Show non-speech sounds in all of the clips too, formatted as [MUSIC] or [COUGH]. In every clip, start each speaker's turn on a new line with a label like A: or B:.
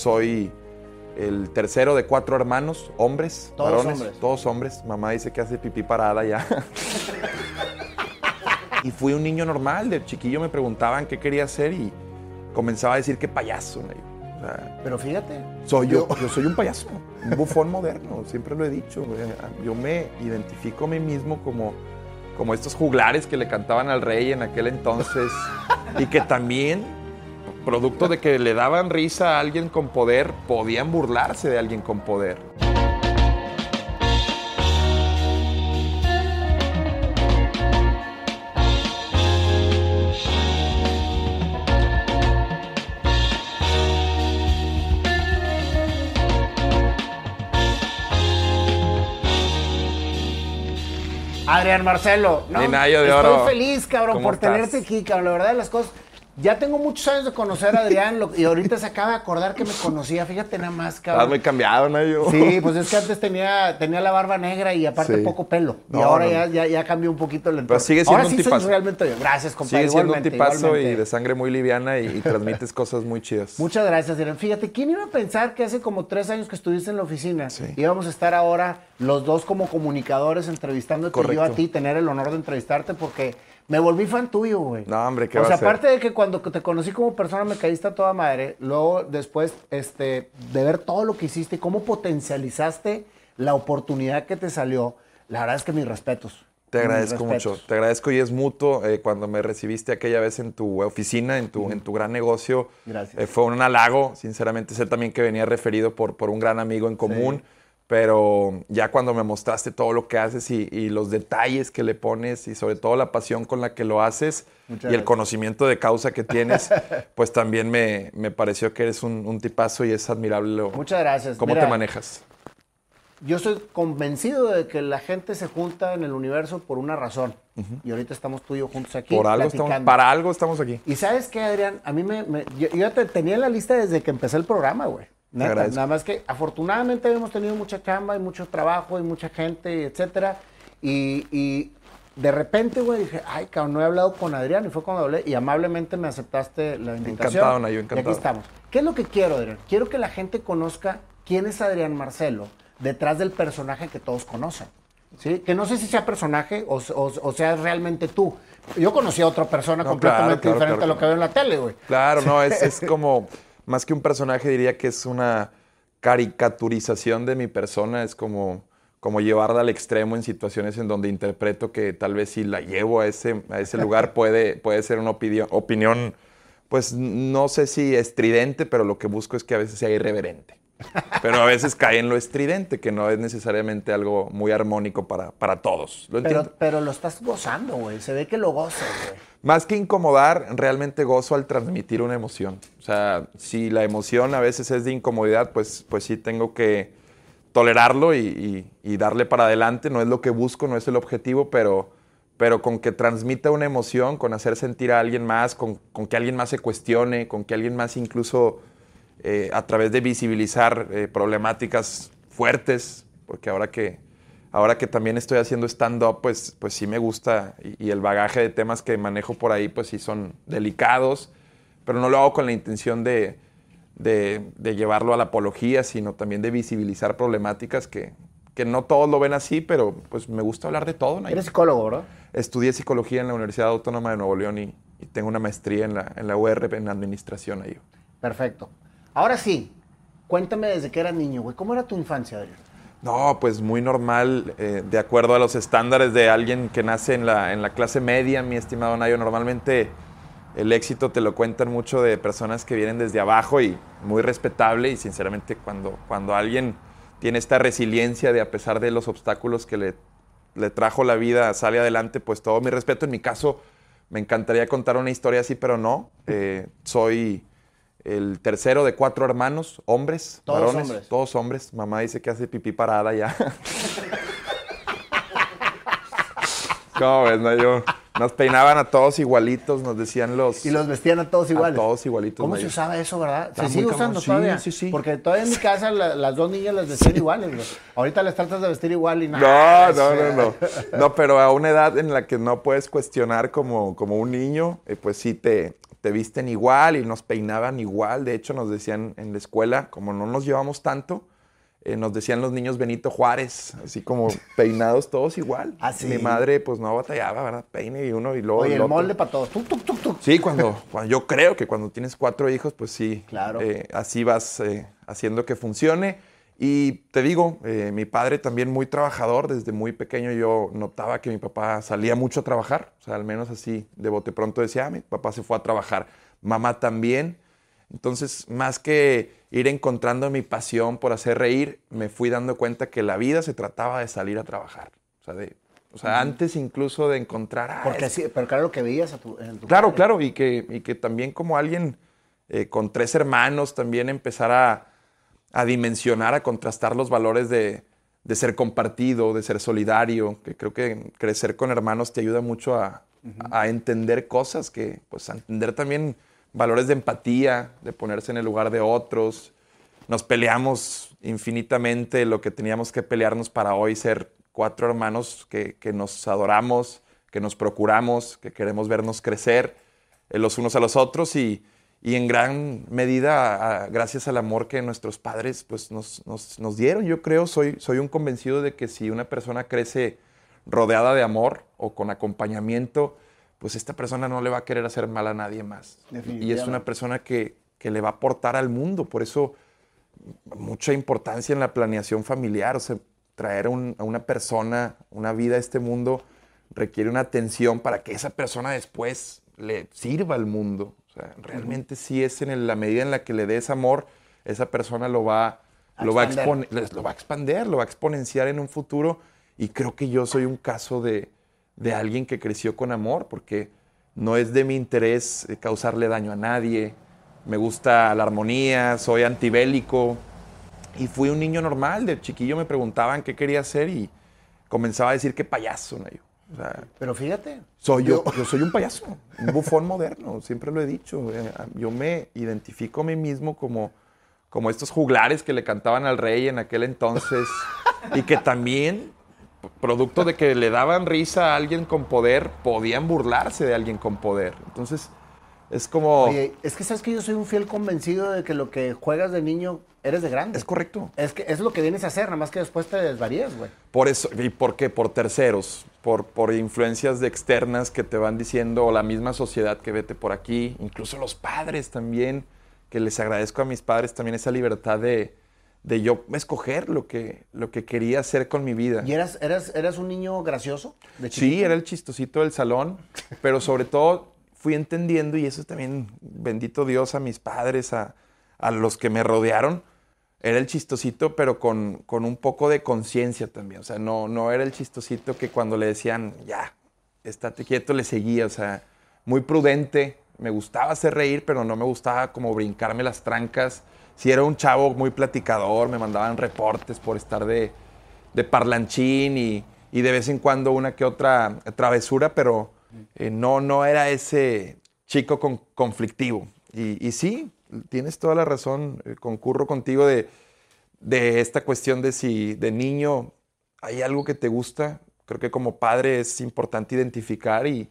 A: soy el tercero de cuatro hermanos, hombres,
B: Todos
A: varones,
B: hombres.
A: todos hombres. Mamá dice que hace pipí parada ya. [LAUGHS] y fui un niño normal, de chiquillo me preguntaban qué quería hacer y comenzaba a decir que payaso. O sea,
B: Pero fíjate.
A: soy yo, yo soy un payaso, un bufón moderno, siempre lo he dicho. Yo me identifico a mí mismo como, como estos juglares que le cantaban al rey en aquel entonces y que también, producto de que le daban risa a alguien con poder, podían burlarse de alguien con poder.
B: Adrián Marcelo. No,
A: Mi Nayo de
B: estoy
A: oro.
B: feliz, cabrón,
A: ¿Cómo
B: por
A: estás?
B: tenerte aquí, cabrón. La verdad de las cosas. Ya tengo muchos años de conocer a Adrián lo- y ahorita se acaba de acordar que me conocía. Fíjate nada más,
A: Estás
B: cabrón.
A: muy cambiado, Nayo.
B: Sí, pues es que antes tenía, tenía la barba negra y aparte
A: Sí.
B: poco pelo. y
A: No,
B: ahora
A: no,
B: ya,
A: no.
B: ya, ya cambió un poquito el entorno.
A: sigue siendo
B: ahora
A: un
B: sí soy
A: tipazo.
B: realmente yo. Gracias, compadre.
A: Sigue siendo un tipazo
B: igualmente.
A: y de sangre muy liviana y, y [LAUGHS] transmites cosas muy chidas.
B: Muchas gracias, Adrián. Fíjate, ¿quién iba a pensar que hace como tres años que estuviste en la oficina
A: Sí.
B: íbamos a estar ahora los dos como comunicadores entrevistándote y yo
A: Correcto.
B: a ti, tener el honor de entrevistarte porque me volví fan tuyo, güey.
A: No, hombre, ¿qué
B: O
A: va
B: sea,
A: a ser?
B: aparte de que cuando te conocí como persona me caíste a toda madre, luego después este, de ver todo lo que hiciste y cómo potencializaste la oportunidad que te salió, la verdad es que mis respetos.
A: Te agradezco mucho. Te agradezco y es mutuo. eh, cuando me recibiste aquella vez en tu oficina, en tu, en tu gran negocio,
B: Gracias.
A: eh, fue un halago. Sinceramente, sé también que venía referido por, por un gran amigo en común. Pero ya cuando me mostraste todo lo que haces y, y los detalles que le pones y sobre todo la pasión con la que lo haces
B: Muchas
A: y el conocimiento de causa que tienes, [LAUGHS] pues también me, me pareció que eres un, un tipazo y es admirable lo-
B: Muchas gracias.
A: cómo
B: Mira,
A: te manejas.
B: Yo estoy convencido de que la gente se junta en el universo por una razón. Y ahorita estamos tú y yo juntos aquí.
A: Por algo estamos,
B: platicando.
A: para algo estamos aquí.
B: Y sabes qué, Adrián, a mí me, me- yo, yo ya te tenía en la lista desde que empecé el programa, güey.
A: Agradezco.
B: nada más que afortunadamente hemos tenido mucha chamba y mucho trabajo y mucha gente, etcétera. Y, y de repente, güey, dije, ay, cabrón, no he hablado con Adrián. Y fue cuando hablé y amablemente me aceptaste la invitación.
A: Encantado, Nayo,
B: Y
A: encantado.
B: aquí estamos. ¿Qué es lo que quiero, Adrián? Quiero que la gente conozca quién es Adrián Marcelo detrás del personaje que todos conocen. ¿Sí? Que no sé si sea personaje o, o- o sea realmente tú. Yo conocí a otra persona
A: No,
B: completamente
A: claro, claro,
B: diferente
A: claro.
B: a lo que veo en la tele, güey.
A: Claro, no, es, [LAUGHS] es como, más que un personaje, diría que es una caricaturización de mi persona, es como, como llevarla al extremo en situaciones en donde interpreto que tal vez si la llevo a ese, a ese lugar [LAUGHS] puede, puede ser una opinión, opinión, pues no sé si estridente, pero lo que busco es que a veces sea irreverente. Pero a veces cae en lo estridente, que no es necesariamente algo muy armónico para, para todos. Lo.
B: Pero, pero lo estás gozando, güey. Se ve que lo gozas, güey.
A: Más que incomodar, realmente gozo al transmitir una emoción. O sea, si la emoción a veces es de incomodidad, pues, pues sí tengo que tolerarlo y, y- y darle para adelante. No es lo que busco, no es el objetivo, pero, pero con que transmita una emoción, con hacer sentir a alguien más, con, con que alguien más se cuestione, con que alguien más incluso eh, a través de visibilizar eh, problemáticas fuertes, porque ahora que, ahora que también estoy haciendo stand-up, pues, pues sí me gusta y, y el bagaje de temas que manejo por ahí, pues sí son delicados, pero no lo hago con la intención de, de- de llevarlo a la apología, sino también de visibilizar problemáticas que, que no todos lo ven así, pero pues me gusta hablar de todo.
B: Eres psicólogo, ¿verdad?
A: Estudié psicología en la Universidad Autónoma de Nuevo León y, y tengo una maestría en la, en la UR en administración ahí.
B: Perfecto. Ahora sí, cuéntame desde que eras niño, güey. ¿Cómo era tu infancia, Adrián?
A: No, pues muy normal, eh, de acuerdo a los estándares de alguien que nace en la, en la clase media, mi estimado Nayo. Normalmente el éxito te lo cuentan mucho de personas que vienen desde abajo y muy respetable y sinceramente cuando, cuando alguien tiene esta resiliencia de a pesar de los obstáculos que le, le trajo la vida, sale adelante, pues todo mi respeto. En mi caso, me encantaría contar una historia así, pero no. [LAUGHS] Eh, soy el tercero de cuatro hermanos, hombres,
B: Todos
A: varones,
B: hombres.
A: todos hombres. Mamá dice que hace pipí parada ya. ¿Cómo ves, [LAUGHS] no? Nos peinaban a todos igualitos, nos decían los...
B: Y los vestían a todos iguales.
A: todos igualitos,
B: ¿Cómo se usaba eso, verdad? ¿Se sigue usando todavía?
A: sí, sí.
B: Porque todavía en mi casa la- las dos niñas las vestían iguales. Ahorita les tratas de vestir igual y
A: No, [LAUGHS]
B: nada.
A: no, no, no. No, pero a una edad en la que no puedes cuestionar como, como un niño, eh, pues sí te, te visten igual y nos peinaban igual. De hecho, nos decían en la escuela, como no nos llevamos tanto, eh, nos decían los niños Benito Juárez, así como peinados todos igual.
B: Ah, sí.
A: Mi madre, pues no batallaba, ¿verdad? Peine y uno y luego.
B: Oye,
A: el
B: el molde para todos. Tuc, tuc, tuc, tuc.
A: Sí, cuando, cuando- yo creo que cuando tienes cuatro hijos, pues sí.
B: Claro.
A: eh, así vas eh, haciendo que funcione. Y te digo, eh, mi padre también muy trabajador. Desde muy pequeño yo notaba que mi papá salía mucho a trabajar. O sea, al menos así de bote pronto decía, ah, mi papá se fue a trabajar. Mamá también. Entonces, más que ir encontrando mi pasión por hacer reír, me fui dando cuenta que la vida se trataba de salir a trabajar. O sea, de, o sea antes incluso de encontrar... ah,
B: Porque
A: es-
B: sí, pero claro lo que veías a tu, en tu
A: Claro,
B: padre.
A: claro, y que, y que también como alguien eh, con tres hermanos también empezar a, a dimensionar, a contrastar los valores de, de ser compartido, de ser solidario, que creo que crecer con hermanos te ayuda mucho a, a entender cosas, que pues a entender también valores de empatía, de ponerse en el lugar de otros. Nos peleamos infinitamente lo que teníamos que pelearnos para hoy ser cuatro hermanos que, que nos adoramos, que nos procuramos, que queremos vernos crecer eh, los unos a los otros y, y en gran medida gracias al amor que nuestros padres pues, nos, nos- nos dieron. Yo creo, soy, soy un convencido de que si una persona crece rodeada de amor o con acompañamiento, pues esta persona no le va a querer hacer mal a nadie más. Y es una persona que, que le va a aportar al mundo. Por eso mucha importancia en la planeación familiar. O sea, traer a, un- a una persona, una vida a este mundo, requiere una atención para que esa persona después le sirva al mundo. O sea, realmente sí es en el- la medida en la que le des amor, esa persona lo va,
B: A
A: lo va, a lo va a expander, lo va a exponenciar en un futuro. Y creo que yo soy un caso de, de alguien que creció con amor, porque no es de mi interés eh, causarle daño a nadie. Me gusta la armonía, soy antibélico. Y fui un niño normal, de chiquillo me preguntaban qué quería hacer y comenzaba a decir que payaso, Nayo. O sea,
B: Pero fíjate.
A: soy yo, yo soy un payaso, un bufón moderno, siempre lo he dicho. Eh, Yo me identifico a mí mismo como, como estos juglares que le cantaban al rey en aquel entonces y que también, producto de que le daban risa a alguien con poder, podían burlarse de alguien con poder. Entonces, es como...
B: Oye, es que sabes que yo soy un fiel convencido de que lo que juegas de niño eres de grande.
A: es correcto.
B: Es que es lo que vienes a hacer, nada más que después te desvarías, güey.
A: Por eso, ¿y por qué? Por terceros, por, por influencias de externas que te van diciendo, o la misma sociedad que vete por aquí, incluso los padres también, que les agradezco a mis padres también esa libertad de, de yo escoger lo que, lo que quería hacer con mi vida.
B: ¿Y eras, eras, eras un niño gracioso? De
A: Sí, era el chistosito del salón, [LAUGHS] pero sobre todo fui entendiendo, y eso también, bendito Dios, a mis padres, a, a los que me rodearon, era el chistosito, pero con, con un poco de conciencia también. O sea, no, no era el chistosito que cuando le decían, ya, estate quieto, le seguía. O sea, muy prudente. Me gustaba hacer reír, pero no me gustaba como brincarme las trancas. Si era un chavo muy platicador, me mandaban reportes por estar de, de parlanchín y, y de vez en cuando una que otra travesura, pero eh, no, no era ese chico con- conflictivo. Y, y sí, tienes toda la razón, eh, concurro contigo de, de esta cuestión de si de niño hay algo que te gusta. Creo que como padre es importante identificar y,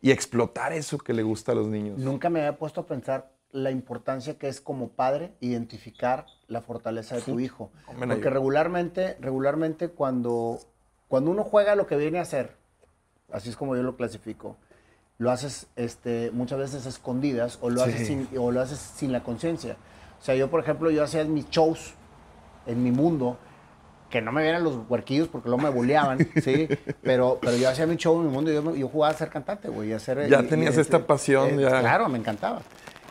A: y explotar eso que le gusta a los niños.
B: Nunca me había puesto a pensar la importancia que es como padre identificar la fortaleza de tu hijo.
A: Hombre,
B: Porque regularmente, regularmente cuando, cuando uno juega lo que viene a hacer, así es como yo lo clasifico, lo haces este, muchas veces escondidas o lo,
A: Sí.
B: haces sin, o lo haces sin la conciencia. O sea, yo, por ejemplo, yo hacía mis shows en mi mundo, que no me vieran los huerquillos porque luego me bulleaban, [LAUGHS] ¿sí? Pero, pero yo hacía mi show en mi mundo y yo, yo jugaba a ser cantante, güey. a ser-
A: Ya
B: y- y
A: tenías
B: este,
A: esta pasión, ya.
B: Claro, me encantaba.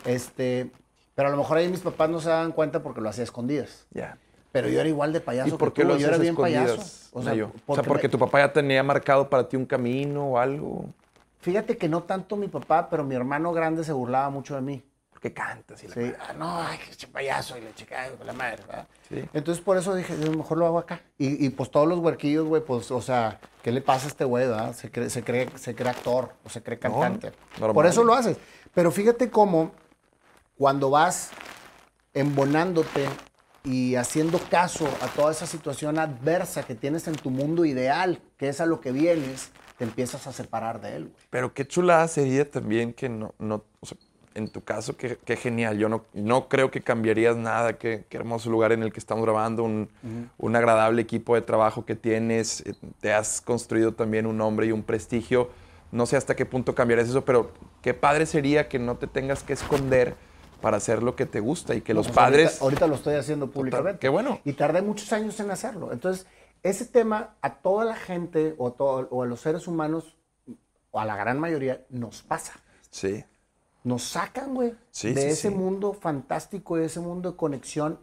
B: Este, pero a lo mejor ahí mis papás no se daban cuenta porque lo hacía a escondidas.
A: Ya.
B: Pero yo era igual de payaso
A: ¿Y por
B: que
A: qué
B: tú,
A: lo
B: yo era bien payaso. O sea,
A: Nayo? O sea,
B: porque me-
A: tu papá ya tenía marcado para ti un camino o algo.
B: Fíjate que no tanto mi papá, pero mi hermano grande se burlaba mucho de mí.
A: Porque cantas y la
B: Sí, ah, no, ay, que payaso y la chica, la madre, ¿verdad?
A: Sí.
B: Entonces por eso dije, yo mejor lo hago acá. Y, y, pues todos los huerquillos, güey, pues, o sea, ¿qué le pasa a este güey, verdad? Se cree, se cree, se cree actor o se cree cantante.
A: normal.
B: por eso lo haces. Pero fíjate cómo cuando vas embonándote y haciendo caso a toda esa situación adversa que tienes en tu mundo ideal, que es a lo que vienes, te empiezas a separar de él, güey.
A: Pero qué chulada sería también que no, no o sea, en tu caso, qué, qué genial. Yo no, no creo que cambiarías nada. Qué, qué hermoso lugar en el que estamos grabando, un, un agradable equipo de trabajo que tienes. eh, Te has construido también un nombre y un prestigio. No sé hasta qué punto cambiarías eso, pero qué padre sería que no te tengas que esconder para hacer lo que te gusta y que los
B: Pues
A: padres...
B: Ahorita, ahorita lo estoy haciendo públicamente.
A: qué bueno.
B: Y tardé muchos años en hacerlo. Entonces, ese tema a toda la gente o, to- o a los seres humanos, o a la gran mayoría, nos pasa.
A: Sí,
B: Nos sacan, güey,
A: Sí,
B: de
A: sí,
B: ese
A: sí.
B: mundo fantástico, de ese mundo de conexión,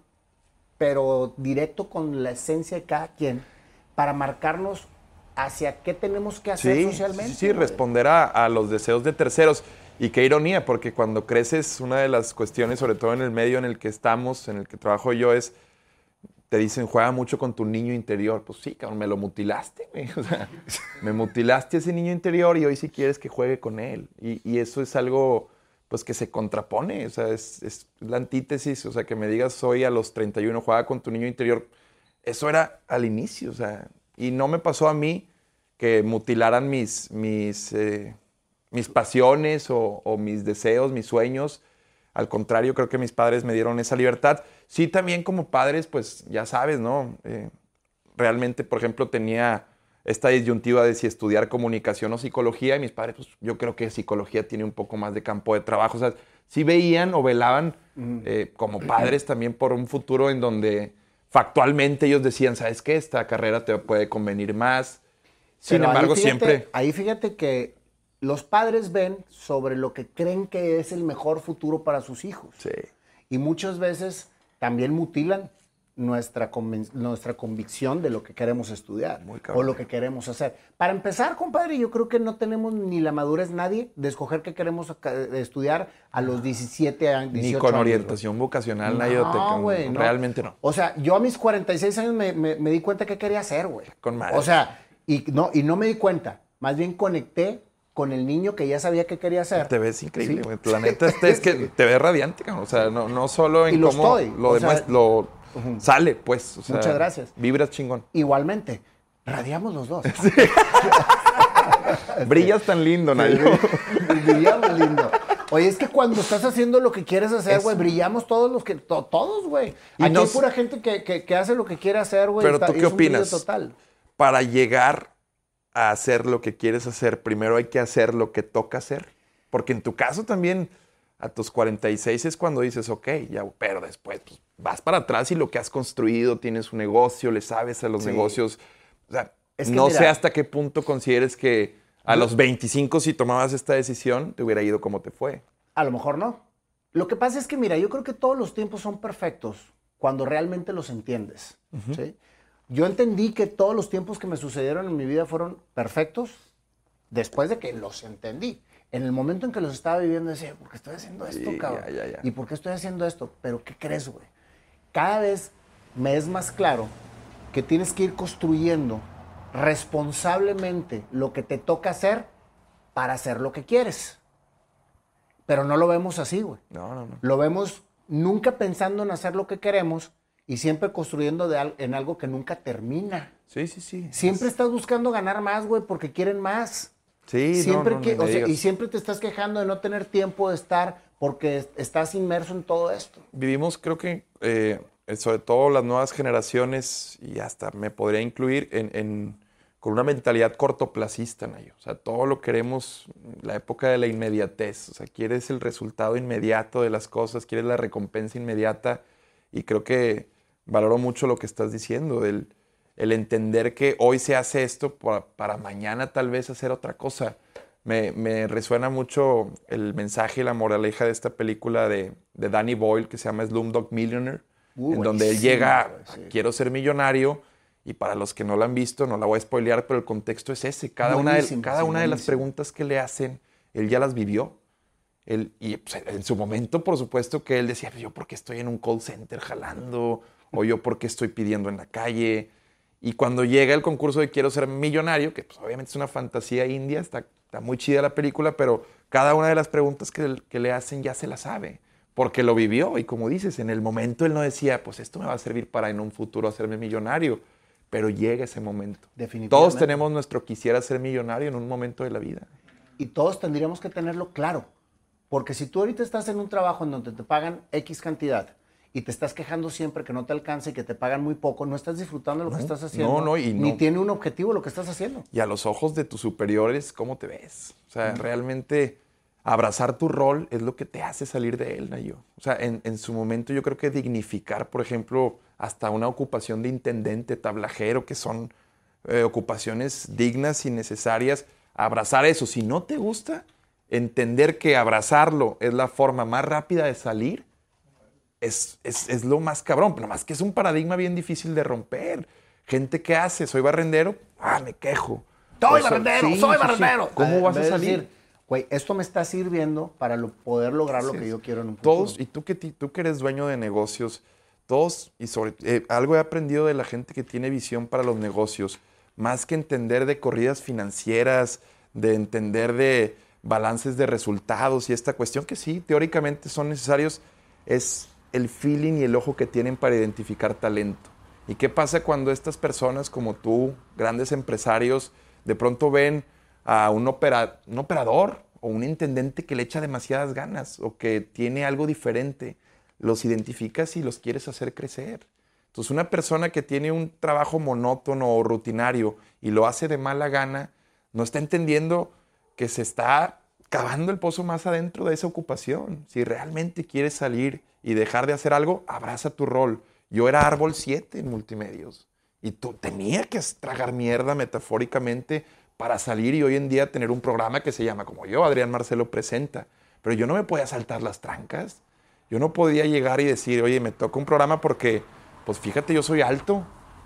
B: pero directo con la esencia de cada quien, para marcarnos hacia qué tenemos que hacer socialmente.
A: sí, sí, responder a, a los deseos de terceros. Y qué ironía, porque cuando creces, una de las cuestiones, sobre todo en el medio en el que estamos, en el que trabajo yo, es, te dicen, juega mucho con tu niño interior. Pues sí, cabrón, me lo mutilaste, güey. [LAUGHS] O sea, me mutilaste ese niño interior y hoy sí quieres que juegue con él. Y, y eso es algo, pues, que se contrapone. O sea, es, es la antítesis. O sea, que me digas hoy a los 31, juega con tu niño interior. Eso era al inicio, o sea, y no me pasó a mí que mutilaran mis, mis, eh, mis pasiones o, o mis deseos, mis sueños. Al contrario, creo que mis padres me dieron esa libertad. Sí, también como padres, pues ya sabes, ¿no? Eh, realmente, por ejemplo, tenía esta disyuntiva de si estudiar comunicación o psicología y mis padres, pues yo creo que psicología tiene un poco más de campo de trabajo. O sea, sí veían o velaban eh, como padres también por un futuro en donde factualmente ellos decían, ¿sabes qué? Esta carrera te puede convenir más. Sin
B: Pero ahí
A: embargo,
B: fíjate-
A: siempre...
B: Ahí fíjate que los padres ven sobre lo que creen que es el mejor futuro para sus hijos.
A: Sí.
B: Y muchas veces también mutilan nuestra, nuestra convicción de lo que queremos estudiar
A: Muy
B: o lo que queremos hacer. Para empezar, compadre, yo creo que no tenemos ni la madurez nadie de escoger qué queremos estudiar a los 17 años. 18
A: Ni con
B: años,
A: orientación vocacional, Nayo, te-
B: No, no.
A: Realmente no.
B: O sea, yo a mis 46 años me, me- me di cuenta qué quería hacer, güey.
A: Con madre.
B: O sea, y no, y no me di cuenta. Más bien conecté con el niño que ya sabía qué quería hacer.
A: Te ves increíble,
B: Sí.
A: güey. La neta este es que te ves radiante, cabrón. O sea, no, no solo en
B: Y lo
A: cómo
B: estoy,
A: lo demás, lo sale, pues. o sea,
B: Muchas gracias.
A: Vibras chingón.
B: Igualmente, radiamos los dos. [LAUGHS]
A: Brillas tan lindo, Nayo. [LAUGHS]
B: brillamos lindo. Oye, es que cuando estás haciendo lo que quieres hacer, güey, brillamos todos los que, to- todos, güey. Aquí
A: no
B: hay pura gente que, que- que hace lo que quiere hacer, güey.
A: Pero
B: Está-
A: tú qué
B: es un brillo
A: opinas?
B: total.
A: Para llegar a hacer lo que quieres hacer, primero hay que hacer lo que toca hacer. Porque en tu caso también, a tus 46 es cuando dices, ok, ya, pero después pues, vas para atrás y lo que has construido, tienes un negocio, le sabes a los
B: Sí.
A: negocios. O sea,
B: Es que
A: no
B: mira-
A: sé hasta qué punto consideres que a los 25, si tomabas esta decisión, te hubiera ido como te fue.
B: A lo mejor no. Lo que pasa es que, mira, yo creo que todos los tiempos son perfectos cuando realmente los entiendes. ¿sí? Yo entendí que todos los tiempos que me sucedieron en mi vida fueron perfectos después de que los entendí. En el momento en que los estaba viviendo, decía, ¿por qué estoy haciendo esto,
A: Sí,
B: cabrón?
A: ya, ya, ya.
B: ¿Y por qué estoy haciendo esto? Pero, ¿qué crees, güey? Cada vez me es más claro que tienes que ir construyendo responsablemente lo que te toca hacer para hacer lo que quieres. Pero no lo vemos así, güey.
A: No, no, no.
B: Lo vemos nunca pensando en hacer lo que queremos y siempre construyendo de en algo que nunca termina.
A: Sí, sí, sí.
B: Siempre estás buscando ganar más, güey, porque quieren más.
A: Sí, no,
B: siempre
A: no,
B: que,
A: ni me
B: o sea, y siempre te estás quejando de no tener tiempo de estar porque es- estás inmerso en todo esto.
A: vivimos, creo que, eh, sobre todo las nuevas generaciones, y hasta me podría incluir, en, en- con una mentalidad cortoplacista, Nayo. O sea, todo lo queremos, la época de la inmediatez. O sea, quieres el resultado inmediato de las cosas, quieres la recompensa inmediata. Y creo que valoro mucho lo que estás diciendo, el, el entender que hoy se hace esto para, para mañana tal vez hacer otra cosa. Me, me resuena mucho el mensaje y la moraleja de esta película de, de Danny Boyle que se llama Slumdog Millionaire, en donde él llega,
B: sí.
A: quiero ser millonario, y para los que no la han visto, no la voy a spoilear, pero el contexto es ese. Cada una de, cada
B: sí,
A: una de las preguntas que le hacen, él ya las vivió. Él, y pues, en su momento, por supuesto, que él decía, yo por qué estoy en un call center jalando, o yo por qué estoy pidiendo en la calle. Y cuando llega el concurso de Quiero ser millonario, que pues, obviamente es una fantasía india, está, está muy chida la película, pero cada una de las preguntas que, que le hacen ya se la sabe, porque lo vivió. Y como dices, en el momento él no decía, pues esto me va a servir para en un futuro hacerme millonario, pero llega ese momento.
B: Definitivamente.
A: Todos tenemos nuestro quisiera ser millonario en un momento de la vida.
B: Y todos tendríamos que tenerlo claro. Porque si tú ahorita estás en un trabajo en donde te pagan X cantidad y te estás quejando siempre que no te alcanza y que te pagan muy poco, no estás disfrutando de lo que estás haciendo.
A: no, no, y
B: Ni
A: no.
B: tiene un objetivo lo que estás haciendo.
A: Y a los ojos de tus superiores, ¿cómo te ves? O sea, realmente abrazar tu rol es lo que te hace salir de él, Nayo. O sea, en, en su momento yo creo que dignificar, por ejemplo, hasta una ocupación de intendente, tablajero, que son eh, ocupaciones dignas y necesarias, abrazar eso. Si no te gusta, entender que abrazarlo es la forma más rápida de salir, es, es, es lo más cabrón. Pero más que es un paradigma bien difícil de romper. Gente que hace, soy barrendero, ah, me quejo.
B: Soy
A: sea,
B: barrendero,
A: sí,
B: soy
A: sí, sí.
B: barrendero.
A: ¿Cómo vas a salir?
B: decir, Güey, esto me está sirviendo para lo- poder lograr lo que yo quiero en un futuro.
A: Todos, y tú que, tú que eres dueño de negocios, todos, y sobre eh, algo he aprendido de la gente que tiene visión para los negocios, más que entender de corridas financieras, de entender de balances de resultados y esta cuestión que sí, teóricamente son necesarios, es el feeling y el ojo que tienen para identificar talento. ¿Y qué pasa cuando estas personas como tú, grandes empresarios, de pronto ven a un, opera- un operador o un intendente que le echa demasiadas ganas o que tiene algo diferente? Los identificas y los quieres hacer crecer. Entonces, una persona que tiene un trabajo monótono o rutinario y lo hace de mala gana, no está entendiendo que se está cavando el pozo más adentro de esa ocupación. Si realmente quieres salir y dejar de hacer algo, abraza tu rol. Yo era árbol 7 en multimedios y tú tenía que tragar mierda metafóricamente para salir y hoy en día tener un programa que se llama como yo, Adrián Marcelo Presenta. Pero yo no me podía saltar las trancas. Yo no podía llegar y decir, oye, me toca un programa porque, pues fíjate, yo soy alto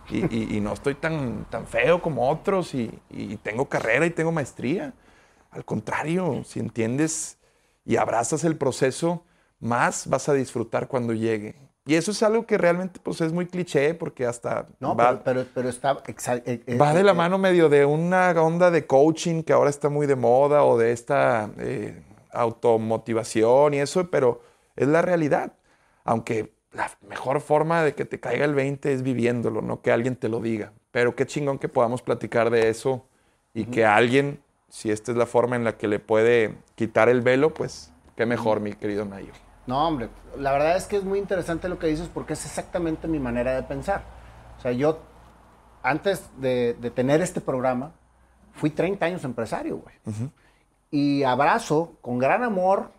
A: y, no estoy tan, tan feo como otros y tengo carrera y tengo maestría. Al contrario, si entiendes y abrazas el proceso, más vas a disfrutar cuando llegue. Y eso es algo que realmente pues, es muy cliché porque hasta
B: No,
A: va,
B: pero, pero, pero está... eh, eh,
A: va de la
B: eh,
A: mano medio de una onda de coaching que ahora está muy de moda o de esta eh, automotivación y eso, pero es la realidad. Aunque la mejor forma de que te caiga el 20 es viviéndolo, no que alguien te lo diga. Pero qué chingón que podamos platicar de eso y que alguien, si esta es la forma en la que le puede quitar el velo, pues qué mejor, mi querido Nayo.
B: No, hombre, la verdad es que es muy interesante lo que dices porque es exactamente mi manera de pensar. O sea, yo, antes de, de tener este programa, fui 30 años empresario, güey. Y abrazo con gran amor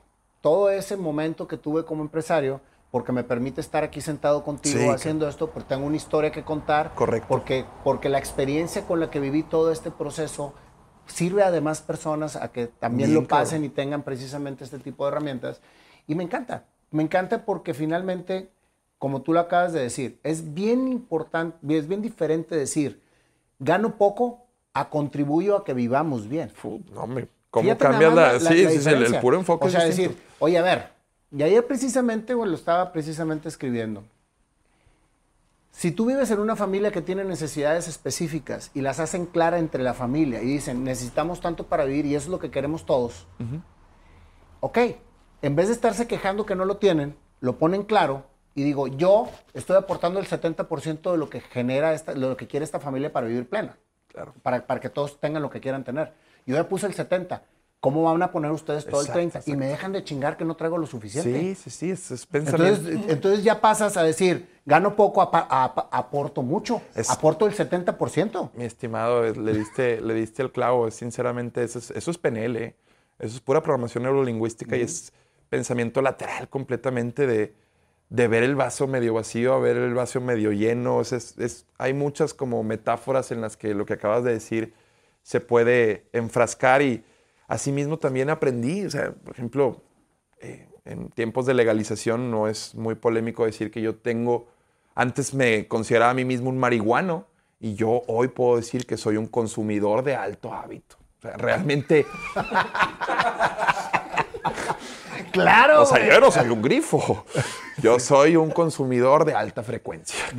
B: todo ese momento que tuve como empresario porque me permite estar aquí sentado contigo
A: Sí,
B: haciendo esto, porque tengo una historia que contar.
A: Correcto.
B: Porque, porque la experiencia con la que viví todo este proceso sirve a demás personas a que también
A: Bien,
B: lo pasen
A: cabrón.
B: y tengan precisamente este tipo de herramientas. Y me encanta, me encanta porque finalmente, como tú lo acabas de decir, es bien importante, es bien diferente decir, gano poco a contribuyo a que vivamos bien.
A: No, hombre, ¿cómo cambias
B: más
A: la, sí, sí, sí, el, el puro enfoque
B: O sea,
A: es
B: decir, oye, a ver, y ayer precisamente, güey, lo estaba precisamente escribiendo. Si tú vives en una familia que tiene necesidades específicas y las hacen clara entre la familia y dicen, necesitamos tanto para vivir y eso es lo que queremos todos, ok, en vez de estarse quejando que no lo tienen, lo ponen claro y digo, yo estoy aportando el 70% de lo que genera, esta, lo que quiere esta familia para vivir plena
A: Claro.
B: para, para que todos tengan lo que quieran tener. Yo ya puse el 70. ¿Cómo van a poner ustedes todo
A: Exacto,
B: el 30? Y
A: exacto.
B: me dejan de chingar que no traigo lo suficiente.
A: Sí, sí, sí, es, es pensamiento.
B: Entonces, entonces ya pasas a decir, gano poco, aporto mucho,
A: Es-
B: aporto el 70%.
A: Mi estimado, es- le diste, le diste el clavo. Sinceramente, eso es, eso es PNL. ¿eh? Eso es pura programación neurolingüística y es pensamiento lateral completamente de, de ver el vaso medio vacío a ver el vaso medio lleno. Es- es- es- hay muchas como metáforas en las que lo que acabas de decir se puede enfrascar y asimismo también aprendí. O sea, por ejemplo, eh, en tiempos de legalización no es muy polémico decir que yo tengo, antes me consideraba a mí mismo un marihuano y yo hoy puedo decir que soy un consumidor de alto hábito. O sea, realmente, [LAUGHS]
B: Claro.
A: o sea, yo no soy un grifo, yo soy un consumidor de alta frecuencia. [LAUGHS]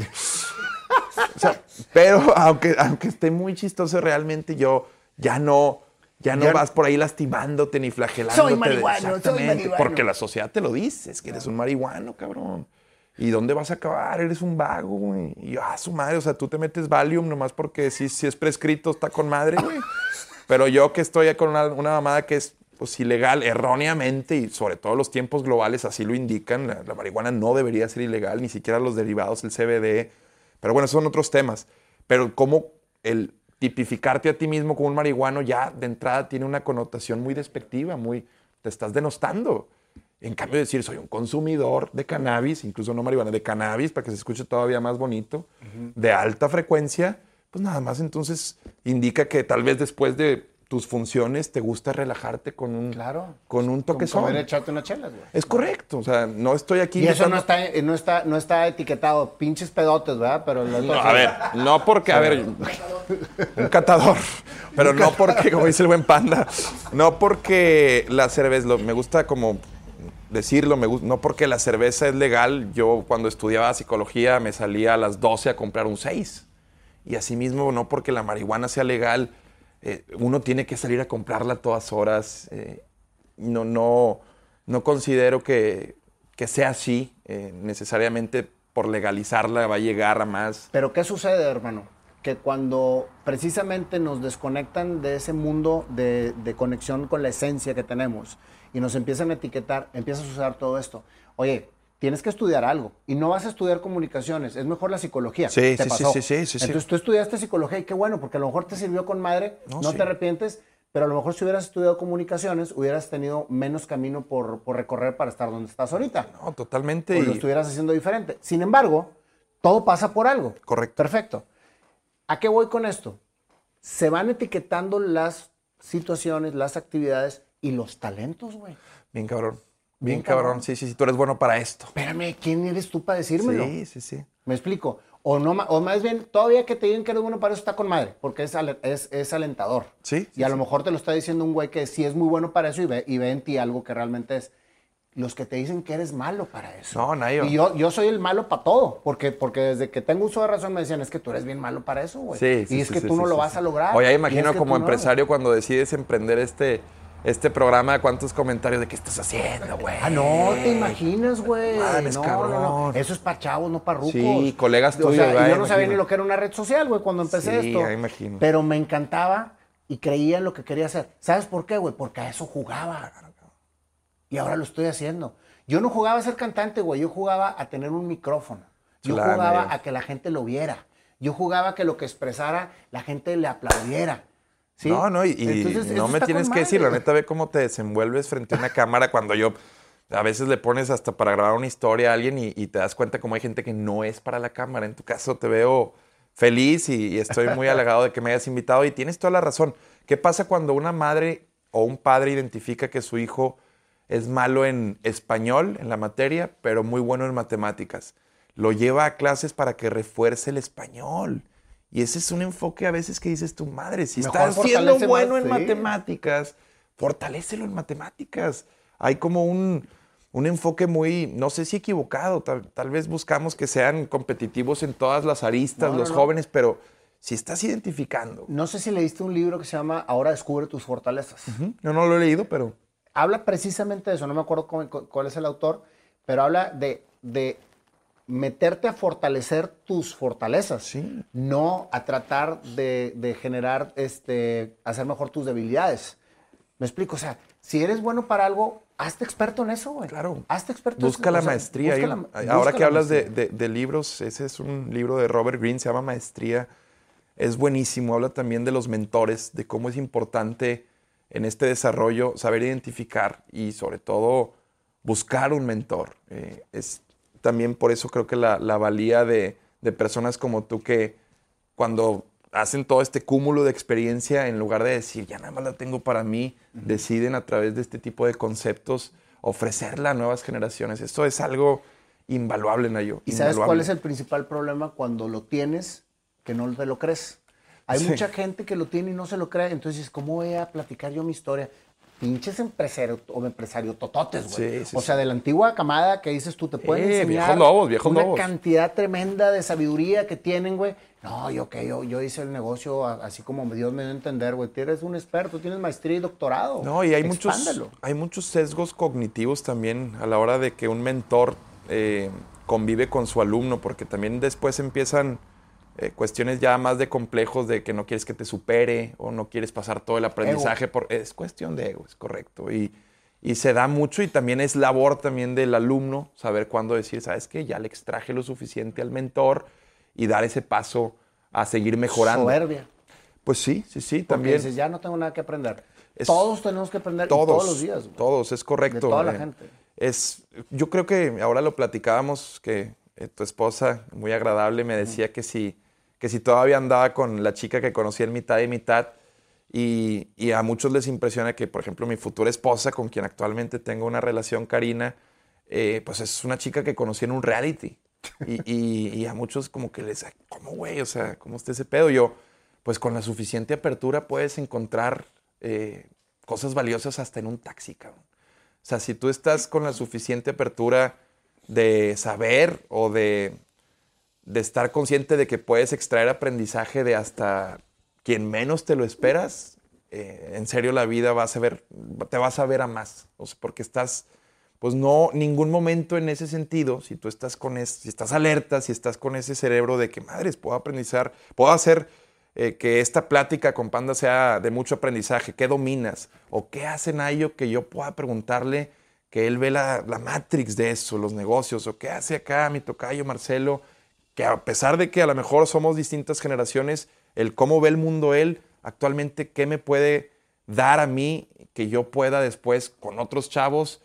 A: O sea, pero aunque, aunque esté muy chistoso, realmente yo ya no, ya no
B: Ya-
A: vas por ahí lastimándote ni flagelándote.
B: Soy marihuano, soy
A: Exactamente,
B: marihuano.
A: Porque la sociedad te lo dice, es que eres un marihuano, cabrón. ¿Y dónde vas a acabar? Eres un vago, güey. Y ah, su madre, o sea, tú te metes Valium nomás porque si, si es prescrito está con madre, güey. Pero yo que estoy con una, una mamada que es pues ilegal erróneamente y sobre todo los tiempos globales así lo indican. La, la marihuana no debería ser ilegal, ni siquiera los derivados, el CBD. Pero bueno, son otros temas. Pero cómo el tipificarte a ti mismo como un marihuano ya de entrada tiene una connotación muy despectiva, muy te estás denostando. En cambio, decir soy un consumidor de cannabis, incluso no marihuana, de cannabis, para que se escuche todavía más bonito, de alta frecuencia, pues nada más entonces indica que tal vez después de tus funciones te gusta relajarte con un,
B: Claro.
A: con un toque
B: Como comer, echarte una chela, güey.
A: Es correcto, o sea, no estoy aquí.
B: Y eso no está, eh, no, está, no está etiquetado, pinches pedotes, ¿verdad? Pero
A: No, a ver, no porque, a ver, un catador, pero no porque, como dice el buen panda, no porque la cerveza, lo- me gusta como decirlo, me gus- no porque la cerveza es legal, yo cuando estudiaba psicología me salía a las 12 a comprar un 6. Y asimismo, no porque la marihuana sea legal, eh, uno tiene que salir a comprarla a todas horas. eh, no, no, no considero que, que sea así, eh, necesariamente por legalizarla va a llegar a más.
B: Pero ¿qué sucede, hermano? Que cuando precisamente nos desconectan de ese mundo de, de conexión con la esencia que tenemos y nos empiezan a etiquetar, empieza a suceder todo esto. Oye, tienes que estudiar algo y no vas a estudiar comunicaciones, es mejor la psicología.
A: Sí,
B: Te
A: sí, sí,
B: pasó.
A: sí, sí, sí, sí.
B: Entonces tú estudiaste psicología y qué bueno, porque a lo mejor te sirvió con madre,
A: No,
B: no,
A: sí.
B: te arrepientes, pero a lo mejor si hubieras estudiado comunicaciones, hubieras tenido menos camino por, por recorrer para estar donde estás ahorita.
A: No, totalmente.
B: o lo estuvieras haciendo diferente. Sin embargo, todo pasa por algo.
A: Correcto.
B: Perfecto. ¿A qué voy con esto? Se van etiquetando las situaciones, las actividades y los talentos, güey.
A: Bien cabrón. Bien,
B: Bien
A: cabrón.
B: cabrón.
A: Sí, sí, sí, tú eres bueno para esto.
B: Espérame, ¿quién eres tú para decírmelo?
A: Sí, sí, sí.
B: ¿Me explico? O, no, o más bien, todavía que te digan que eres bueno para eso está con madre, porque es, es, es alentador.
A: Sí, sí,
B: Y a lo
A: sí.
B: mejor te lo está diciendo un güey que sí es muy bueno para eso y ve, y ve en ti algo que realmente es. Los que te dicen que eres malo para eso.
A: No, Nayo.
B: Y yo, yo soy el malo para todo, porque, porque desde que tengo uso de razón me decían, es que tú eres bien malo para eso, güey.
A: Sí, sí,
B: y es
A: sí,
B: que
A: sí,
B: tú no
A: sí,
B: lo
A: sí,
B: vas
A: sí.
B: a lograr.
A: Oye, imagino
B: es que
A: como
B: no.
A: empresario cuando decides emprender este, este programa, cuántos comentarios de qué estás haciendo, güey.
B: Ah, no, te imaginas, güey.
A: Mames,
B: No, no, no. Eso es para chavos, no para rucos.
A: Sí, colegas
B: O
A: tuyos,
B: sea,
A: ¿verdad?
B: y yo no sabía ni lo que era una red social, güey, cuando empecé
A: Sí,
B: esto.
A: ya imagino.
B: Pero me encantaba y creía en lo que quería hacer. ¿Sabes por qué, güey? Porque a eso jugaba. Y ahora lo estoy haciendo. Yo no jugaba a ser cantante, güey. Yo jugaba a tener un micrófono. Yo
A: Claro,
B: jugaba a que la gente lo viera. Yo jugaba a que lo que expresara la gente le aplaudiera. ¿Sí?
A: No, no, y,
B: Entonces,
A: no me tienes que decir, la neta, ve cómo te desenvuelves frente a una cámara cuando yo a veces le pones hasta para grabar una historia a alguien y, y te das cuenta como hay gente que no es para la cámara. En tu caso te veo feliz y, y estoy muy halagado de que me hayas invitado y tienes toda la razón. ¿Qué pasa cuando una madre o un padre identifica que su hijo es malo en español, en la materia, pero muy bueno en matemáticas? Lo lleva a clases para que refuerce el español. Y ese es un enfoque a veces que dices tu madre, si
B: Mejor
A: estás siendo bueno
B: más,
A: en
B: sí.
A: matemáticas, fortalécelo en matemáticas. Hay como un, un enfoque muy, no sé si equivocado, tal, tal vez buscamos que sean competitivos en todas las aristas,
B: No, no,
A: los
B: no.
A: jóvenes, pero si estás identificando,
B: No sé si leíste un libro que se llama Ahora descubre tus fortalezas.
A: Ujú, yo no lo he leído, pero
B: Habla precisamente de eso, no me acuerdo cómo- cu- cuál es el autor, pero habla de, de meterte a fortalecer tus fortalezas,
A: Sí.
B: no a tratar de, de generar, este, hacer mejor tus debilidades. Me explico, o sea, si eres bueno para algo, hazte experto en eso, güey.
A: Claro.
B: Hazte experto en
A: busca
B: eso,
A: la
B: o sea,
A: maestría.
B: busca la- busca
A: ahora que
B: la
A: hablas de,
B: maestría.
A: de- de libros, ese es un libro de Robert Greene, se llama Maestría. Es buenísimo, habla también de los mentores, de cómo es importante en este desarrollo saber identificar y sobre todo buscar un mentor. Eh, es también por eso creo que la, la valía de, de personas como tú que cuando hacen todo este cúmulo de experiencia, en lugar de decir, ya nada más la tengo para mí, deciden a través de este tipo de conceptos ofrecerla a nuevas generaciones. Esto es algo invaluable, Nayo.
B: ¿Y sabes cuál es el principal problema cuando lo tienes que no te lo crees? Hay
A: Sí.
B: mucha gente que lo tiene y no se lo cree. Entonces, ¿cómo voy a platicar yo mi historia? Pinches empresario o empresario tototes, güey.
A: Sí, sí,
B: o
A: sí.
B: sea, de la antigua camada que dices tú, te pueden
A: Eh,
B: enseñar
A: viejos lobos, viejos
B: una
A: lobos.
B: cantidad tremenda de sabiduría que tienen, güey. No, yo que yo, yo hice el negocio así como Dios me dio a entender, güey. Tú eres un experto, tienes maestría y doctorado.
A: No, y hay muchos, hay muchos sesgos cognitivos también a la hora de que un mentor eh, convive con su alumno, porque también después empiezan eh, cuestiones ya más de complejos de que no quieres que te supere o no quieres pasar todo el aprendizaje por es cuestión de ego, es correcto y, y se da mucho y también es labor también del alumno saber cuándo decir, sabes qué, ya le extraje lo suficiente al mentor y dar ese paso a seguir mejorando.
B: Soberbia.
A: Pues sí, sí, sí,
B: Porque
A: también.
B: dices, ya no tengo nada que aprender.
A: Es-
B: todos tenemos que aprender
A: todos,
B: todos los días. güey.
A: Todos, es correcto.
B: De toda la
A: eh,
B: gente.
A: Es, yo creo que ahora lo platicábamos, que eh, tu esposa, muy agradable, me decía que si, que si todavía andaba con la chica que conocí en mitad y mitad, y, y a muchos les impresiona que, por ejemplo, mi futura esposa, con quien actualmente tengo una relación, Karina, eh, pues es una chica que conocí en un reality. Y, y- y a muchos como que les, ¿cómo güey? O sea, ¿cómo está ese pedo? Yo, pues con la suficiente apertura puedes encontrar eh, cosas valiosas hasta en un taxi, cabrón. O sea, si tú estás con la suficiente apertura de saber o de, de estar consciente de que puedes extraer aprendizaje de hasta quien menos te lo esperas, eh, en serio la vida vas a ver, te vas a ver a más. Porque estás, pues no, ningún momento en ese sentido, si tú estás con es, si estás alerta, si estás con ese cerebro de que, madres, puedo aprendizar, puedo hacer eh, que esta plática con Panda sea de mucho aprendizaje, ¿qué dominas? ¿O qué hace Nayo que yo pueda preguntarle que él ve la, la matrix de eso, los negocios? ¿O qué hace acá mi tocayo Marcelo? Que a pesar de que a lo mejor somos distintas generaciones, el cómo ve el mundo él, actualmente, ¿qué me puede dar a mí que yo pueda después con otros chavos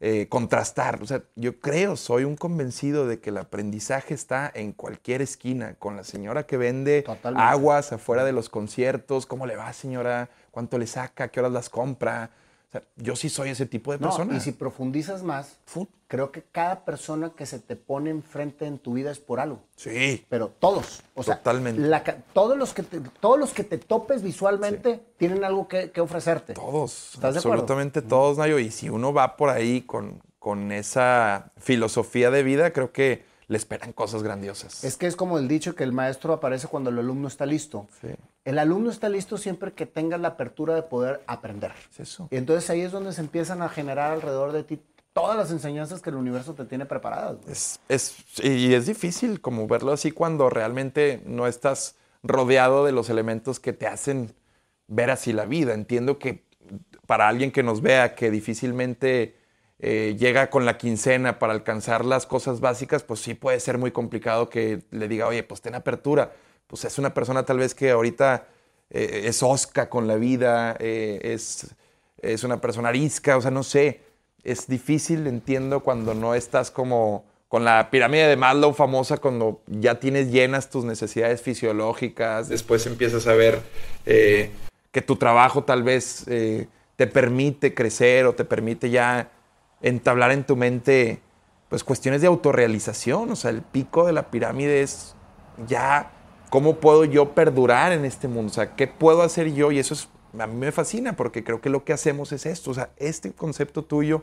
A: eh, contrastar? O sea, yo creo, soy un convencido de que el aprendizaje está en cualquier esquina, con la señora que vende
B: Totalmente.
A: aguas afuera de los conciertos, ¿cómo le va señora? ¿Cuánto le saca? ¿Qué horas las compra? Sea, yo sí soy ese tipo de
B: No,
A: persona.
B: y si profundizas más, creo que cada persona que se te pone enfrente en tu vida es por algo.
A: Sí,
B: Pero todos. O sea,
A: Totalmente.
B: la todos, los que te, todos los que te topes visualmente tienen algo que, que ofrecerte.
A: Todos,
B: ¿Estás de acuerdo?
A: absolutamente todos, Nayo. Y si uno va por ahí con, con esa filosofía de vida, creo que le esperan cosas grandiosas.
B: Es que es como el dicho que el maestro aparece cuando el alumno está listo.
A: Sí.
B: El alumno está listo siempre que tenga la apertura de poder aprender.
A: Es eso.
B: Y entonces ahí es donde se empiezan a generar alrededor de ti todas las enseñanzas que el universo te tiene preparadas.
A: es- y es difícil como verlo así cuando realmente no estás rodeado de los elementos que te hacen ver así la vida. Entiendo que para alguien que nos vea que difícilmente eh, llega con la quincena para alcanzar las cosas básicas, pues sí puede ser muy complicado que le diga, oye, pues ten apertura. Pues es una persona tal vez que ahorita eh, es osca con la vida, eh, es, es una persona arisca, o sea, no sé. Es difícil, entiendo, cuando no estás como con la pirámide de Maslow famosa, cuando ya tienes llenas tus necesidades fisiológicas, después empiezas a ver que tu trabajo tal vez te permite crecer o te permite ya entablar en tu mente pues cuestiones de autorrealización, o sea, el pico de la pirámide es ya cómo puedo yo perdurar en este mundo, o sea, qué puedo hacer yo y eso es a mí me fascina porque creo que lo que hacemos es esto, o sea, este concepto tuyo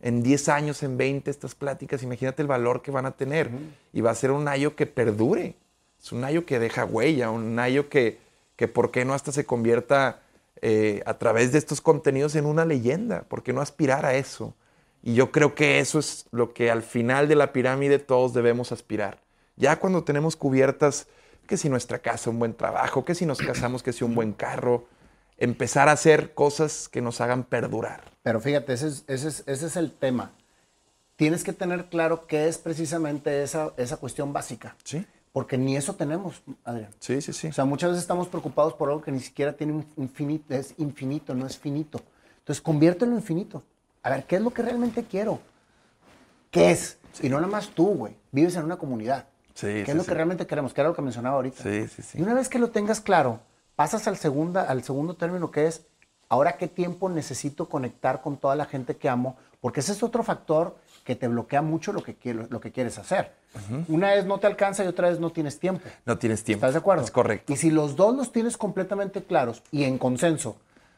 A: en 10 años, en 20, estas pláticas, imagínate el valor que van a tener. Y va a ser un Nayo que perdure. Es un Nayo que deja huella, un Nayo que, que ¿por qué no hasta se convierta eh, a través de estos contenidos en una leyenda? ¿Por qué no aspirar a eso? Y yo creo que eso es lo que al final de la pirámide todos debemos aspirar. Ya cuando tenemos cubiertas, que si nuestra casa, un buen trabajo, que si nos casamos, que si un buen carro, empezar a hacer cosas que nos hagan perdurar.
B: Pero fíjate, ese es, ese es- ese es el tema. Tienes que tener claro qué es precisamente esa, esa cuestión básica.
A: Sí,
B: Porque ni eso tenemos, Adrián.
A: sí, sí, sí.
B: O sea, muchas veces estamos preocupados por algo que ni siquiera tiene un infinito, es infinito, no es finito. Entonces, conviértelo en infinito. A ver, ¿qué es lo que realmente quiero? ¿Qué es? Y no nada más tú, güey. Vives en una comunidad.
A: Sí,
B: ¿Qué
A: sí,
B: es lo
A: sí.
B: que realmente queremos? Que era lo que mencionaba ahorita.
A: Sí, sí, sí.
B: Y una vez que lo tengas claro, pasas al, segunda, al segundo término que es, ahora qué tiempo necesito conectar con toda la gente que amo, porque ese es otro factor que te bloquea mucho lo que, quiero- lo que quieres hacer. Una vez no te alcanza y otra vez no tienes tiempo.
A: No tienes tiempo.
B: ¿Estás de acuerdo?
A: Es correcto.
B: Y si los dos los tienes completamente claros y en consenso,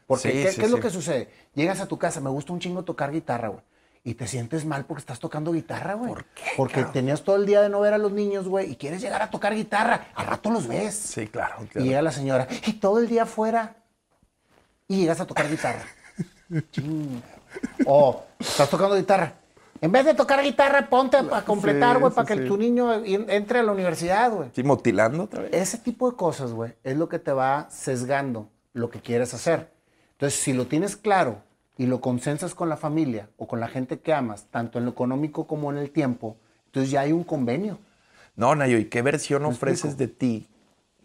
B: porque
A: Sí,
B: ¿qué,
A: sí,
B: qué es lo que sucede? Llegas a tu casa, me gusta un chingo tocar guitarra, güey. Y te sientes mal porque estás tocando guitarra, güey.
A: ¿Por qué,
B: Porque
A: cabrón?
B: tenías todo el día de no ver a los niños, güey, y quieres llegar a tocar guitarra. Al rato los ves.
A: Sí, claro.
B: Y llega la señora, y todo el día afuera, y llegas a tocar guitarra. [LAUGHS] O estás tocando guitarra, En vez de tocar guitarra, ponte a completar, güey,
A: sí,
B: para que
A: sí.
B: tu niño en- entre a la universidad, güey.
A: Sí, motilando otra vez.
B: Ese tipo de cosas, güey, es lo que te va sesgando lo que quieres hacer. Entonces, si lo tienes claro y lo consensas con la familia o con la gente que amas, tanto en lo económico como en el tiempo, entonces ya hay un convenio.
A: No, Nayo, ¿y qué versión
B: ¿Me
A: ofreces
B: explico?
A: de ti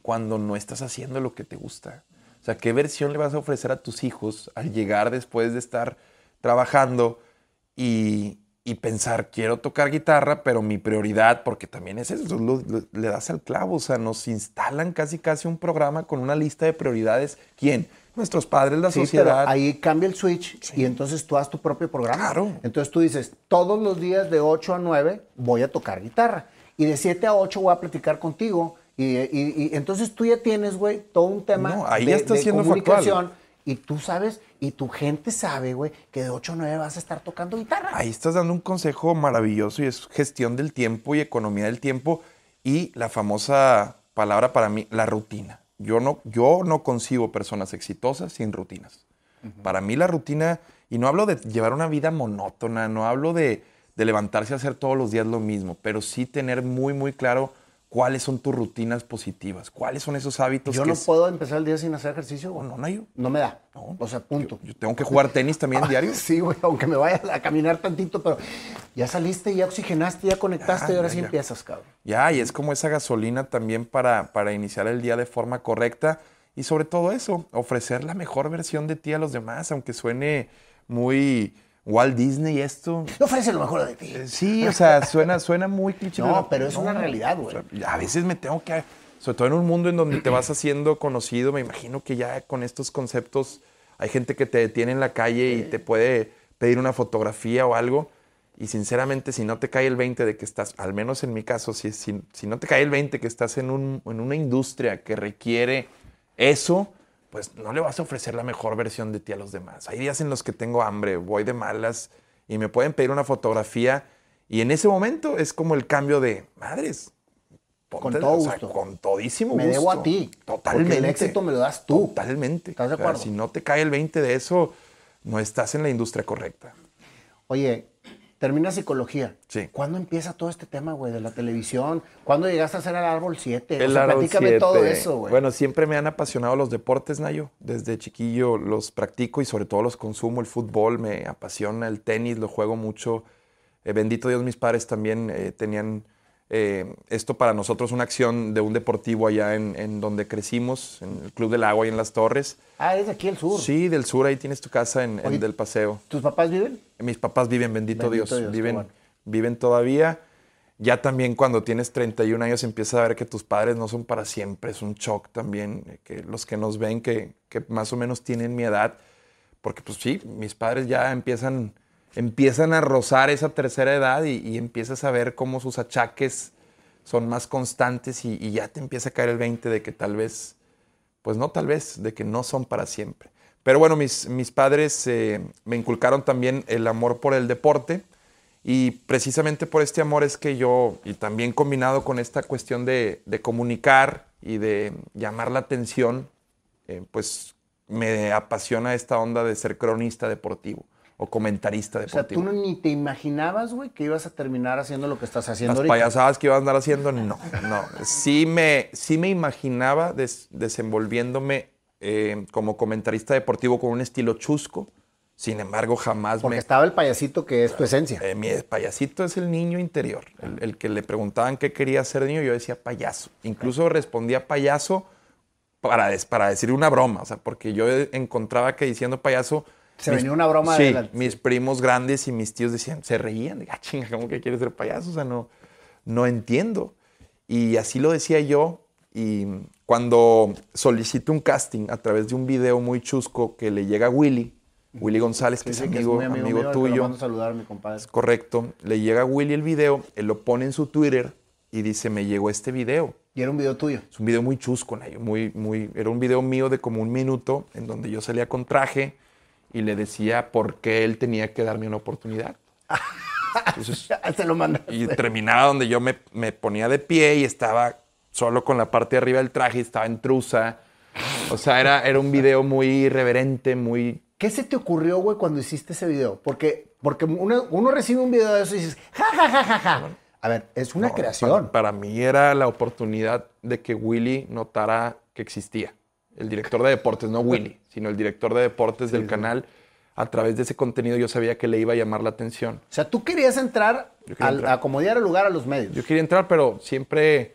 A: cuando no estás haciendo lo que te gusta? O sea, ¿qué versión le vas a ofrecer a tus hijos al llegar después de estar trabajando y, y pensar, quiero tocar guitarra, pero mi prioridad, porque también es eso, lo- lo- le das al clavo, o sea, nos instalan casi casi un programa con una lista de prioridades. ¿Quién? Nuestros padres, la
B: Sí,
A: sociedad.
B: pero ahí cambia el switch y entonces tú haz tu propio programa.
A: Claro.
B: Entonces tú dices, todos los días de 8 a 9 voy a tocar guitarra. Y de 7 a 8 voy a platicar contigo. Y, y- y entonces tú ya tienes, güey, todo un tema
A: No, ahí
B: de,
A: ya está
B: de
A: siendo
B: comunicación. Y tú sabes, y tu gente sabe, güey, que de 8 a 9 vas a estar tocando guitarra.
A: Ahí estás dando un consejo maravilloso y es gestión del tiempo y economía del tiempo y la famosa palabra para mí, la rutina. Yo no, yo no concibo personas exitosas sin rutinas. Para mí la rutina, y no hablo de llevar una vida monótona, no hablo de, de levantarse a hacer todos los días lo mismo, pero sí tener muy, muy claro cuáles son tus rutinas positivas, cuáles son esos hábitos
B: Yo
A: que
B: no
A: es-
B: puedo empezar el día sin hacer ejercicio, güey.
A: No, no, yo-
B: No me da.
A: No.
B: O sea, punto.
A: yo tengo que jugar tenis también [LAUGHS] diario.
B: Sí, güey, aunque me vaya a caminar tantito, pero ya saliste, ya oxigenaste, ya conectaste
A: Ya,
B: y ahora
A: ya,
B: sí
A: ya.
B: empiezas, cabrón.
A: Ya, y es como esa gasolina también para, para iniciar el día de forma correcta y sobre todo eso, ofrecer la mejor versión de ti a los demás, aunque suene muy Walt Disney esto.
B: Ofrece lo mejor de ti.
A: Eh, Sí, o sea, suena, suena muy cliché.
B: No, pero es una realidad, güey.
A: o sea, a veces me tengo que, sobre todo en un mundo en donde te vas haciendo conocido, me imagino que ya con estos conceptos hay gente que te detiene en la calle y te puede pedir una fotografía o algo. Y sinceramente, si no te cae el 20 de que estás, al menos en mi caso, si, si, si no te cae el 20 que estás en, un- en una industria que requiere eso, pues no le vas a ofrecer la mejor versión de ti a los demás. Hay días en los que tengo hambre, voy de malas y me pueden pedir una fotografía y en ese momento es como el cambio de madres.
B: Con todo
A: o sea,
B: gusto.
A: con todísimo
B: Me
A: gusto.
B: debo a ti, porque
A: Totalmente.
B: el éxito me lo das tú.
A: Totalmente.
B: ¿Estás de
A: O sea,
B: acuerdo?
A: si no te cae el 20 de eso, no estás en la industria correcta.
B: Oye, termina psicología.
A: Sí.
B: ¿Cuándo empieza todo este tema, güey, de la televisión? ¿Cuándo llegaste a hacer el árbol 7?
A: El
B: o sea, platícame todo eso, güey.
A: Bueno, siempre me han apasionado los deportes, Nayo. Desde chiquillo los practico y sobre todo los consumo. El fútbol me apasiona, el tenis lo juego mucho. Eh, bendito Dios, mis padres también eh, tenían eh, esto para nosotros una acción de un deportivo allá en, en donde crecimos, en el Club del Agua y en Las Torres.
B: ah, es de aquí el sur.
A: Sí, del sur, ahí tienes tu casa en, en
B: Oye,
A: Del Paseo.
B: ¿Tus papás viven?
A: Mis papás viven, bendito,
B: Bendito
A: Dios, viven,
B: bueno.
A: viven todavía. Ya también cuando tienes 31 años empiezas a ver que tus padres no son para siempre, es un shock también, eh, que los que nos ven que, que más o menos tienen mi edad, porque pues sí, mis padres ya empiezan, empiezan a rozar esa tercera edad y, empiezas a ver cómo sus achaques son más constantes y, ya te empieza a caer el 20 de que tal vez pues no tal vez, de que no son para siempre. Pero bueno, mis, mis padres eh, me inculcaron también el amor por el deporte y precisamente por este amor es que yo, y también combinado con esta cuestión de, de comunicar y de llamar la atención, eh, pues me apasiona esta onda de ser cronista deportivo o comentarista
B: O sea,
A: deportivo.
B: tú ni te imaginabas, güey, que ibas a terminar haciendo lo que estás haciendo
A: Las
B: ahorita.
A: payasadas que iba a andar haciendo, no, no. Sí me, sí me imaginaba des- desenvolviéndome eh, como comentarista deportivo con un estilo chusco. Sin embargo, jamás
B: Porque
A: me...
B: estaba el payasito que es tu esencia.
A: Eh, mi payasito es el niño interior, el, el que le preguntaban qué quería ser niño, yo decía payaso. Incluso respondía payaso para, para decir una broma, o sea, porque yo encontraba que diciendo payaso...
B: Se venía una broma
A: Sí,
B: adelante.
A: mis primos grandes y mis tíos decían, se reían, de, ah, chinga, ¿cómo que quieres ser payaso? O sea, no, no entiendo. Y así lo decía yo. Y cuando solicito un casting a través de un video muy chusco que le llega a Willy, Willy González, que es
B: que
A: amigo,
B: muy
A: amigo,
B: mío, que lo
A: tuyo,
B: mando a saludar a mi compadre.
A: correcto, le llega a Willy el video, él lo pone en su Twitter y dice, me llegó este video.
B: Y era un video tuyo.
A: Es un video muy chusco, muy, muy, era un video mío de como un minuto en donde yo salía con traje y le decía por qué él tenía que darme una oportunidad. Entonces, [LAUGHS]
B: Se lo manda.
A: y terminaba donde yo me, me ponía de pie y estaba solo con la parte de arriba del traje y estaba en trusa. O sea, era, era un video muy irreverente, muy...
B: ¿Qué se te ocurrió, güey, cuando hiciste ese video? Porque Porque uno, uno recibe un video de eso y dices, ja, ja, ja, ja, ja. A ver, es una
A: No,
B: creación.
A: Para, para mí era la oportunidad de que Willy notara que existía. El director de deportes, no Willy, sino el director de deportes del canal. A través de ese contenido yo sabía que le iba a llamar la atención.
B: O sea, tú querías entrar,
A: quería
B: al-
A: entrar.
B: a acomodar el lugar a los medios.
A: Yo quería entrar, pero siempre,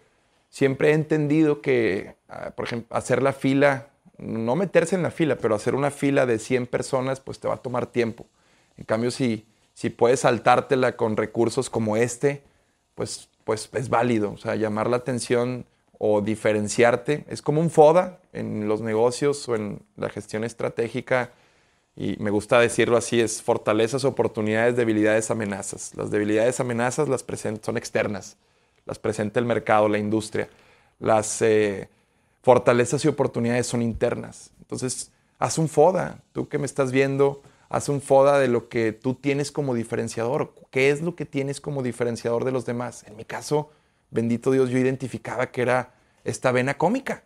A: siempre he entendido que, ah, por ejemplo, hacer la fila, no meterse en la fila, pero hacer una fila de 100 personas, pues te va a tomar tiempo. En cambio, si, si puedes saltártela con recursos como este, pues, pues es válido. O sea, llamar la atención o diferenciarte. Es como un FODA en los negocios o en la gestión estratégica. Y me gusta decirlo así, es fortalezas, oportunidades, debilidades, amenazas. Las debilidades, amenazas las son externas, las presenta el mercado, la industria. Las eh, fortalezas y oportunidades son internas. Entonces, haz un FODA, tú que me estás viendo, haz un FODA de lo que tú tienes como diferenciador. ¿Qué es lo que tienes como diferenciador de los demás? En mi caso, bendito Dios, yo identificaba que era esta vena cómica.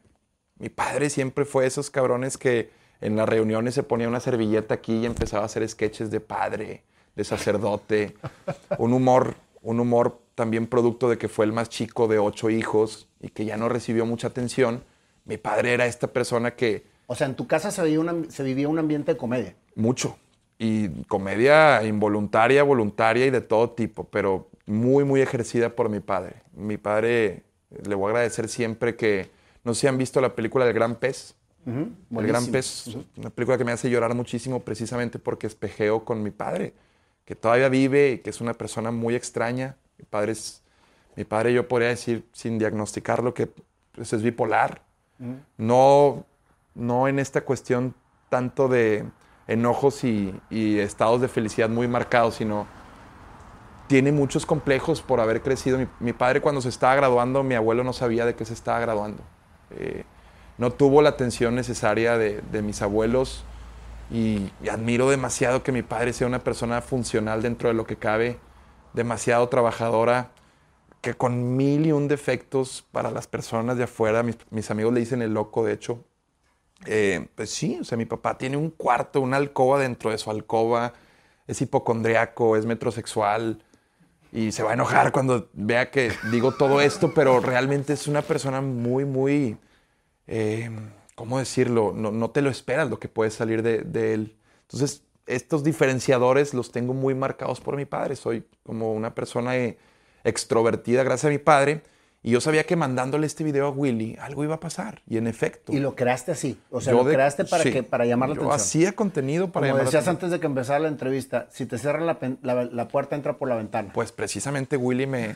A: Mi padre siempre fue esos cabrones que en las reuniones se ponía una servilleta aquí y empezaba a hacer sketches de padre, de sacerdote, un humor, un humor también producto de que fue el más chico de ocho hijos y que ya no recibió mucha atención. Mi padre era esta persona que
B: O sea, en tu casa se, vivía un ambiente de comedia.
A: mucho y comedia involuntaria, voluntaria y de todo tipo, pero muy muy ejercida por mi padre. Mi padre le voy a agradecer siempre que no sé si han visto la película El Gran Pez. El Gran. Pez, una película que me hace llorar muchísimo precisamente porque espejeo con mi padre, que todavía vive y que es una persona muy extraña. Mi padre es, mi padre yo podría decir sin diagnosticarlo que pues, es bipolar. No, no en esta cuestión tanto de enojos y, y estados de felicidad muy marcados, sino tiene muchos complejos por haber crecido. Mi, mi padre cuando se estaba graduando, mi abuelo no sabía de qué se estaba graduando. Eh, no tuvo la atención necesaria de, de mis abuelos y, y admiro demasiado que mi padre sea una persona funcional dentro de lo que cabe, demasiado trabajadora, que con mil y un defectos para las personas de afuera, mis, mis amigos le dicen el loco, de hecho, eh, pues sí, o sea, mi papá tiene un cuarto, una alcoba dentro de su alcoba, es hipocondriaco, es metrosexual y se va a enojar cuando vea que digo todo esto, pero realmente es una persona muy, muy, eh, ¿cómo decirlo? No, no te lo esperas lo que puede salir de, de él. Entonces, estos diferenciadores los tengo muy marcados por mi padre. Soy como una persona eh, extrovertida gracias a mi padre. Y yo sabía que mandándole este video a Willy, algo iba a pasar. Y en efecto.
B: Y lo creaste así. O sea, lo
A: de-
B: creaste para,
A: sí,
B: que, para llamar la
A: yo
B: atención.
A: hacía contenido para
B: Como
A: llamar
B: decías antes de que empezara la entrevista, si te cierran la, la- la puerta, entra por la ventana.
A: Pues precisamente Willy me.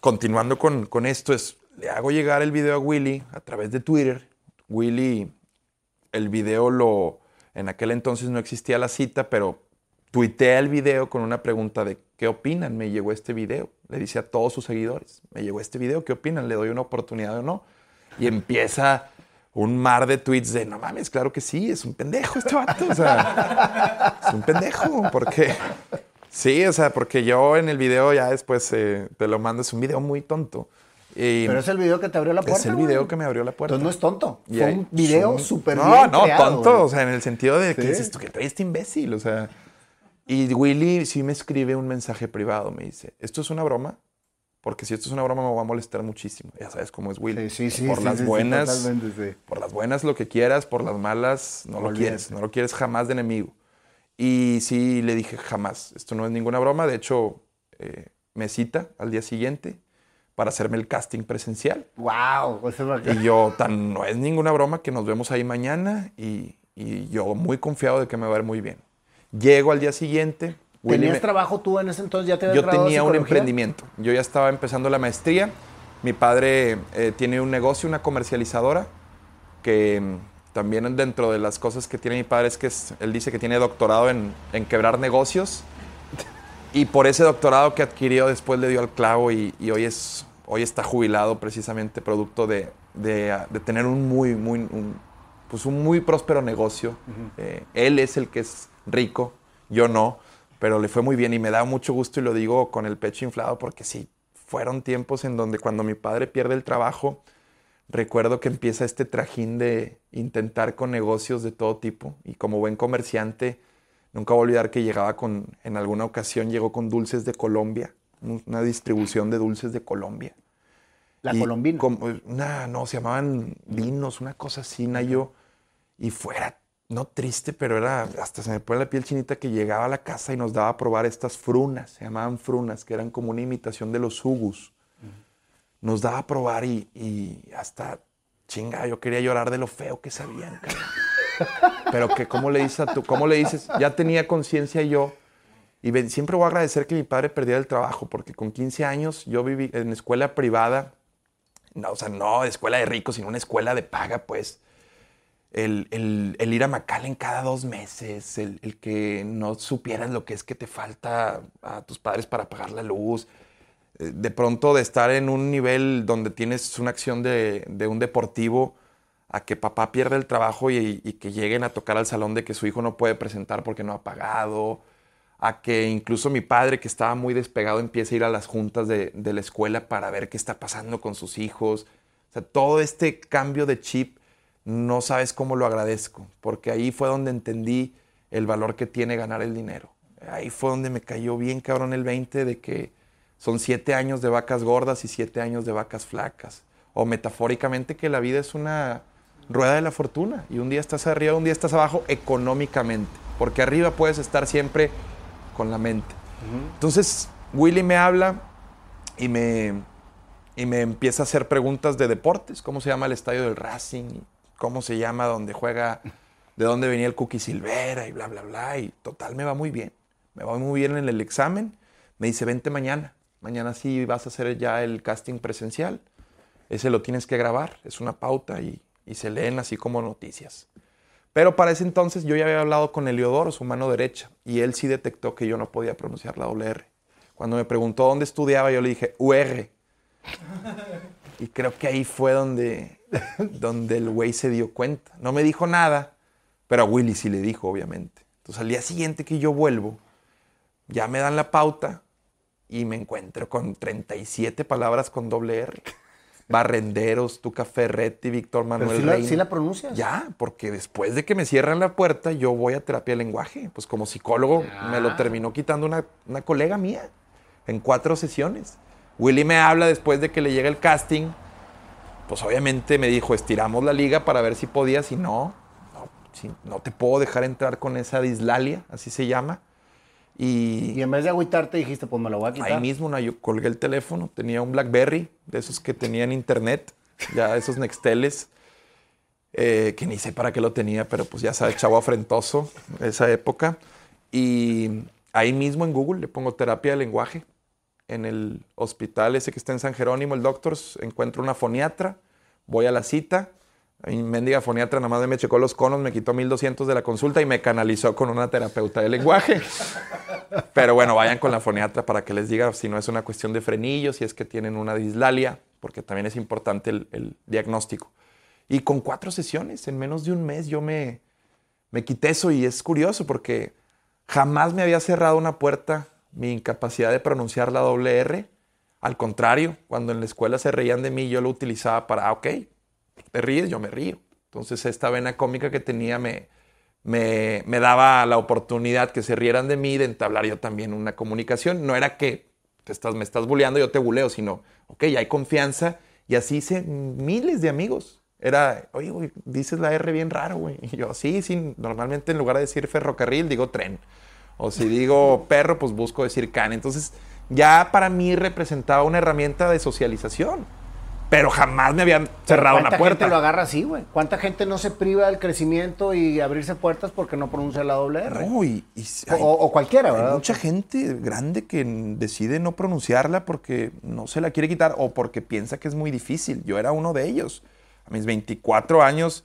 A: Continuando con, con esto, es. Le hago llegar el video a Willy a través de Twitter. Willy, el video lo. En aquel entonces no existía la cita, pero tuitea el video con una pregunta de ¿qué opinan? Me llegó este video. Le dice a todos sus seguidores, me llegó este video, ¿qué opinan? ¿Le doy una oportunidad o no? Y empieza un mar de tweets de no mames, claro que sí, es un pendejo este vato. O sea, es un pendejo, porque sí, o sea, porque yo en el video ya después eh, te lo mando, es un video muy tonto. Y
B: Pero es el video que te abrió la puerta.
A: es el
B: güey.
A: video que me abrió la puerta.
B: Entonces no es tonto.
A: Y
B: Fue un video súper
A: No,
B: bien
A: no,
B: creado,
A: tonto.
B: güey.
A: O sea, en el sentido de que
B: Sí.
A: dices tú que trae este imbécil. O sea. Y Willy sí me escribe un mensaje privado. Me dice: ¿Esto es una broma? Porque si esto es una broma, me va a molestar muchísimo. Ya sabes cómo es Willy.
B: Sí, sí, sí.
A: Por
B: sí,
A: las
B: sí,
A: buenas.
B: sí.
A: Por las buenas lo que quieras, por las malas no lo
B: Olvídate.
A: quieres. No lo quieres jamás de enemigo. Y sí le dije jamás. Esto no es ninguna broma. De hecho, eh, me cita al día siguiente para hacerme el casting presencial.
B: Wow. sea,
A: Y yo, tan no es ninguna broma que nos vemos ahí mañana y, y yo muy confiado de que me va a ir muy bien. Llego al día siguiente. Willy
B: ¿Tenías
A: me-
B: trabajo tú en ese entonces? ¿Ya te
A: yo tenía un emprendimiento. Yo ya estaba empezando la maestría. Mi padre eh, tiene un negocio, una comercializadora, que mm, también dentro de las cosas que tiene mi padre es que es- él dice que tiene doctorado en, en quebrar negocios. Y por ese doctorado que adquirió después le dio al clavo y, y hoy, es, hoy está jubilado precisamente producto de, de, ah, de tener un muy, muy, un, pues un muy próspero negocio. Eh, él es el que es rico, yo no, pero le fue muy bien y me da mucho gusto y lo digo con el pecho inflado porque sí, fueron tiempos en donde cuando mi padre pierde el trabajo, recuerdo que empieza este trajín de intentar con negocios de todo tipo y como buen comerciante Nunca voy a olvidar que llegaba con, en alguna ocasión llegó con dulces de Colombia, una distribución de dulces de Colombia.
B: La colombina.
A: una, no, se llamaban vinos, una cosa así, Nayo. Y fuera, no triste, pero era, hasta se me pone la piel chinita que llegaba a la casa y nos daba a probar estas frunas, se llamaban frunas, que eran como una imitación de los hugus. Nos daba a probar y, y hasta, chinga, yo quería llorar de lo feo que sabían, Pero que, ¿cómo le dices a tú? ¿Cómo le dices? Ya tenía conciencia yo. Y siempre voy a agradecer que mi padre perdiera el trabajo, porque con 15 años yo viví en escuela privada, no, o sea, no escuela de ricos, sino una escuela de paga, pues. El, ir a McAllen cada dos meses, el, que no supieras lo que es que te falta a tus padres para pagar la luz, eh, de pronto de estar en un nivel donde tienes una acción de, un deportivo, a que papá pierda el trabajo y, que lleguen a tocar al salón de que su hijo no puede presentar porque no ha pagado, a que incluso mi padre, que estaba muy despegado, empiece a ir a las juntas de, la escuela para ver qué está pasando con sus hijos. O sea, todo este cambio de chip, no sabes cómo lo agradezco, porque ahí fue donde entendí el valor que tiene ganar el dinero. Ahí fue donde me cayó bien cabrón el 20 de que son siete años de vacas gordas y siete años de vacas flacas. O metafóricamente que la vida es una rueda de la fortuna y un día estás arriba, un día estás abajo económicamente, porque arriba puedes estar siempre con la mente. Entonces, Willy me habla y me, y me empieza a hacer preguntas de deportes. ¿Cómo se llama el estadio del Racing? ¿Cómo se llama donde juega? ¿De dónde venía el Cookie Silvera? Y bla, bla, bla. Y total, me va muy bien. Me va muy bien en el examen. Me dice, vente mañana. Mañana sí vas a hacer ya el casting presencial. Ese lo tienes que grabar. Es una pauta y, y se leen así como noticias. Pero para ese entonces yo ya había hablado con Eliodoro, su mano derecha, y él sí detectó que yo no podía pronunciar la doble R. Cuando me preguntó dónde estudiaba, yo le dije UR. Y creo que ahí fue donde, [LAUGHS] donde el güey se dio cuenta. No me dijo nada, pero a Willy sí le dijo, obviamente. Entonces al día siguiente que yo vuelvo, ya me dan la pauta y me encuentro con 37 palabras con doble R. [LAUGHS] Barrenderos, Tuca Ferretti, Víctor Manuel
B: Pero sí la, pronuncias?
A: Ya, porque después de que me cierran la puerta, yo voy a terapia de lenguaje. Pues como psicólogo me lo terminó quitando una, una colega mía en cuatro sesiones. Willy me habla después de que le llega el casting. Pues obviamente me dijo, estiramos la liga para ver si podía, si no, no, si, no te puedo dejar entrar con esa dislalia, así se llama. Y,
B: en vez de agüitarte dijiste, pues me lo voy a quitar.
A: Ahí mismo no, yo colgué el teléfono, tenía un BlackBerry, de esos que tenían internet, ya esos Nexteles, eh, que ni sé para qué lo tenía, pero pues ya sabes, chavo afrentoso, esa época. Y ahí mismo en Google le pongo terapia de lenguaje. En el hospital ese que está en San Jerónimo, el Doctors, encuentro una foniatra, voy a la cita, mi mendiga foniatra nada más me checó los conos, me quitó 1200 de la consulta y me canalizó con una terapeuta de lenguaje. [LAUGHS] Pero bueno, vayan con la foniatra para que les diga si no es una cuestión de frenillos, si es que tienen una dislalia, porque también es importante el, diagnóstico. Y con cuatro sesiones, en menos de un mes, yo me, me quité eso y es curioso porque jamás me había cerrado una puerta mi incapacidad de pronunciar la doble R. Al contrario, cuando en la escuela se reían de mí, yo lo utilizaba para, ah, ok, te ríes, yo me río. Entonces esta vena cómica que tenía me, me, daba la oportunidad que se rieran de mí, de entablar yo también una comunicación. No era que te estás, me estás bulleando, yo te buleo, sino, ok, hay confianza. Y así hice miles de amigos. Era, oye, dices la R bien raro, güey. Y yo, sí, sí, normalmente en lugar de decir ferrocarril, digo tren. O si digo perro, pues busco decir can. Entonces, ya para mí representaba una herramienta de socialización pero jamás me habían cerrado una puerta. ¿Cuánta
B: gente lo agarra así, güey? ¿Cuánta gente no se priva del crecimiento y abrirse puertas porque no pronuncia la doble R?
A: No, y,
B: o, cualquiera, ¿verdad?
A: Hay mucha gente grande que decide no pronunciarla porque no se la quiere quitar o porque piensa que es muy difícil. Yo era uno de ellos. A mis 24 años,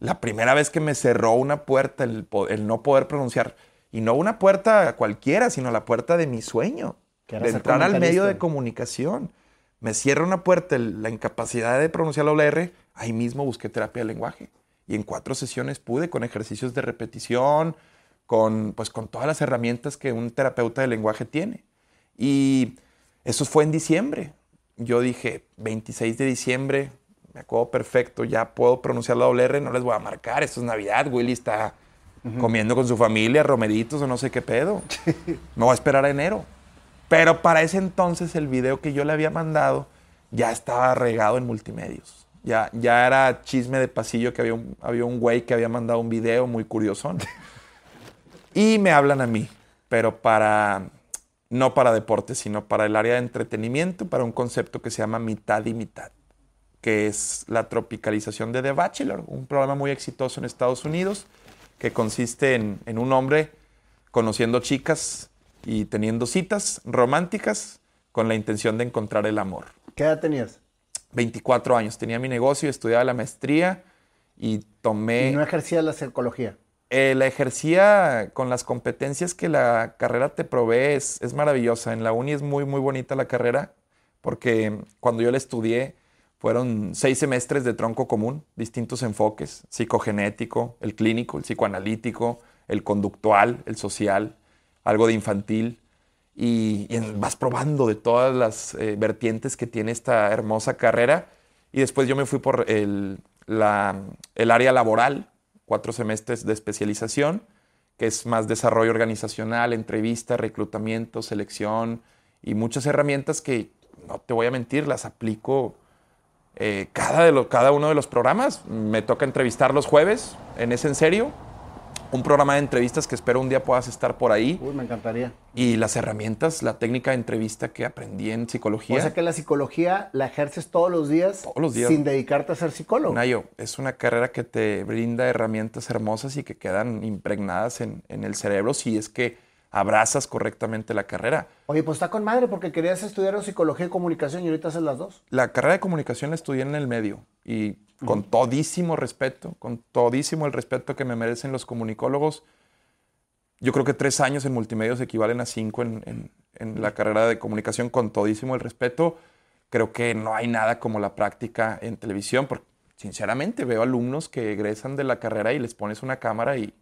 A: la primera vez que me cerró una puerta, el, el no poder pronunciar, y no una puerta cualquiera, sino la puerta de mi sueño, de entrar al medio de comunicación me cierra una puerta la incapacidad de pronunciar la R, ahí mismo busqué terapia de lenguaje. Y en cuatro sesiones pude, con ejercicios de repetición, con, pues, con todas las herramientas que un terapeuta de lenguaje tiene. Y eso fue en diciembre. Yo dije, 26 de diciembre, me acuerdo perfecto, ya puedo pronunciar la doble R, no les voy a marcar, esto es Navidad, Willy está comiendo con su familia, romeritos o no sé qué pedo. [LAUGHS] Me voy a esperar a enero. Pero para ese entonces el video que yo le había mandado ya estaba regado en multimedios. Ya, ya era chisme de pasillo que había un, había un güey que había mandado un video muy curioso. [LAUGHS] y me hablan a mí, pero para, no para deporte, sino para el área de entretenimiento, para un concepto que se llama mitad y mitad, que es la tropicalización de The Bachelor, un programa muy exitoso en Estados Unidos que consiste en, en un hombre conociendo chicas y teniendo citas románticas con la intención de encontrar el amor.
B: ¿Qué edad tenías?
A: 24 años. Tenía mi negocio, estudiaba la maestría y tomé...
B: ¿Y no ejercías la psicología?
A: Eh, la ejercía con las competencias que la carrera te provee. Es, es, maravillosa. En la uni es muy, muy bonita la carrera porque cuando yo la estudié fueron seis semestres de tronco común, distintos enfoques, psicogenético, el clínico, el psicoanalítico, el conductual, el social, algo de infantil. Y, y vas probando de todas las eh, vertientes que tiene esta hermosa carrera. Y después yo me fui por el, la, el área laboral, cuatro semestres de especialización, que es más desarrollo organizacional, entrevista, reclutamiento, selección y muchas herramientas que, no te voy a mentir, las aplico eh, cada, de lo, cada uno de los programas. Me toca entrevistar los jueves, en ese en serio, un programa de entrevistas que espero un día puedas estar por ahí.
B: Uy, me encantaría.
A: Y las herramientas, la técnica de entrevista que aprendí en psicología.
B: O sea que la psicología la ejerces todos los días,
A: todos los días.
B: sin dedicarte a ser psicólogo.
A: Nayo, es una carrera que te brinda herramientas hermosas y que quedan impregnadas en, en el cerebro si es que abrazas correctamente la carrera.
B: Oye, pues está con madre porque querías estudiar psicología y comunicación y ahorita haces las dos.
A: La carrera de comunicación la estudié en el medio y con todísimo respeto, con todísimo el respeto que me merecen los comunicólogos. Yo creo que tres años en multimedios equivalen a cinco en, en, en, la carrera de comunicación, con todísimo el respeto. Creo que no hay nada como la práctica en televisión, porque sinceramente veo alumnos que egresan de la carrera y les pones una cámara y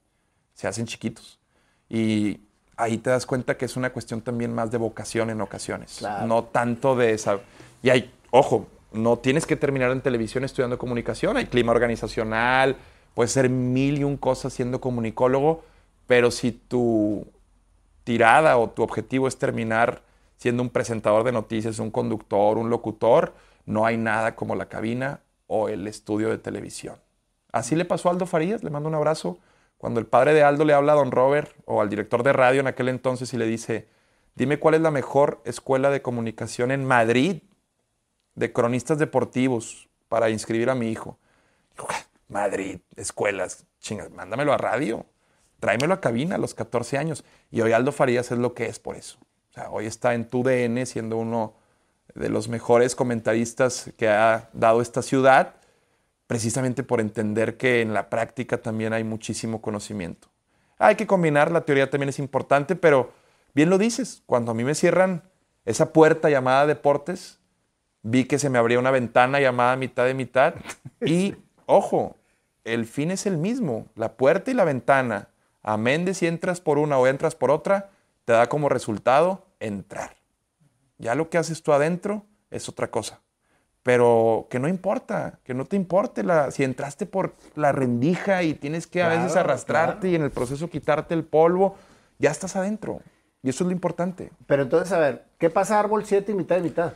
A: se hacen chiquitos. Y ahí te das cuenta que es una cuestión también más de vocación en ocasiones,
B: Claro.
A: no tanto de esa... Y hay, ojo, no tienes que terminar en televisión estudiando comunicación, hay clima organizacional, puedes ser mil y un cosas siendo comunicólogo, pero si tu tirada o tu objetivo es terminar siendo un presentador de noticias, un conductor, un locutor, no hay nada como la cabina o el estudio de televisión. Así le pasó a Aldo Farías, le mando un abrazo. Cuando el padre de Aldo le habla a don Robert o al director de radio en aquel entonces y le dice, dime cuál es la mejor escuela de comunicación en Madrid de cronistas deportivos para inscribir a mi hijo. Dijo, "Ah, Madrid, escuelas, chingas, mándamelo a radio, tráemelo a cabina a los 14 años. Y hoy Aldo Farías es lo que es por eso. O sea, hoy está en tu DN siendo uno de los mejores comentaristas que ha dado esta ciudad precisamente por entender que en la práctica también hay muchísimo conocimiento. Hay que combinar, la teoría también es importante, pero bien lo dices, cuando a mí me cierran esa puerta llamada deportes, vi que se me abría una ventana llamada mitad de mitad [LAUGHS] y, ojo, el fin es el mismo, la puerta y la ventana, amén de si entras por una o entras por otra, te da como resultado entrar. Ya lo que haces tú adentro es otra cosa pero que no importa, que no te importe la, si entraste por la rendija y tienes que a
B: Claro,
A: veces arrastrarte
B: claro.
A: y en el proceso quitarte el polvo, ya estás adentro. Y eso es lo importante.
B: Pero entonces, a ver, ¿qué pasa árbol 7 y mitad y mitad?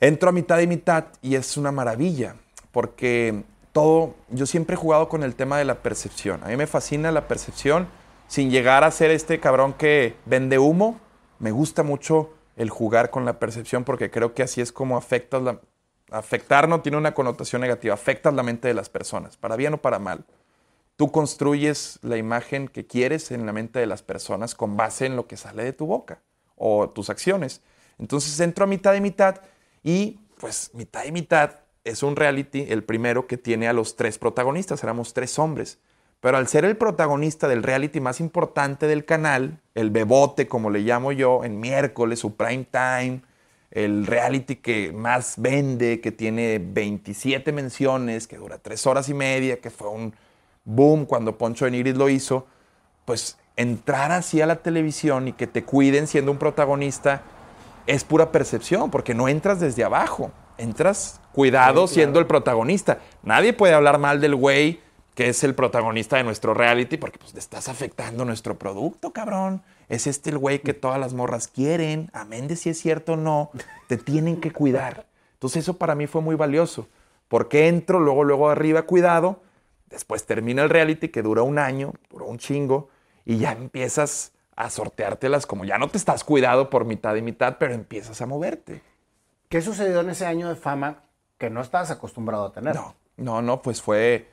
A: Entro a mitad y mitad y es una maravilla, porque todo, yo siempre he jugado con el tema de la percepción. A mí me fascina la percepción, sin llegar a ser este cabrón que vende humo. Me gusta mucho el jugar con la percepción porque creo que así es como afectas la... Afectar no tiene una connotación negativa, afectas la mente de las personas, para bien o para mal. Tú construyes la imagen que quieres en la mente de las personas con base en lo que sale de tu boca o tus acciones. Entonces entro a mitad y mitad y pues mitad y mitad es un reality, el primero que tiene a los tres protagonistas, éramos tres hombres. Pero al ser el protagonista del reality más importante del canal, el bebote como le llamo yo, en miércoles, su prime time, el reality que más vende, que tiene 27 menciones, que dura tres horas y media, que fue un boom cuando Poncho de Nigris lo hizo, pues entrar así a la televisión y que te cuiden siendo un protagonista es pura percepción, porque no entras desde abajo, entras cuidado
B: Sí, claro.
A: siendo el protagonista. Nadie puede hablar mal del güey que es el protagonista de nuestro reality, porque pues te estás afectando nuestro producto, cabrón. Es este el güey que todas las morras quieren, amén de si es cierto o no, [LAUGHS] te tienen que cuidar. Entonces eso para mí fue muy valioso, porque entro luego, luego arriba, cuidado, después termina el reality que dura un año, duró un chingo, y ya empiezas a sorteártelas como ya no te estás cuidado por mitad y mitad, pero empiezas a moverte.
B: ¿Qué sucedió en ese año de fama que no estabas acostumbrado a tener?
A: No, no, no, pues fue,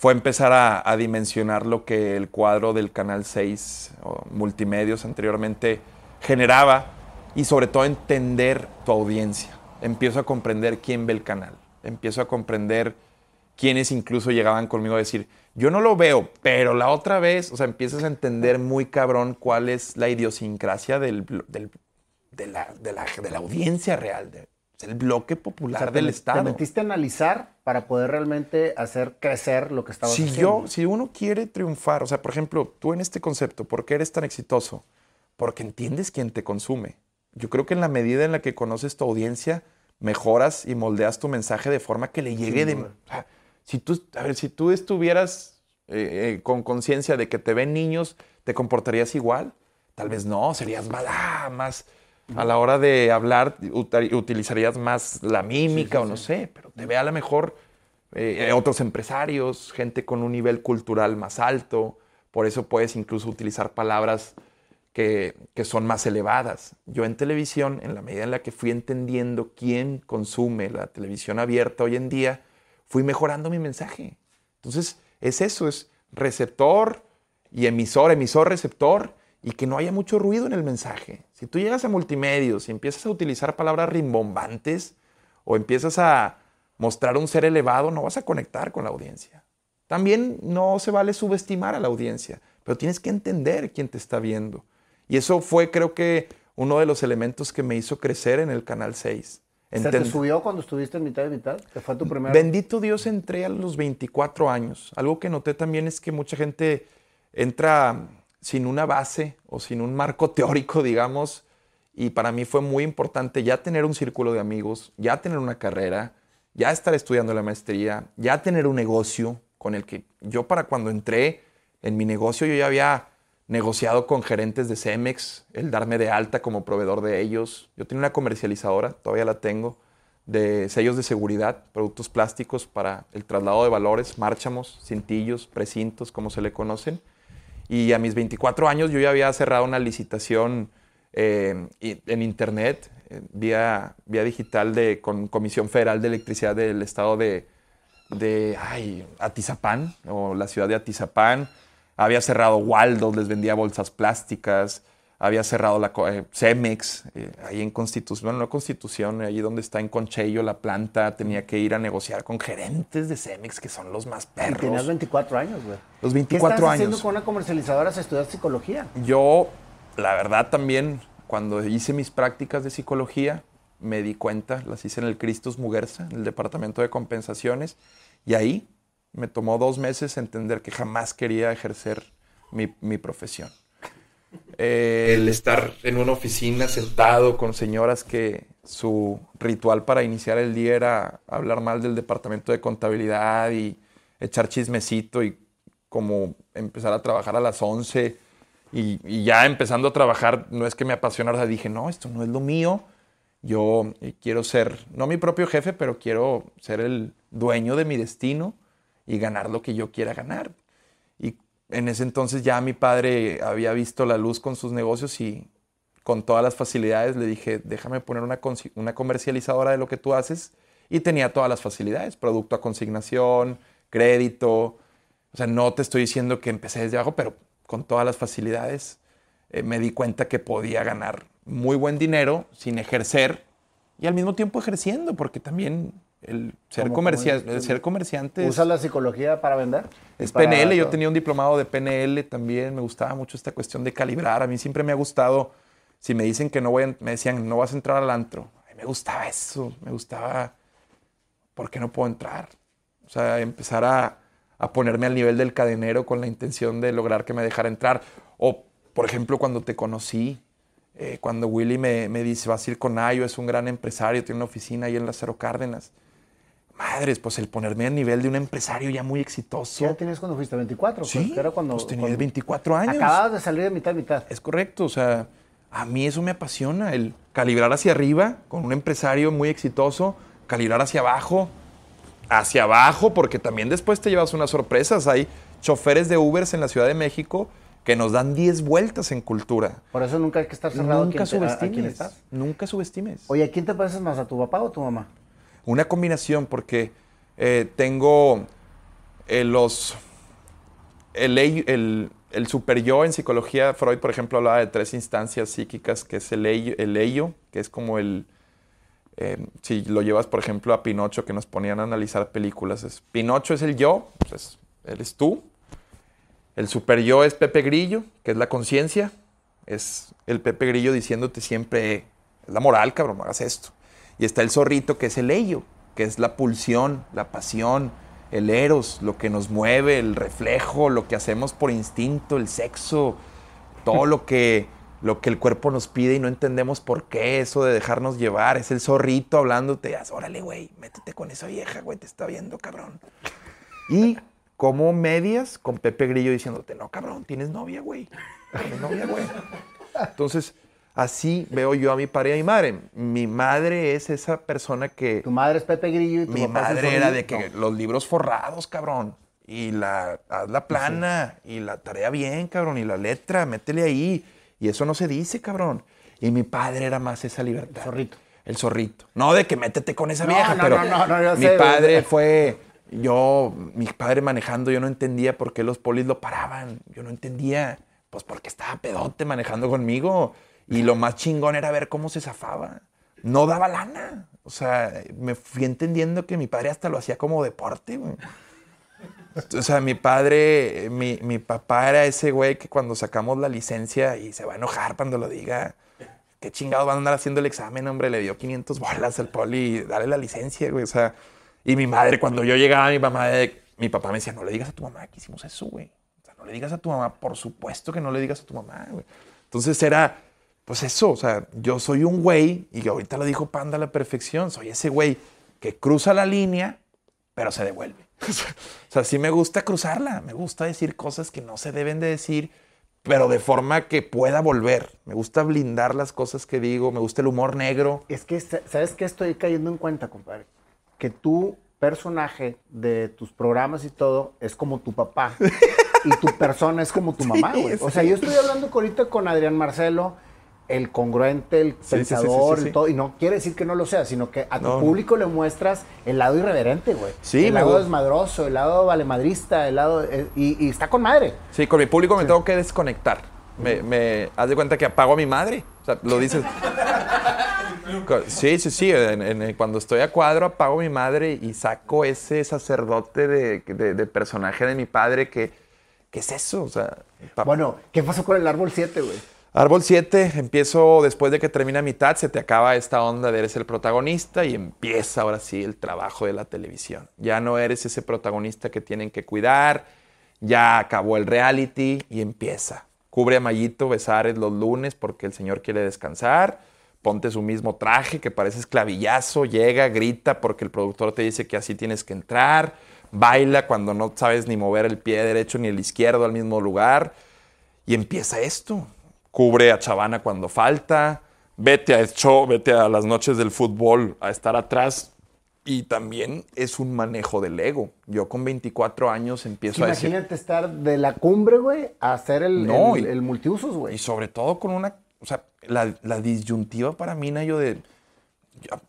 A: fue empezar a, dimensionar lo que el cuadro del Canal 6 o multimedios anteriormente generaba y sobre todo entender tu audiencia. Empiezo a comprender quién ve el canal, empiezo a comprender quiénes incluso llegaban conmigo a decir, yo no lo veo, pero la otra vez, o sea, empiezas a entender muy cabrón cuál es la idiosincrasia de, la, de, la, audiencia real, de, el bloque popular del Estado.
B: Te metiste a analizar para poder realmente hacer crecer lo que estaba
A: si
B: haciendo.
A: Yo, si uno quiere triunfar, o sea, por ejemplo, tú en este concepto, ¿por qué eres tan exitoso? Porque entiendes quién te consume. Yo creo que en la medida en la que conoces tu audiencia, mejoras y moldeas tu mensaje de forma que le llegue de... Si tú, a ver, si tú estuvieras eh, eh, con conciencia de que te ven niños, ¿te comportarías igual? Tal vez no, serías más, ah, más a la hora de hablar, utilizarías más la mímica o no sé, pero te ve a lo mejor eh, otros empresarios, gente con un nivel cultural más alto, por eso puedes incluso utilizar palabras que, que, son más elevadas. Yo en televisión, en la medida en la que fui entendiendo quién consume la televisión abierta hoy en día, fui mejorando mi mensaje. Entonces, es eso, es receptor y emisor, emisor, receptor, y que no haya mucho ruido en el mensaje. Si tú llegas a multimedios y empiezas a utilizar palabras rimbombantes o empiezas a mostrar un ser elevado, no vas a conectar con la audiencia. También no se vale subestimar a la audiencia, pero tienes que entender quién te está viendo. Y eso fue, creo que, uno de los elementos que me hizo crecer en el Canal 6.
B: ¿Se te subió cuando estuviste en mitad de mitad? ¿Que fue tu primer?
A: Bendito Dios, entré a los 24 años. Algo que noté también es que mucha gente entra sin una base o sin un marco [LAUGHS] teórico, digamos, y para mí fue muy importante ya tener un círculo de amigos, ya tener una carrera, ya estar estudiando la maestría, ya tener un negocio con el que yo para cuando entré en mi negocio yo ya había negociado con gerentes de Cemex, el darme de alta como proveedor de ellos. Yo tenía una comercializadora, todavía la tengo, de sellos de seguridad, productos plásticos para el traslado de valores, márchamos, cintillos, precintos, como se le conocen. Y a mis 24 años yo ya había cerrado una licitación eh, en internet, eh, vía, vía digital, de, con Comisión Federal de Electricidad del Estado de, de Atizapán, o la ciudad de Atizapán. Había cerrado Waldo, les vendía bolsas plásticas, había cerrado la eh, Cemex, eh, ahí en Constitución, bueno, no Constitución, ahí donde está en Conchello la planta, tenía que ir a negociar con gerentes de Cemex, que son los más perros. Y
B: tenías 24 años, güey.
A: Los 24 ¿Qué
B: estás
A: años.
B: haciendo con una comercializadora si estudias psicología?
A: Yo, la verdad también, cuando hice mis prácticas de psicología, me di cuenta, las hice en el Cristus Muguerza, en el departamento de compensaciones, y ahí me tomó dos meses entender que jamás quería ejercer mi, profesión. Eh, el estar en una oficina sentado con señoras que su ritual para iniciar el día era hablar mal del departamento de contabilidad y echar chismecito y como empezar a trabajar a las 11 y, y ya empezando a trabajar no es que me apasionara, dije, no, esto no es lo mío, yo quiero ser, no mi propio jefe, pero quiero ser el dueño de mi destino y ganar lo que yo quiera ganar. En ese entonces ya mi padre había visto la luz con sus negocios y con todas las facilidades le dije, déjame poner una, una comercializadora de lo que tú haces. Y tenía todas las facilidades, producto a consignación, crédito. O sea, no te estoy diciendo que empecé desde abajo, pero con todas las facilidades eh, me di cuenta que podía ganar muy buen dinero sin ejercer y al mismo tiempo ejerciendo, porque también el ser, comercial, el ser comerciante.
B: ¿Usa la psicología para vender?
A: Es PNL, yo tenía un diplomado de PNL también, me gustaba mucho esta cuestión de calibrar. A mí siempre me ha gustado, si me dicen que no voy, me decían, no vas a entrar al antro. A mí me gustaba eso, me gustaba, ¿por qué no puedo entrar? O sea, empezar a, a ponerme al nivel del cadenero con la intención de lograr que me dejara entrar. O, por ejemplo, cuando te conocí, eh, cuando Willy me, me dice, vas a ir con Ayo, es un gran empresario, tiene una oficina ahí en Lázaro Cárdenas madres, pues el ponerme a nivel de un empresario ya muy exitoso.
B: ¿Qué edad tenías cuando fuiste? ¿24?
A: Sí,
B: Era cuando,
A: pues tenía
B: cuando
A: 24 años.
B: Acababas de salir de mitad a mitad.
A: Es correcto, o sea, a mí eso me apasiona, el calibrar hacia arriba con un empresario muy exitoso, calibrar hacia abajo, hacia abajo, porque también después te llevas unas sorpresas. Hay choferes de Ubers en la Ciudad de México que nos dan 10 vueltas en cultura.
B: Por eso nunca hay que estar cerrado
A: Nunca
B: a quién te- a- a
A: subestimes.
B: estás.
A: Nunca subestimes.
B: Oye, ¿a quién te pareces más? ¿A tu papá o a tu mamá?
A: Una combinación, porque eh, tengo eh, los. El, el, super yo en psicología, Freud, por ejemplo, hablaba de tres instancias psíquicas, que es el ello, el que es como el. eh, si lo llevas, por ejemplo, a Pinocho, que nos ponían a analizar películas, es, Pinocho es el yo, pues eres tú. El super yo es Pepe Grillo, que es la conciencia. Es el Pepe Grillo diciéndote siempre, es la moral, cabrón, no hagas esto. Y está el zorrito, que es el ello, que es la pulsión, la pasión, el eros, lo que nos mueve, el reflejo, lo que hacemos por instinto, el sexo, todo lo que, lo que el cuerpo nos pide y no entendemos por qué, eso de dejarnos llevar. Es el zorrito hablándote, "Haz, órale, güey, métete con esa vieja, güey, te está viendo, cabrón. Y como medias con Pepe Grillo diciéndote, no, cabrón, tienes novia, güey. Tienes novia, güey. Entonces, así veo yo a mi padre y a mi madre. Mi madre es esa persona que...
B: Tu madre es Pepe Grillo y tu
A: Mi
B: papá es el
A: madre era de que los libros forrados, cabrón. Y la, haz la plana, y la tarea bien, cabrón, y la letra, métele ahí. Y eso no se dice, cabrón. Y mi padre era más esa libertad.
B: zorrito.
A: El zorrito. No de que métete con esa
B: No,
A: vieja,
B: no,
A: pero
B: no, no, no,
A: mi
B: sé,
A: padre fue... Yo, mi padre manejando, yo no entendía por qué los polis lo paraban. Yo no entendía. Pues porque estaba pedote manejando conmigo. Y lo más chingón era ver cómo se zafaba. No daba lana. O sea, me fui entendiendo que mi padre hasta lo hacía como deporte, güey. O sea, mi padre, mi, mi papá era ese güey que cuando sacamos la licencia y se va a enojar cuando lo diga. ¿Qué chingados van a andar haciendo el examen, hombre? Le dio 500 bolas al poli, dale la licencia, güey. O sea, y mi madre, cuando yo llegaba, mi mamá, de- mi papá me decía, no le digas a tu mamá que hicimos eso, güey. O sea, no le digas a tu mamá, por supuesto que no le digas a tu mamá, güey. Entonces era, pues eso, o sea, yo soy un güey, y ahorita lo dijo Panda a la perfección, soy ese güey que cruza la línea, pero se devuelve. [LAUGHS] o sea, sí me gusta cruzarla, me gusta decir cosas que no se deben de decir, pero de forma que pueda volver. Me gusta blindar las cosas que digo, me gusta el humor negro.
B: Es que, sa- ¿sabes qué estoy cayendo en cuenta, compadre? Que tu personaje de tus programas y todo es como tu papá. [LAUGHS] y tu persona es como tu mamá, güey. O sea, yo estoy hablando ahorita con Adrián Marcelo, el congruente, el
A: sí,
B: pensador,
A: sí, sí.
B: el todo. Y no quiere decir que no lo sea, sino que a tu
A: No.
B: público le muestras el lado irreverente, güey.
A: Sí,
B: el lado desmadroso, el lado valemadrista, el lado. eh, y, y está con madre.
A: Sí, con mi público me tengo que desconectar. Me, me haz de cuenta que apago a mi madre. O sea, lo dices. Sí, sí, sí. en- en- cuando estoy a cuadro, apago a mi madre y saco ese sacerdote de, de- de personaje de mi padre que. ¿Qué es eso? O sea,
B: Bueno, ¿qué pasó con el árbol 7, güey?
A: Árbol 7, empiezo después de que termina mitad, se te acaba esta onda de eres el protagonista y empieza ahora sí el trabajo de la televisión. Ya no eres ese protagonista que tienen que cuidar, ya acabó el reality y empieza. Cubre a Mayito Besares los lunes porque el señor quiere descansar, ponte su mismo traje que parece esclavillazo, llega, grita porque el productor te dice que así tienes que entrar, baila cuando no sabes ni mover el pie derecho ni el izquierdo al mismo lugar. Y empieza esto. Cubre a Chavana cuando falta. Vete a show, vete a las noches del fútbol a estar atrás. Y también es un manejo del ego. Yo con 24 años empiezo a decir.
B: Imagínate estar de la cumbre, güey, a hacer el,
A: No,
B: el,
A: y-
B: el multiusos,
A: Y
B: güey.
A: sobre todo con una. O sea, la, la disyuntiva para mí, Nayo, de.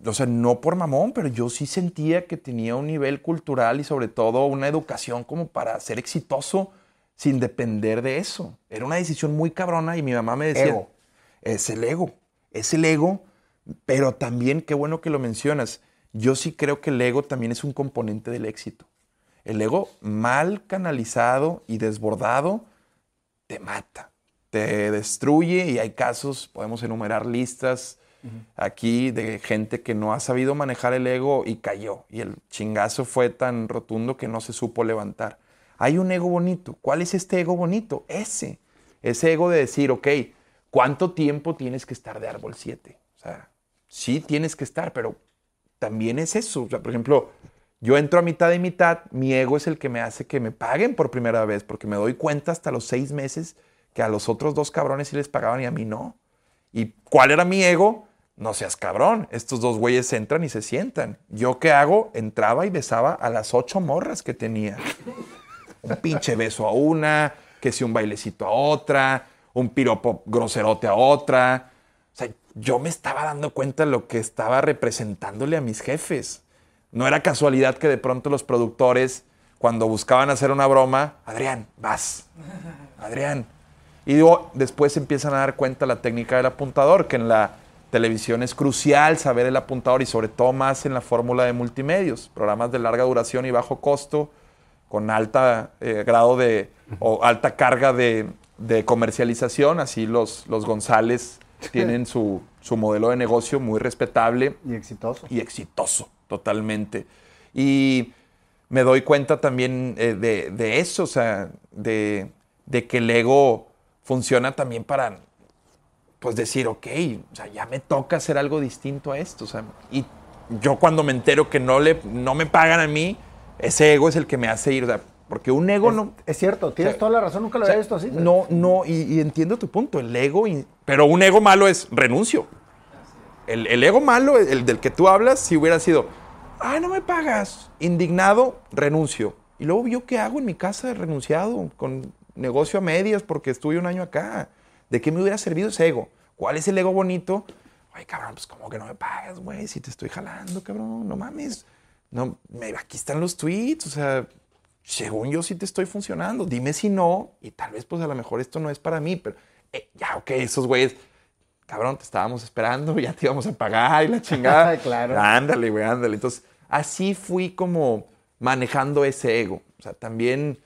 A: O sea, no por mamón, pero yo sí sentía que tenía un nivel cultural y sobre todo una educación como para ser exitoso sin depender de eso. Era una decisión muy cabrona y mi mamá me decía,
B: Ego.
A: es el ego, es el ego, pero también, qué bueno que lo mencionas, yo sí creo que el ego también es un componente del éxito. El ego mal canalizado y desbordado te mata, te destruye y hay casos, podemos enumerar listas aquí de gente que no ha sabido manejar el ego y cayó y el chingazo fue tan rotundo que no se supo levantar. Hay un ego bonito. ¿Cuál es este ego bonito? Ese. Ese ego de decir, ok, ¿cuánto tiempo tienes que estar de árbol 7? O sea, sí tienes que estar, pero también es eso. O sea, por ejemplo, yo entro a mitad y mitad, mi ego es el que me hace que me paguen por primera vez, porque me doy cuenta hasta los seis meses que a los otros dos cabrones sí les pagaban y a mí no. ¿Y cuál era mi ego? No seas cabrón, estos dos güeyes entran y se sientan. ¿Yo qué hago? Entraba y besaba a las ocho morras que tenía. Un pinche beso a una, que si un bailecito a otra, un piropo groserote a otra. O sea, yo me estaba dando cuenta de lo que estaba representándole a mis jefes. No era casualidad que de pronto los productores, cuando buscaban hacer una broma, Adrián, vas, Adrián. Y digo, después empiezan a dar cuenta la técnica del apuntador, que en la televisión es crucial saber el apuntador y sobre todo más en la fórmula de multimedios, programas de larga duración y bajo costo, con alta eh, grado de, o alta carga de, de comercialización, así los, los González [LAUGHS] tienen su, su modelo de negocio muy respetable.
B: Y exitoso.
A: Y exitoso, totalmente. Y me doy cuenta también eh, de, de, eso, o sea, de, de, que el ego funciona también para, pues decir, ok, o sea, ya me toca hacer algo distinto a esto. O sea, y yo cuando me entero que no, le, no me pagan a mí, ese ego es el que me hace ir. O sea, porque un ego
B: es,
A: no.
B: Es cierto, tienes o sea, toda la razón, nunca lo o sea, había visto así.
A: No, no, y, y, entiendo tu punto, el ego. Y, pero un ego malo es renuncio. El, el, ego malo, el del que tú hablas, si hubiera sido, ay, no me pagas, indignado, renuncio. Y luego yo qué hago en mi casa de renunciado, con negocio a medias porque estuve un año acá. ¿De qué me hubiera servido ese ego? ¿Cuál es el ego bonito? Ay, cabrón, pues como que no me pagas, güey, si te estoy jalando, cabrón, no mames. No, me, aquí están los tweets, o sea, según yo sí te estoy funcionando. Dime si no, y tal vez pues a lo mejor esto no es para mí, pero eh, ya, ok, esos güeyes, cabrón, te estábamos esperando, [LAUGHS] ya te íbamos a pagar y la chingada. [LAUGHS]
B: claro.
A: Ándale, güey, ándale. Entonces, así fui como manejando ese ego. O sea, también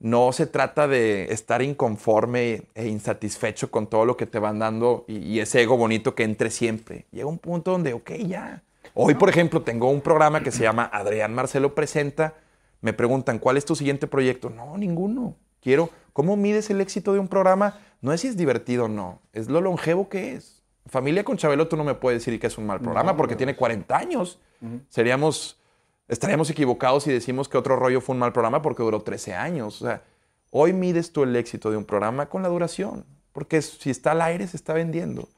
A: no se trata de estar inconforme e insatisfecho con todo lo que te van dando y, y ese ego bonito que entre siempre. Llega un punto donde, ok, ya. Hoy, por ejemplo, tengo un programa que se llama Adrián Marcelo Presenta me preguntan, ¿cuál es tu siguiente proyecto? No, ninguno. Quiero, ¿cómo mides el éxito de un programa? No es si es divertido o no, es lo longevo que es. Familia con Chabelo, tú no me puedes decir que es un mal programa no, porque no. tiene 40 años. Uh -huh. Seríamos, estaríamos equivocados si decimos que otro rollo fue un mal programa porque duró 13 años. O sea, hoy mides tú el éxito de un programa con la duración, porque si está al aire se está vendiendo.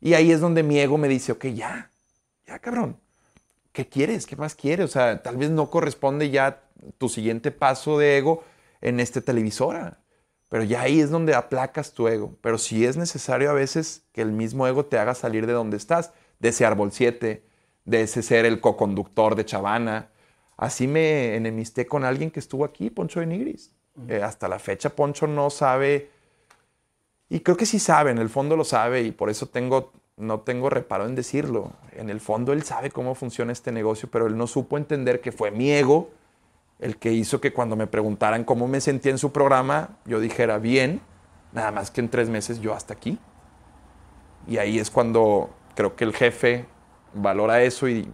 A: Y ahí es donde mi ego me dice, ok, ya, ya cabrón, ¿qué quieres? ¿Qué más quieres? O sea, tal vez no corresponde ya tu siguiente paso de ego en esta televisora. Pero ya ahí es donde aplacas tu ego. Pero si es necesario a veces que el mismo ego te haga salir de donde estás, de ese árbol 7, de ese ser el coconductor de Chavana. Así me enemisté con alguien que estuvo aquí, Poncho de Nigris. Eh, hasta la fecha Poncho no sabe, y creo que sí sabe, en el fondo lo sabe, y por eso tengo, no tengo reparo en decirlo. En el fondo él sabe cómo funciona este negocio, pero él no supo entender que fue mi ego el que hizo que cuando me preguntaran cómo me sentía en su programa, yo dijera bien, nada más que en tres meses yo hasta aquí. Y ahí es cuando creo que el jefe valora eso y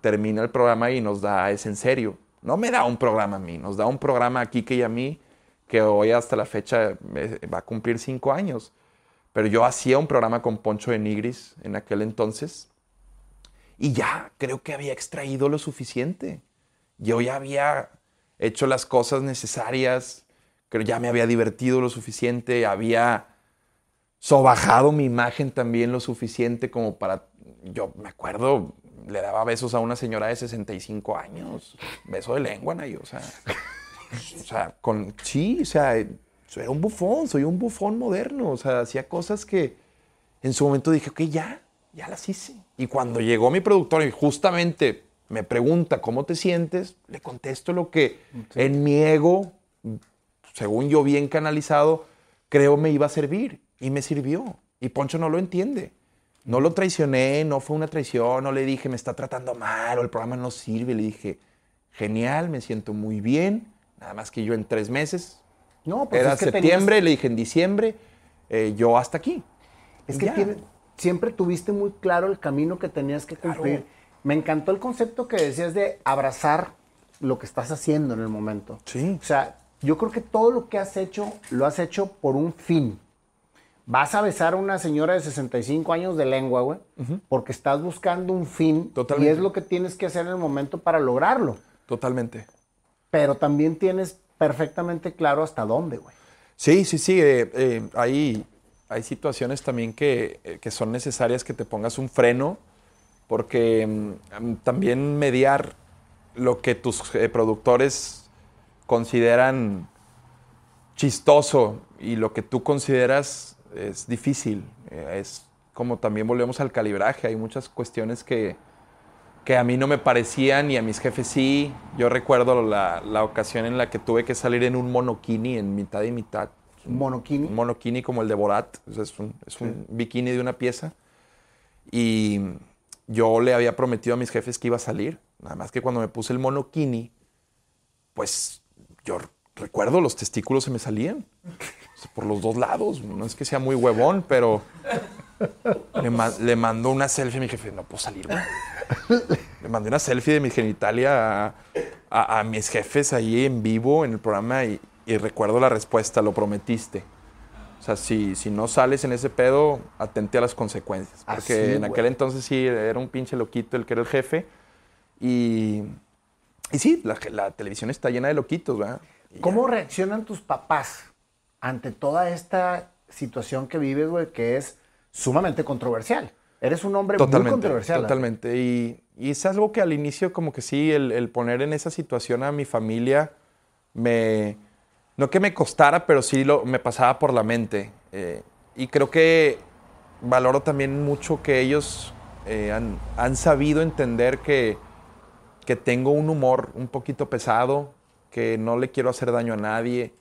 A: termina el programa y nos da, es en serio. No me da un programa a mí, nos da un programa a Kike y a mí que hoy hasta la fecha va a cumplir cinco años. Pero yo hacía un programa con Poncho de Nigris en aquel entonces y ya creo que había extraído lo suficiente. Yo ya había hecho las cosas necesarias, creo ya me había divertido lo suficiente, había sobajado mi imagen también lo suficiente como para, yo me acuerdo, le daba besos a una señora de 65 años, beso de lengua, Nay, o sea, [LAUGHS] o sea, con, sí, o sea, era un bufón, soy un bufón moderno, o sea, hacía cosas que en su momento dije, ok, ya, ya las hice. Y cuando llegó mi productor y justamente me pregunta cómo te sientes, le contesto lo que sí. en mi ego, según yo bien canalizado, creo me iba a servir. Y me sirvió. Y Poncho no lo entiende. No lo traicioné, no fue una traición, no le dije me está tratando mal o el programa no sirve. Le dije, genial, me siento muy bien. Nada más que yo en tres meses.
B: No, pues
A: Era
B: es que
A: septiembre,
B: tenías...
A: le dije en diciembre, eh, yo hasta aquí.
B: Es que tiene, siempre tuviste muy claro el camino que tenías que cumplir. Claro. Me encantó el concepto que decías de abrazar lo que estás haciendo en el momento.
A: Sí.
B: O sea, yo creo que todo lo que has hecho, lo has hecho por un fin. Vas a besar a una señora de 65 años de lengua, güey, uh -huh. porque estás buscando un fin
A: Totalmente.
B: y es lo que tienes que hacer en el momento para lograrlo.
A: Totalmente.
B: Pero también tienes perfectamente claro hasta dónde, güey.
A: Sí, sí, sí. eh, eh, hay, hay situaciones también que, eh, que son necesarias que te pongas un freno, porque mm, también mediar lo que tus productores consideran chistoso y lo que tú consideras es difícil. Es como también volvemos al calibraje. Hay muchas cuestiones que, que a mí no me parecían y a mis jefes sí. Yo recuerdo la, la ocasión en la que tuve que salir en un monokini en mitad y mitad.
B: Un monokini.
A: Un monokini como el de Borat. O sea, es un, es un bikini de una pieza. Y yo le había prometido a mis jefes que iba a salir. Nada más que cuando me puse el monokini, pues yo recuerdo los testículos se me salían. O sea, por los dos lados. No es que sea muy huevón, pero le, ma- le mandó una selfie a mi jefe. No puedo salir, güey. Le mandé una selfie de mi genitalia a, a- a mis jefes ahí en vivo en el programa y, y recuerdo la respuesta, lo prometiste. O sea, si, si no sales en ese pedo, atente a las consecuencias.
B: Ah,
A: Porque
B: sí,
A: en aquel entonces sí era un pinche loquito el que era el jefe. Y, y sí, la, la televisión está llena de loquitos, ¿verdad? Y
B: ¿Cómo reaccionan tus papás ante toda esta situación que vives, güey, que es sumamente controversial? Eres un hombre muy controversial.
A: totalmente. Y, y es algo que al inicio como que sí, el, el poner en esa situación a mi familia me... No que me costara, pero sí lo, me pasaba por la mente. Eh, y creo que valoro también mucho que ellos eh, han, han sabido entender que, que tengo un humor un poquito pesado, que no le quiero hacer daño a nadie,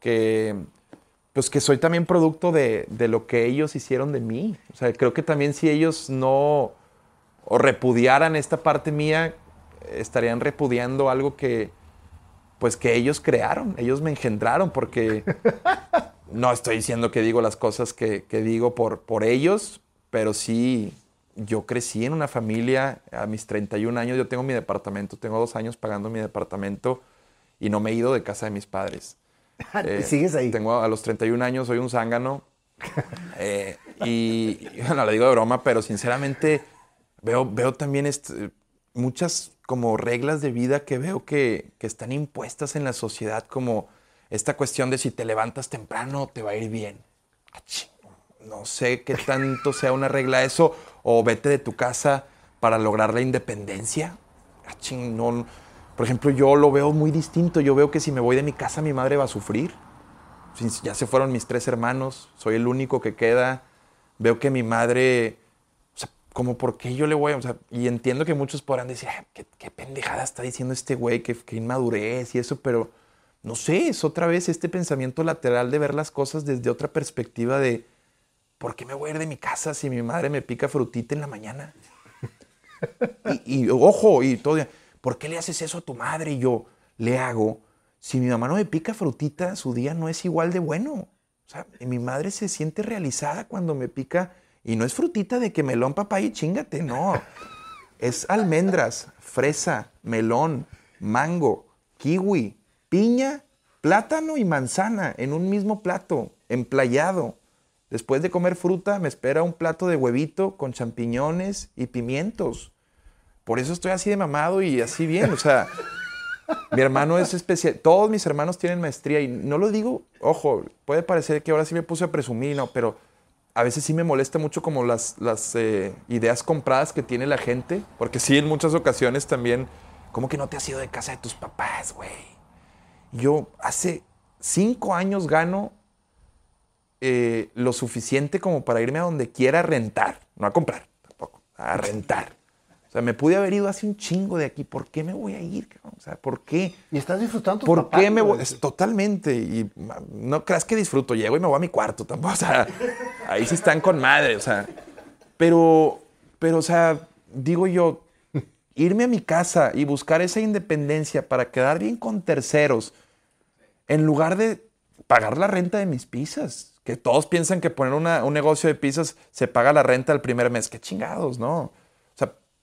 A: que pues que soy también producto de, de lo que ellos hicieron de mí. O sea, creo que también si ellos no o repudiaran esta parte mía, estarían repudiando algo que pues que ellos crearon, ellos me engendraron, porque [LAUGHS] no estoy diciendo que digo las cosas que, que digo por, por ellos, pero sí, yo crecí en una familia a mis 31 años, yo tengo mi departamento, tengo dos años pagando mi departamento y no me he ido de casa de mis padres. [LAUGHS] Eh,
B: Sigues ahí.
A: Tengo a los 31 años, soy un zángano. Eh, y y, bueno, le digo de broma, pero sinceramente veo, veo también este, muchas como reglas de vida que veo que, que están impuestas en la sociedad, como esta cuestión de si te levantas temprano te va a ir bien. No sé qué tanto sea una regla eso, o vete de tu casa para lograr la independencia. No, por ejemplo, yo lo veo muy distinto. Yo veo que si me voy de mi casa, mi madre va a sufrir. Ya se fueron mis tres hermanos, soy el único que queda. Veo que mi madre, o sea, como por qué yo le voy y entiendo que muchos podrán decir, "Ay, ¿qué, pendejada está diciendo este güey, qué, qué inmadurez y eso, pero no sé, es otra vez este pensamiento lateral de ver las cosas desde otra perspectiva de, ¿por qué me voy de mi casa si mi madre me pica frutita en la mañana? [LAUGHS] Y, y, ojo, y todo, ¿por qué le haces eso a tu madre? Y yo le hago, si mi mamá no me pica frutita, su día no es igual de bueno. O sea, mi madre se siente realizada cuando me pica, y no es frutita de que melón, papaya y chingate, no. Es almendras, fresa, melón, mango, kiwi, piña, plátano y manzana en un mismo plato, emplayado. Después de comer fruta, me espera un plato de huevito con champiñones y pimientos. Por eso estoy así de mamado y así bien. O sea, mi hermano es especial. Todos mis hermanos tienen maestría y no lo digo, ojo, puede parecer que ahora sí me puse a presumir, no, pero a veces sí me molesta mucho como las, eh, ideas compradas que tiene la gente, porque sí, en muchas ocasiones también, como que no te has ido de casa de tus papás, güey. Yo hace cinco años gano eh, lo suficiente como para irme a donde quiera a rentar, no a comprar tampoco, a rentar. O sea, me pude haber ido hace un chingo de aquí. ¿Por qué me voy a ir? cabrón? O sea, ¿por qué?
B: Y estás disfrutando tus
A: ¿Por qué me voy? Es totalmente. Y no creas que disfruto. Llego y me voy a mi cuarto tampoco. O sea, ahí sí están con madre. O sea, pero, pero, o sea, digo yo, irme a mi casa y buscar esa independencia para quedar bien con terceros, en lugar de pagar la renta de mis pizzas. Que todos piensan que poner una- un negocio de pizzas se paga la renta el primer mes. Qué chingados, ¿no?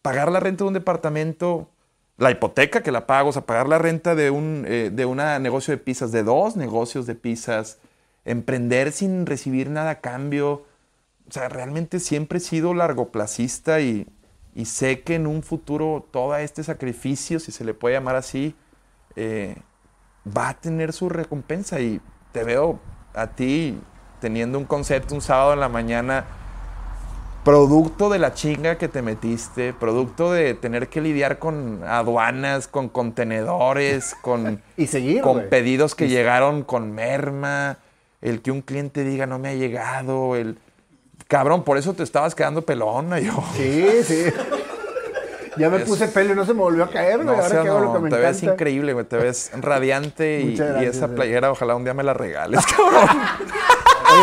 A: Pagar la renta de un departamento, la hipoteca que la pago, o sea, pagar la renta de un eh, de una negocio de pizzas, de dos negocios de pizzas, emprender sin recibir nada a cambio. O sea, realmente siempre he sido largoplacista y, y sé que en un futuro todo este sacrificio, si se le puede llamar así, eh, va a tener su recompensa. Y te veo a ti teniendo un concepto un sábado en la mañana, producto de la chinga que te metiste, producto de tener que lidiar con aduanas, con contenedores, [LAUGHS] con,
B: y seguir,
A: con pedidos que llegaron con merma, el que un cliente diga no me ha llegado, el cabrón, por eso te estabas quedando pelona [LAUGHS] yo.
B: Sí, sí. Ya me puse pelo y no se me volvió a caer, güey.
A: No,
B: Ahora
A: o
B: que hago lo que me
A: te
B: encanta.
A: ves increíble, güey. Te ves radiante [LAUGHS] y, y esa playera ojalá un día me la regales, cabrón.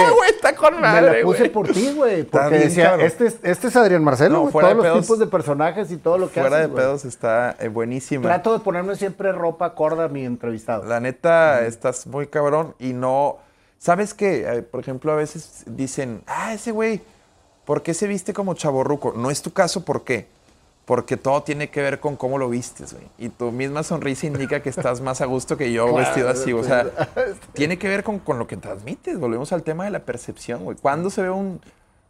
A: [LAUGHS] Güey, está con
B: Me
A: madre,
B: la puse
A: güey.
B: por ti, güey. Porque decía, este es, este es Adrián Marcelo,
A: No, fuera
B: Todos
A: de
B: los
A: pedos-
B: tipos de personajes y todo lo que
A: Fuera
B: haces,
A: de
B: güey.
A: pedos está eh, buenísima.
B: Trato de ponerme siempre ropa acorde a mi entrevistado.
A: La neta, estás muy cabrón y no... ¿Sabes qué? Eh, Por ejemplo, a veces dicen, ah, ese güey, ¿por qué se viste como chaborruco? No es tu caso, ¿por qué? Porque todo tiene que ver con cómo lo vistes, güey. Y tu misma sonrisa indica que estás más a gusto que yo
B: Claro,
A: vestido así. O sea, tiene que ver con, con lo que transmites. Volvemos al tema de la percepción, güey. ¿Cuándo se ve un...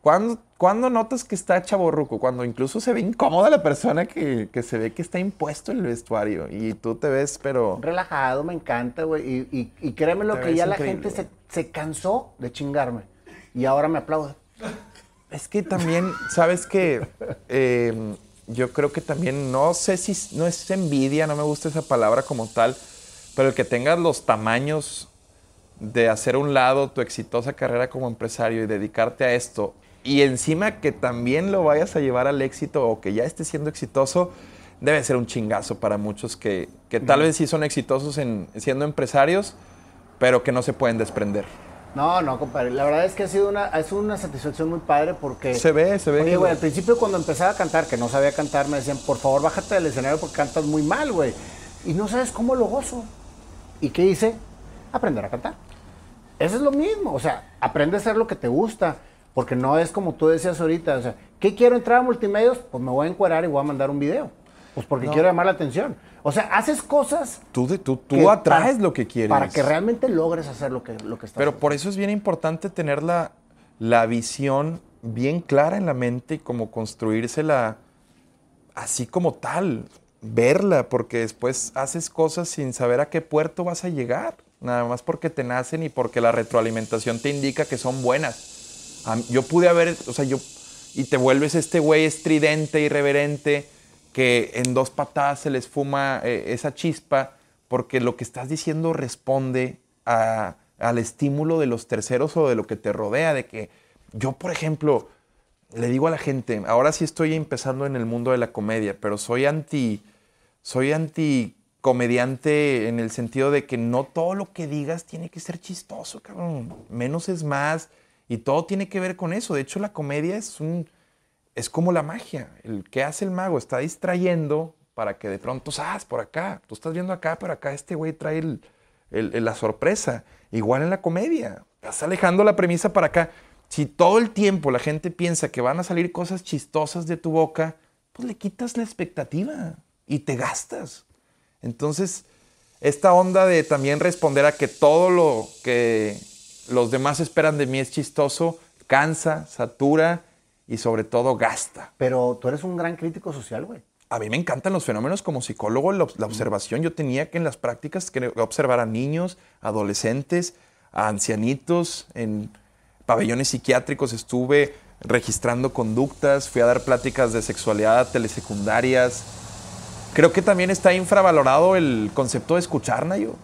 A: ¿Cuándo, cuándo notas que está chaborruco? Cuando incluso se ve incómoda la persona que, que se ve que está impuesto el vestuario. Y tú te ves, pero...
B: Relajado, me encanta, güey. Y, y, y créeme lo que ya la gente se, se cansó de chingarme. Y ahora me aplaude.
A: Es que también, sabes que yo creo que también, no sé si no es envidia, no me gusta esa palabra como tal, pero el que tengas los tamaños de hacer a un lado tu exitosa carrera como empresario y dedicarte a esto, y encima que también lo vayas a llevar al éxito o que ya estés siendo exitoso, debe ser un chingazo para muchos que, que tal vez sí son exitosos en, siendo empresarios, pero que no se pueden desprender.
B: No, no, compadre. La verdad es que ha sido una, es una satisfacción muy padre porque.
A: Se ve, se ve
B: Oye, güey, al principio cuando empezaba a cantar, que no sabía cantar, me decían, por favor, bájate del escenario porque cantas muy mal, güey. Y no sabes cómo lo gozo. ¿Y qué hice? Aprender a cantar. Eso es lo mismo. O sea, aprende a hacer lo que te gusta. Porque no es como tú decías ahorita. O sea, ¿qué quiero entrar a multimedios? Pues me voy a encuerar y voy a mandar un video. Pues porque quiero llamar la atención. O sea, haces cosas.
A: Tú, de- tú, tú atraes
B: para-
A: lo que quieres.
B: Para que realmente logres hacer lo que, lo que estás
A: Pero
B: haciendo.
A: por eso es bien importante tener la, la visión bien clara en la mente y como construírsela así como tal, verla, porque después haces cosas sin saber a qué puerto vas a llegar, nada más porque te nacen y porque la retroalimentación te indica que son buenas. Yo pude haber, o sea, yo, y te vuelves este güey estridente, irreverente, que en dos patadas se les fuma eh, esa chispa, porque lo que estás diciendo responde al estímulo de los terceros o de lo que te rodea, de que yo, por ejemplo, le digo a la gente, ahora sí estoy empezando en el mundo de la comedia, pero soy anti, soy anti comediante en el sentido de que no todo lo que digas tiene que ser chistoso, cabrón. Menos es más y todo tiene que ver con eso. De hecho, la comedia es un, es como la magia. El que hace el mago está distrayendo para que de pronto, ¡zas! por acá, tú estás viendo acá, pero acá este güey trae el- la sorpresa. Igual en la comedia, estás alejando la premisa para acá. Si todo el tiempo la gente piensa que van a salir cosas chistosas de tu boca, pues le quitas la expectativa y te gastas. Entonces, esta onda de también responder a que todo lo que los demás esperan de mí es chistoso, cansa, satura y sobre todo gasta.
B: Pero tú eres un gran crítico social, güey.
A: A mí me encantan los fenómenos como psicólogo, la, la observación. Yo tenía que en las prácticas que observar a niños, adolescentes, a ancianitos, en pabellones psiquiátricos estuve registrando conductas, fui a dar pláticas de sexualidad a telesecundarias. Creo que también está infravalorado el concepto de escuchar, Nayo.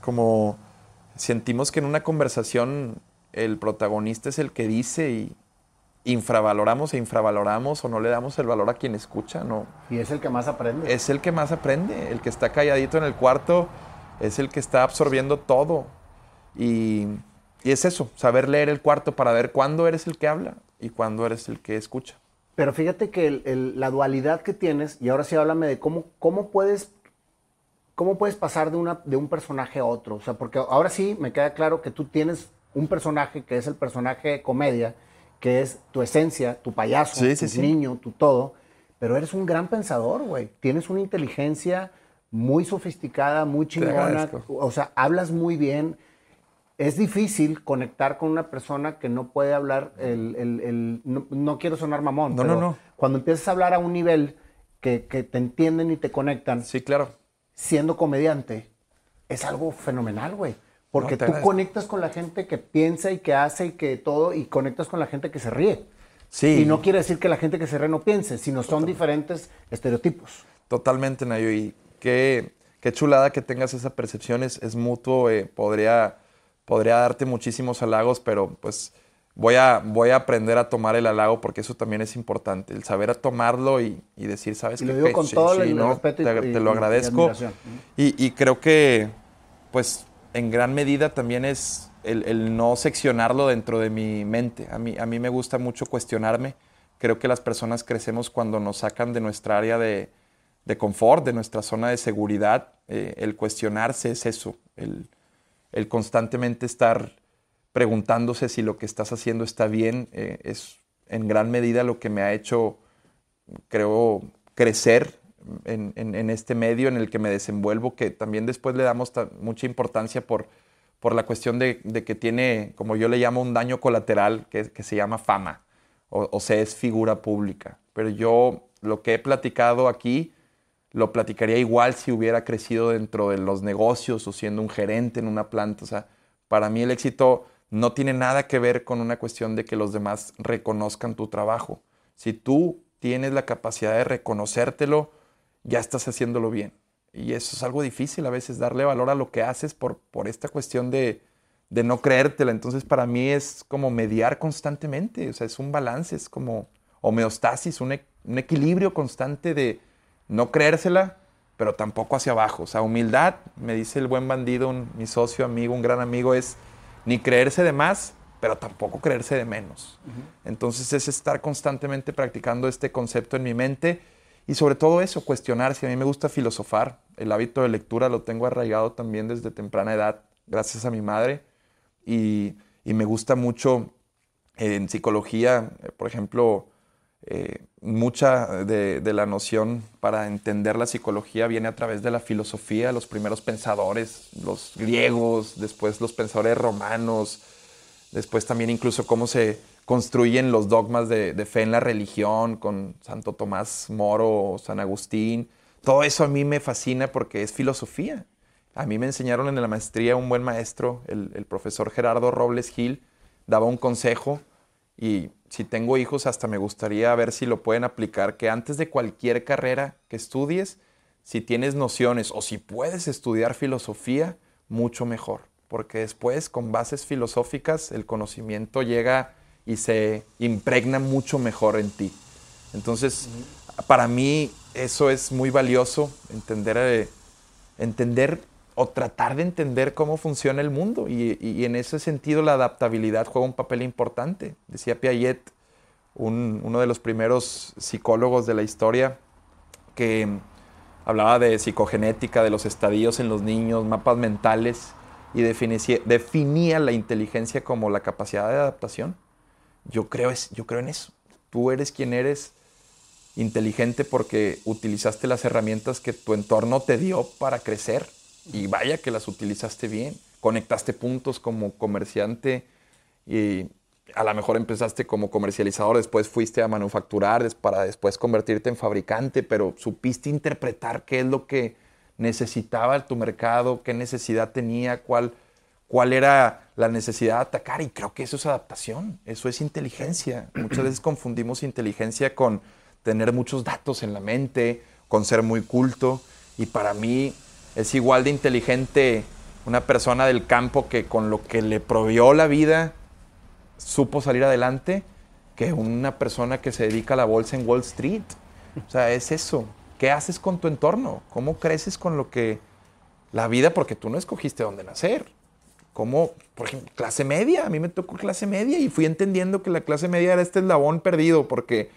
A: Como sentimos que en una conversación el protagonista es el que dice y infravaloramos e infravaloramos o no le damos el valor a quien escucha, no.
B: Y es el que más aprende.
A: Es el que más aprende, el que está calladito en el cuarto es el que está absorbiendo todo. Y, y es eso, saber leer el cuarto para ver cuándo eres el que habla y cuándo eres el que escucha.
B: Pero fíjate que el- el- la dualidad que tienes, y ahora sí háblame de cómo, cómo puedes cómo puedes pasar de, una, de un personaje a otro. O sea, porque ahora sí me queda claro que tú tienes un personaje que es el personaje de comedia, que es tu esencia, tu payaso,
A: Sí,
B: tu
A: sí.
B: niño, tu todo. Pero eres un gran pensador, güey. Tienes una inteligencia muy sofisticada, muy chingona. O sea, hablas muy bien. es difícil conectar con una persona que no puede hablar el, el- el- no, no quiero sonar mamón,
A: No,
B: pero
A: no, no.
B: cuando empiezas a hablar a un nivel que, que te entienden y te conectan,
A: Sí, claro.
B: siendo comediante, es algo fenomenal, güey. Porque
A: No,
B: tú conectas con la gente que piensa y que hace y que todo, y conectas con la gente que se ríe.
A: Sí.
B: Y no quiere decir que la gente que se ríe no piense, sino son diferentes estereotipos.
A: Totalmente, Nayo. Y qué, qué chulada que tengas esa percepción. Es, es mutuo. eh, podría, podría darte muchísimos halagos, pero pues voy a, voy a aprender a tomar el halago porque eso también es importante. El saber a tomarlo y, y decir, ¿sabes
B: Y
A: qué?
B: lo digo con
A: sí,
B: todo
A: sí,
B: el
A: no,
B: respeto y-
A: te, lo agradezco. y creo que, pues, en gran medida también es el, no seccionarlo dentro de mi mente. A mí, a mí me gusta mucho cuestionarme. Creo que las personas crecemos cuando nos sacan de nuestra área de, de confort, de nuestra zona de seguridad. Eh, el cuestionarse es eso, el, el constantemente estar preguntándose si lo que estás haciendo está bien, eh, es en gran medida lo que me ha hecho, creo, crecer en, en- en este medio en el que me desenvuelvo, que también después le damos mucha importancia por, por la cuestión de, de que tiene, como yo le llamo, un daño colateral que, que se llama fama, o, o se es figura pública. Pero yo lo que he platicado aquí, lo platicaría igual si hubiera crecido dentro de los negocios o siendo un gerente en una planta. O sea, para mí el éxito no tiene nada que ver con una cuestión de que los demás reconozcan tu trabajo. Si tú tienes la capacidad de reconocértelo, ya estás haciéndolo bien. Y eso es algo difícil a veces, darle valor a lo que haces por, por esta cuestión de, de no creértela. Entonces, para mí es como mediar constantemente. O sea, es un balance, es como homeostasis, un, e- un equilibrio constante de no creérsela, pero tampoco hacia abajo. O sea, humildad, me dice el buen bandido, un- mi socio, amigo, un gran amigo, es ni creerse de más, pero tampoco creerse de menos. Entonces es estar constantemente practicando este concepto en mi mente y sobre todo eso, cuestionarse. A mí me gusta filosofar. El hábito de lectura lo tengo arraigado también desde temprana edad, gracias a mi madre. Y, me gusta mucho eh, en psicología, eh, por ejemplo, eh, mucha de, de la noción para entender la psicología viene a través de la filosofía, los primeros pensadores, los griegos, después los pensadores romanos, después también incluso cómo se construyen los dogmas de, fe en la religión con Santo Tomás Moro, San Agustín. Todo eso a mí me fascina porque es filosofía. A mí me enseñaron en la maestría un buen maestro, el, el profesor Gerardo Robles Gil, daba un consejo y si tengo hijos hasta me gustaría ver si lo pueden aplicar, que antes de cualquier carrera que estudies, si tienes nociones o si puedes estudiar filosofía, mucho mejor, porque después con bases filosóficas el conocimiento llega y se impregna mucho mejor en ti. Entonces, para mí eso es muy valioso, entender, eh, entender o tratar de entender cómo funciona el mundo. Y, en ese sentido la adaptabilidad juega un papel importante. Decía Piaget, un- uno de los primeros psicólogos de la historia, que hablaba de psicogenética, de los estadios en los niños, mapas mentales, y definía la inteligencia como la capacidad de adaptación. Yo creo, es, yo creo en eso. Tú eres quien eres inteligente porque utilizaste las herramientas que tu entorno te dio para crecer. Y vaya que las utilizaste bien. Conectaste puntos como comerciante y a lo mejor empezaste como comercializador, después fuiste a manufacturar para después convertirte en fabricante, pero supiste interpretar qué es lo que necesitaba tu mercado, qué necesidad tenía, cuál, cuál era la necesidad de atacar. Y creo que eso es adaptación, eso es inteligencia. Muchas veces confundimos inteligencia con tener muchos datos en la mente, con ser muy culto. Y para mí es igual de inteligente una persona del campo que con lo que le provió la vida supo salir adelante que una persona que se dedica a la bolsa en Wall Street. O sea, es eso. ¿Qué haces con tu entorno? ¿Cómo creces con lo que la vida, porque tú no escogiste dónde nacer? ¿Cómo, por ejemplo, clase media? A mí me tocó clase media y fui entendiendo que la clase media era este eslabón perdido porque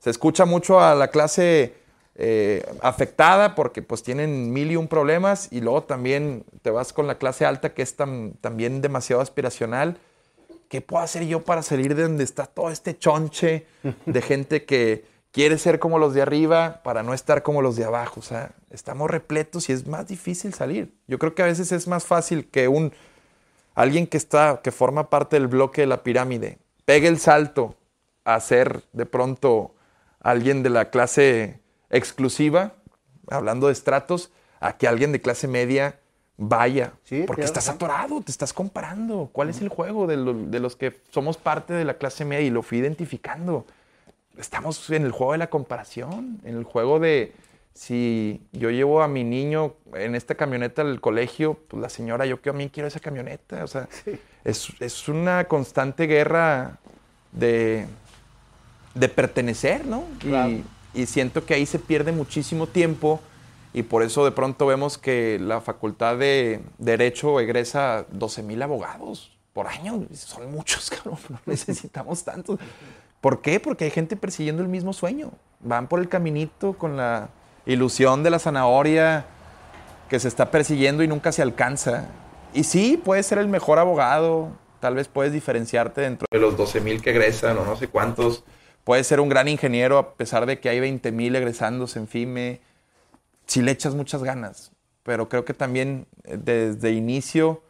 A: se escucha mucho a la clase eh, afectada porque pues tienen mil y un problemas y luego también te vas con la clase alta que es tam- también demasiado aspiracional. ¿Qué puedo hacer yo para salir de donde está todo este chonche de [LAUGHS] gente que quiere ser como los de arriba para no estar como los de abajo? O sea, estamos repletos y es más difícil salir. Yo creo que a veces es más fácil que un alguien que está, que forma parte del bloque de la pirámide, pegue el salto a ser de pronto alguien de la clase exclusiva, hablando de estratos, a que alguien de clase media vaya. porque estás atorado, te estás comparando. ¿Cuál es el juego de, de, los que somos parte de la clase media? Y lo fui identificando. Estamos en el juego de la comparación, en el juego de si yo llevo a mi niño en esta camioneta al colegio, pues la señora, yo que a mí quiero esa camioneta. O sea, es, es, una constante guerra de, de pertenecer, ¿no? Y, y siento que ahí se pierde muchísimo tiempo y por eso de pronto vemos que la Facultad de Derecho egresa 12 mil abogados por año. Son muchos, [LAUGHS] cabrón. No necesitamos tantos. ¿Por qué? Porque hay gente persiguiendo el mismo sueño. Van por el caminito con la ilusión de la zanahoria que se está persiguiendo y nunca se alcanza. Y sí, puedes ser el mejor abogado, tal vez puedes diferenciarte dentro de los 12 mil que egresan o no sé cuántos. Puedes ser un gran ingeniero a pesar de que hay 20 mil egresándose en FIME. Si le echas muchas ganas. Pero creo que también eh, desde inicio,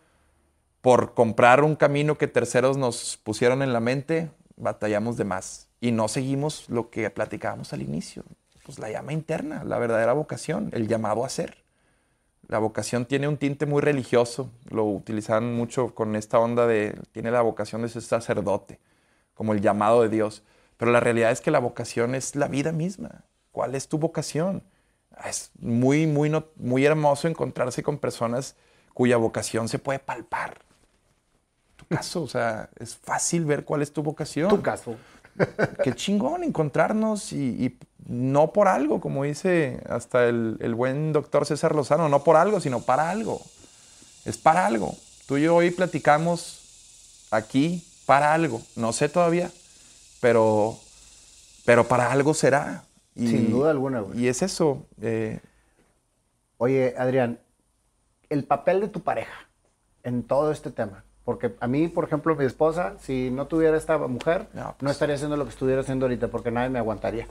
A: por comprar un camino que terceros nos pusieron en la mente, batallamos de más. Y no seguimos lo que platicábamos al inicio pues la llama interna, la verdadera vocación, el llamado a ser. La vocación tiene un tinte muy religioso, lo utilizaban mucho con esta onda de, tiene la vocación de ser sacerdote, como el llamado de Dios. Pero la realidad es que la vocación es la vida misma. ¿Cuál es tu vocación? Es muy, muy, muy hermoso encontrarse con personas cuya vocación se puede palpar. Tu caso, o sea, es fácil ver cuál es tu vocación.
B: Tu caso.
A: Qué chingón encontrarnos y, no por algo, como dice hasta el, buen doctor César Lozano, no por algo, sino para algo. Es para algo. Tú y yo hoy platicamos aquí para algo. No sé todavía, pero, pero para algo será.
B: Sin duda alguna,
A: Y es eso. Eh.
B: Oye, Adrián, el papel de tu pareja en todo este tema. Porque a mí, por ejemplo, mi esposa, si no tuviera esta mujer, no, pues. estaría haciendo lo que estuviera haciendo ahorita, porque nadie me aguantaría.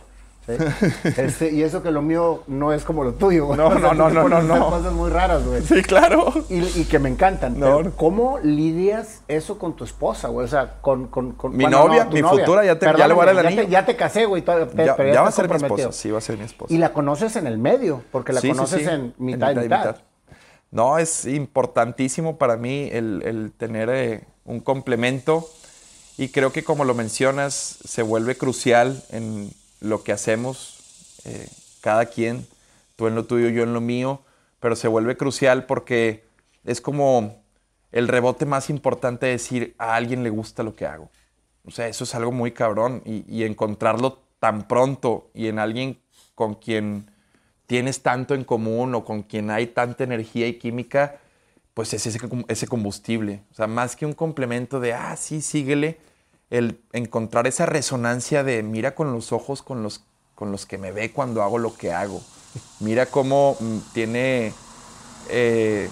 B: [LAUGHS] Este, y eso que lo mío no es como lo tuyo.
A: No, no, [LAUGHS] no, no, no, no.
B: cosas muy raras, güey.
A: Sí, claro.
B: Y, que me encantan. ¿Cómo lidias eso con tu esposa, güey? O sea, con... con,
A: mi novia, mi futura, ya, te, ya le voy a dar
B: el anillo. ya te casé, güey. Ya,
A: ya, va a ser mi esposa, sí, va a ser mi esposa.
B: Y la conoces en el medio, porque la conoces en mitad y mitad.
A: No, es importantísimo para mí el, tener eh, un complemento y creo que como lo mencionas, se vuelve crucial en lo que hacemos, eh, cada quien, tú en lo tuyo, yo en lo mío, pero se vuelve crucial porque es como el rebote más importante de decir a alguien le gusta lo que hago. O sea, eso es algo muy cabrón y encontrarlo tan pronto y en alguien con quien tienes tanto en común o con quien hay tanta energía y química, pues es ese, ese combustible. O sea, más que un complemento de, ah, sí, síguele, el encontrar esa resonancia de mira con los ojos con los, con los que me ve cuando hago lo que hago. Mira cómo mm, tiene eh,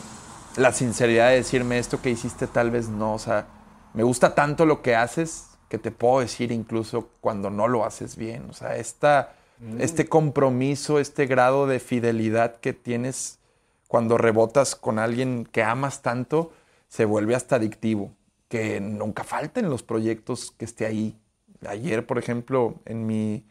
A: la sinceridad de decirme esto que hiciste tal vez no. O sea, me gusta tanto lo que haces que te puedo decir incluso cuando no lo haces bien. O sea, esta este compromiso, este grado de fidelidad que tienes cuando rebotas con alguien que amas tanto, se vuelve hasta adictivo. Que nunca falten los proyectos que esté ahí. Ayer, por ejemplo, en mi,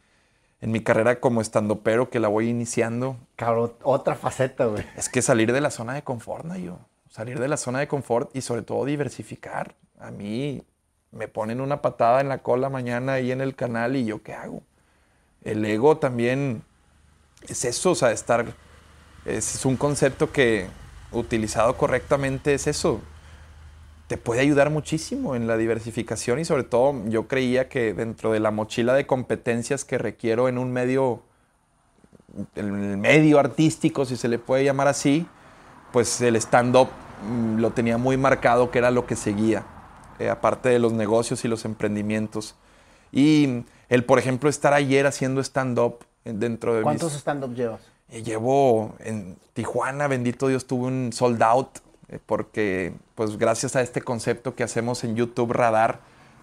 A: en mi carrera como estandopero que la voy iniciando.
B: Cabrón, otra faceta, güey.
A: Es que salir de la zona de confort, ¿no? yo. Salir de la zona de confort y sobre todo diversificar. A mí me ponen una patada en la cola mañana ahí en el canal y yo qué hago el ego también es eso, o sea, estar, es, un concepto que utilizado correctamente es eso. Te puede ayudar muchísimo en la diversificación y sobre todo yo creía que dentro de la mochila de competencias que requiero en un medio, el medio artístico, si se le puede llamar así, pues el stand-up mm, lo tenía muy marcado que era lo que seguía, eh, aparte de los negocios y los emprendimientos. Y el, por ejemplo, estar ayer haciendo stand-up dentro de
B: ¿Cuántos stand-up llevas?
A: Eh, llevo en Tijuana, bendito Dios, tuve un sold out eh, porque, pues gracias a este concepto que hacemos en YouTube Radar,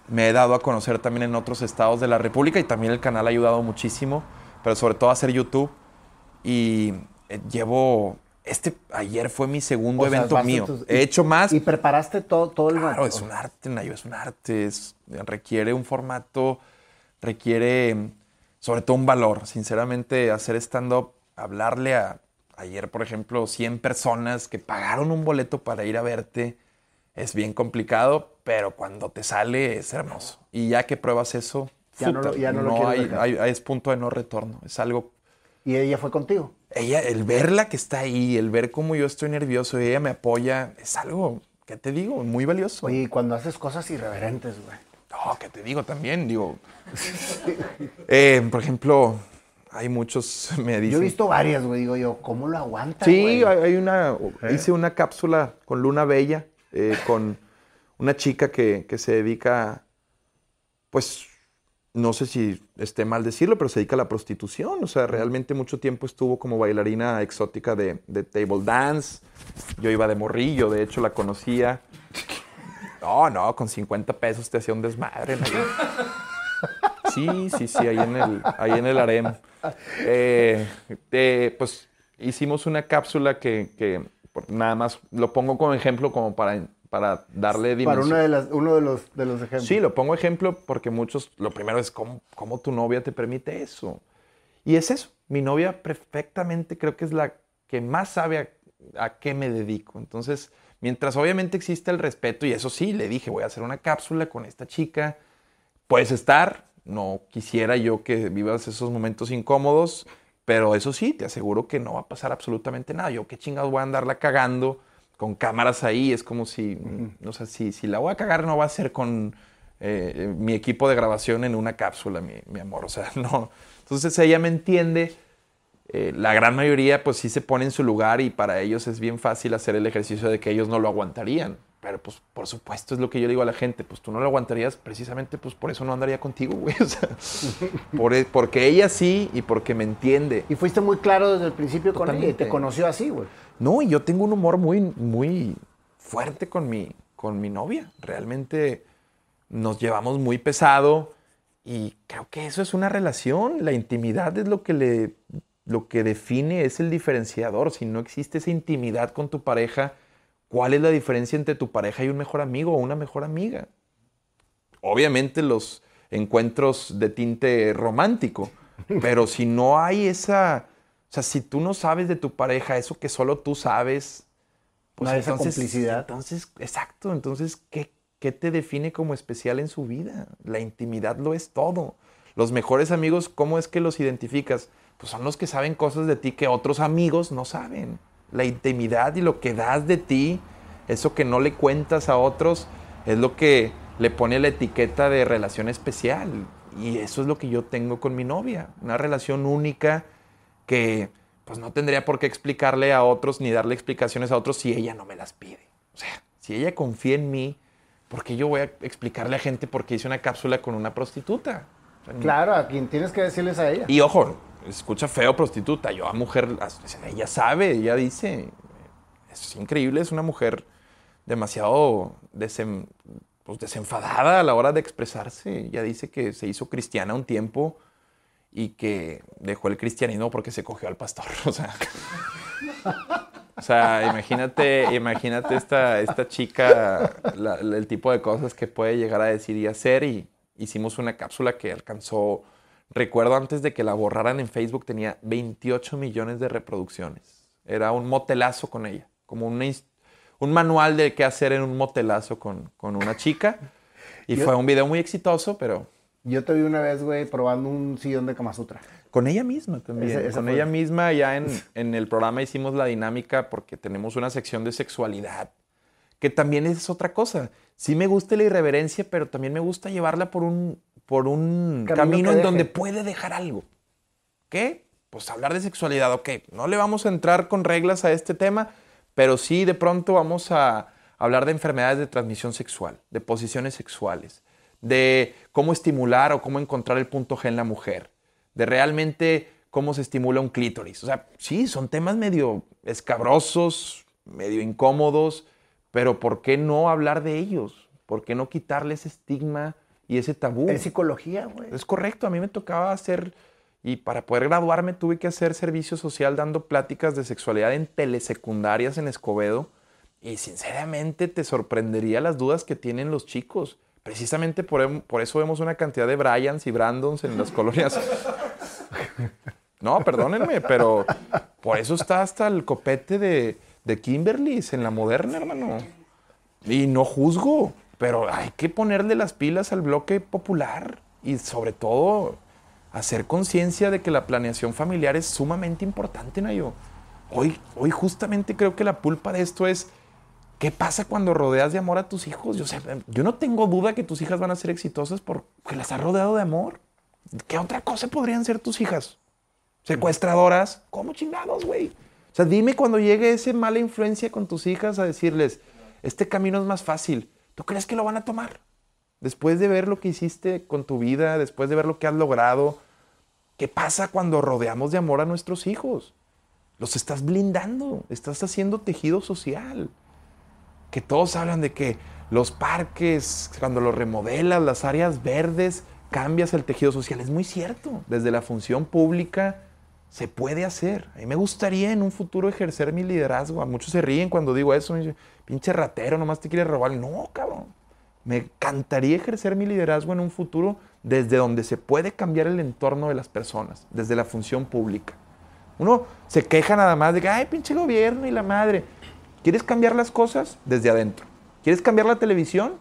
A: me he dado a conocer también en otros estados de la República y también el canal ha ayudado muchísimo, pero sobre todo a hacer YouTube. Y eh, llevo Este ayer fue mi segundo
B: O
A: evento mío.
B: tus-
A: He hecho más.
B: Y preparaste todo, todo el
A: Claro, es un arte, Nayo, es un arte. es- requiere un formato, requiere sobre todo un valor. Sinceramente, hacer stand-up, hablarle a, ayer, por ejemplo, 100 personas que pagaron un boleto para ir a verte, es bien complicado, pero cuando te sale es hermoso. Y ya que pruebas eso,
B: Ya no lo- ya no lo dejar.
A: hay- hay- es punto de no retorno. Es algo
B: Y ella fue contigo.
A: Ella, el verla que está ahí, el ver cómo yo estoy nervioso y ella me apoya, es algo, ¿qué te digo? Muy valioso.
B: Oye, y cuando haces cosas irreverentes, güey.
A: No, ¿qué te digo también? Digo, [LAUGHS] eh, por ejemplo, hay muchos, [LAUGHS] me dicen.
B: Yo he visto varias, güey. Digo yo, ¿cómo lo aguanta,
A: Sí,
B: güey?
A: hay una, hice una cápsula con Luna Bella, eh, con una chica que, que se dedica, pues, no sé si esté mal decirlo, pero se dedica a la prostitución. O sea, realmente mucho tiempo estuvo como bailarina exótica de, de table dance. Yo iba de morrillo, de hecho la conocía. No, no, con 50 pesos te hacía un desmadre. ¿no? Sí, sí, sí, ahí en el, ahí en el harem. Eh, eh, pues hicimos una cápsula que, nada más lo pongo como ejemplo como para, para darle
B: Para
A: dimensión.
B: una de las, uno de los, de los ejemplos.
A: Sí, lo pongo ejemplo porque muchos, lo primero es cómo, cómo tu novia te permite eso. Y es eso, mi novia perfectamente creo que es la que más sabe a, a qué me dedico. Entonces, mientras obviamente existe el respeto, y eso sí, le dije, voy a hacer una cápsula con esta chica, puedes estar, no quisiera yo que vivas esos momentos incómodos, pero eso sí, te aseguro que no va a pasar absolutamente nada. Yo qué chingados voy a andarla cagando con cámaras ahí, es como si, o sea, si, si la voy a cagar no va a ser con eh, mi equipo de grabación en una cápsula, mi, mi amor, o sea, [LAUGHS] no. Entonces ella me entiende, eh, la gran mayoría pues sí se pone en su lugar y para ellos es bien fácil hacer el ejercicio de que ellos no lo aguantarían. Pero pues por supuesto es lo que yo digo a la gente, pues tú no lo aguantarías precisamente pues por eso no andaría contigo, güey. [LAUGHS] O sea, por, e- porque ella sí y porque me entiende.
B: Y fuiste muy claro desde el principio con ella y te conoció así, güey.
A: No, y yo tengo un humor muy, muy fuerte con mi, con mi novia. Realmente nos llevamos muy pesado y creo que eso es una relación. La intimidad es lo que le, lo que define, es el diferenciador. Si no existe esa intimidad con tu pareja, ¿cuál es la diferencia entre tu pareja y un mejor amigo o una mejor amiga? Obviamente los encuentros de tinte romántico, pero si no hay esa, o sea, si tú no sabes de tu pareja eso que solo tú sabes, pues
B: No hay esa
A: entonces,
B: complicidad.
A: entonces, exacto, entonces, ¿qué, ¿qué te define como especial en su vida? La intimidad lo es todo. Los mejores amigos, ¿cómo es que los identificas? Pues son los que saben cosas de ti que otros amigos no saben. La intimidad y lo que das de ti, eso que no le cuentas a otros, es lo que le pone la etiqueta de relación especial. Y eso es lo que yo tengo con mi novia. Una relación única que pues no tendría por qué explicarle a otros ni darle explicaciones a otros si ella no me las pide. O sea, si ella confía en mí, ¿por qué yo voy a explicarle a gente por qué hice una cápsula con una prostituta? O sea,
B: Claro, a quien tienes que decirles a ella.
A: y ojo, escucha feo prostituta. Yo a mujer, ella sabe, ella dice, es increíble, es una mujer demasiado desem- pues, desenfadada a la hora de expresarse. Ella dice que se hizo cristiana un tiempo y que dejó el cristianismo porque se cogió al pastor. [LAUGHS] O sea, o sea imagínate, imagínate esta, esta chica, la- el tipo de cosas que puede llegar a decir y hacer. Y hicimos una cápsula que alcanzó, recuerdo antes de que la borraran en Facebook, tenía 28 millones de reproducciones. Era un motelazo con ella, como una un manual de qué hacer en un motelazo con, con una chica. Y
B: Yo-
A: fue un video muy exitoso, pero
B: Yo te vi una vez, güey, probando un sillón de Kama Sutra.
A: con ella misma también.
B: Ese- esa
A: con
B: fue-
A: ella misma ya en, en el programa hicimos la dinámica porque tenemos una sección de sexualidad, que también es otra cosa. Sí me gusta la irreverencia, pero también me gusta llevarla por un, por un
B: Camino
A: camino, en donde puede dejar algo. ¿Qué? Pues hablar de sexualidad, ok. No le vamos a entrar con reglas a este tema, pero sí de pronto vamos a hablar de enfermedades de transmisión sexual, de posiciones sexuales, de cómo estimular o cómo encontrar el punto G en la mujer, de realmente cómo se estimula un clítoris. O sea, sí, son temas medio escabrosos, medio incómodos, pero ¿por qué no hablar de ellos? ¿Por qué no quitarle ese estigma y ese tabú?
B: Es psicología, güey.
A: Es correcto, a mí me tocaba hacer, Y para poder graduarme tuve que hacer servicio social dando pláticas de sexualidad en telesecundarias en Escobedo. Y sinceramente te sorprendería las dudas que tienen los chicos. Precisamente por, em, por eso vemos una cantidad de Bryans y Brandons en las colonias. [LAUGHS] No, perdónenme, pero por eso está hasta el copete de, de Kimberly's en la moderna, hermano. Y no juzgo, pero hay que ponerle las pilas al bloque popular y sobre todo hacer conciencia de que la planeación familiar es sumamente importante, Nayo. Hoy, hoy justamente creo que la pulpa de esto es ¿Qué pasa cuando rodeas de amor a tus hijos? Yo, yo no tengo duda que tus hijas van a ser exitosas porque las has rodeado de amor. ¿Qué otra cosa podrían ser tus hijas? ¿Secuestradoras? ¿Cómo chingados, güey? O sea, dime cuando llegue esa mala influencia con tus hijas a decirles, este camino es más fácil. ¿Tú crees que lo van a tomar? Después de ver lo que hiciste con tu vida, después de ver lo que has logrado, ¿qué pasa cuando rodeamos de amor a nuestros hijos? Los estás blindando, estás haciendo tejido social que todos hablan de que los parques, cuando los remodelas, las áreas verdes, cambias el tejido social. Es muy cierto. Desde la función pública se puede hacer. A mí me gustaría en un futuro ejercer mi liderazgo. A muchos se ríen cuando digo eso. Pinche ratero, nomás te quiere robar. No, cabrón. Me encantaría ejercer mi liderazgo en un futuro desde donde se puede cambiar el entorno de las personas, desde la función pública. Uno se queja nada más de que, ay, pinche gobierno y la madre. ¿Quieres cambiar las cosas? Desde adentro. ¿Quieres cambiar la televisión?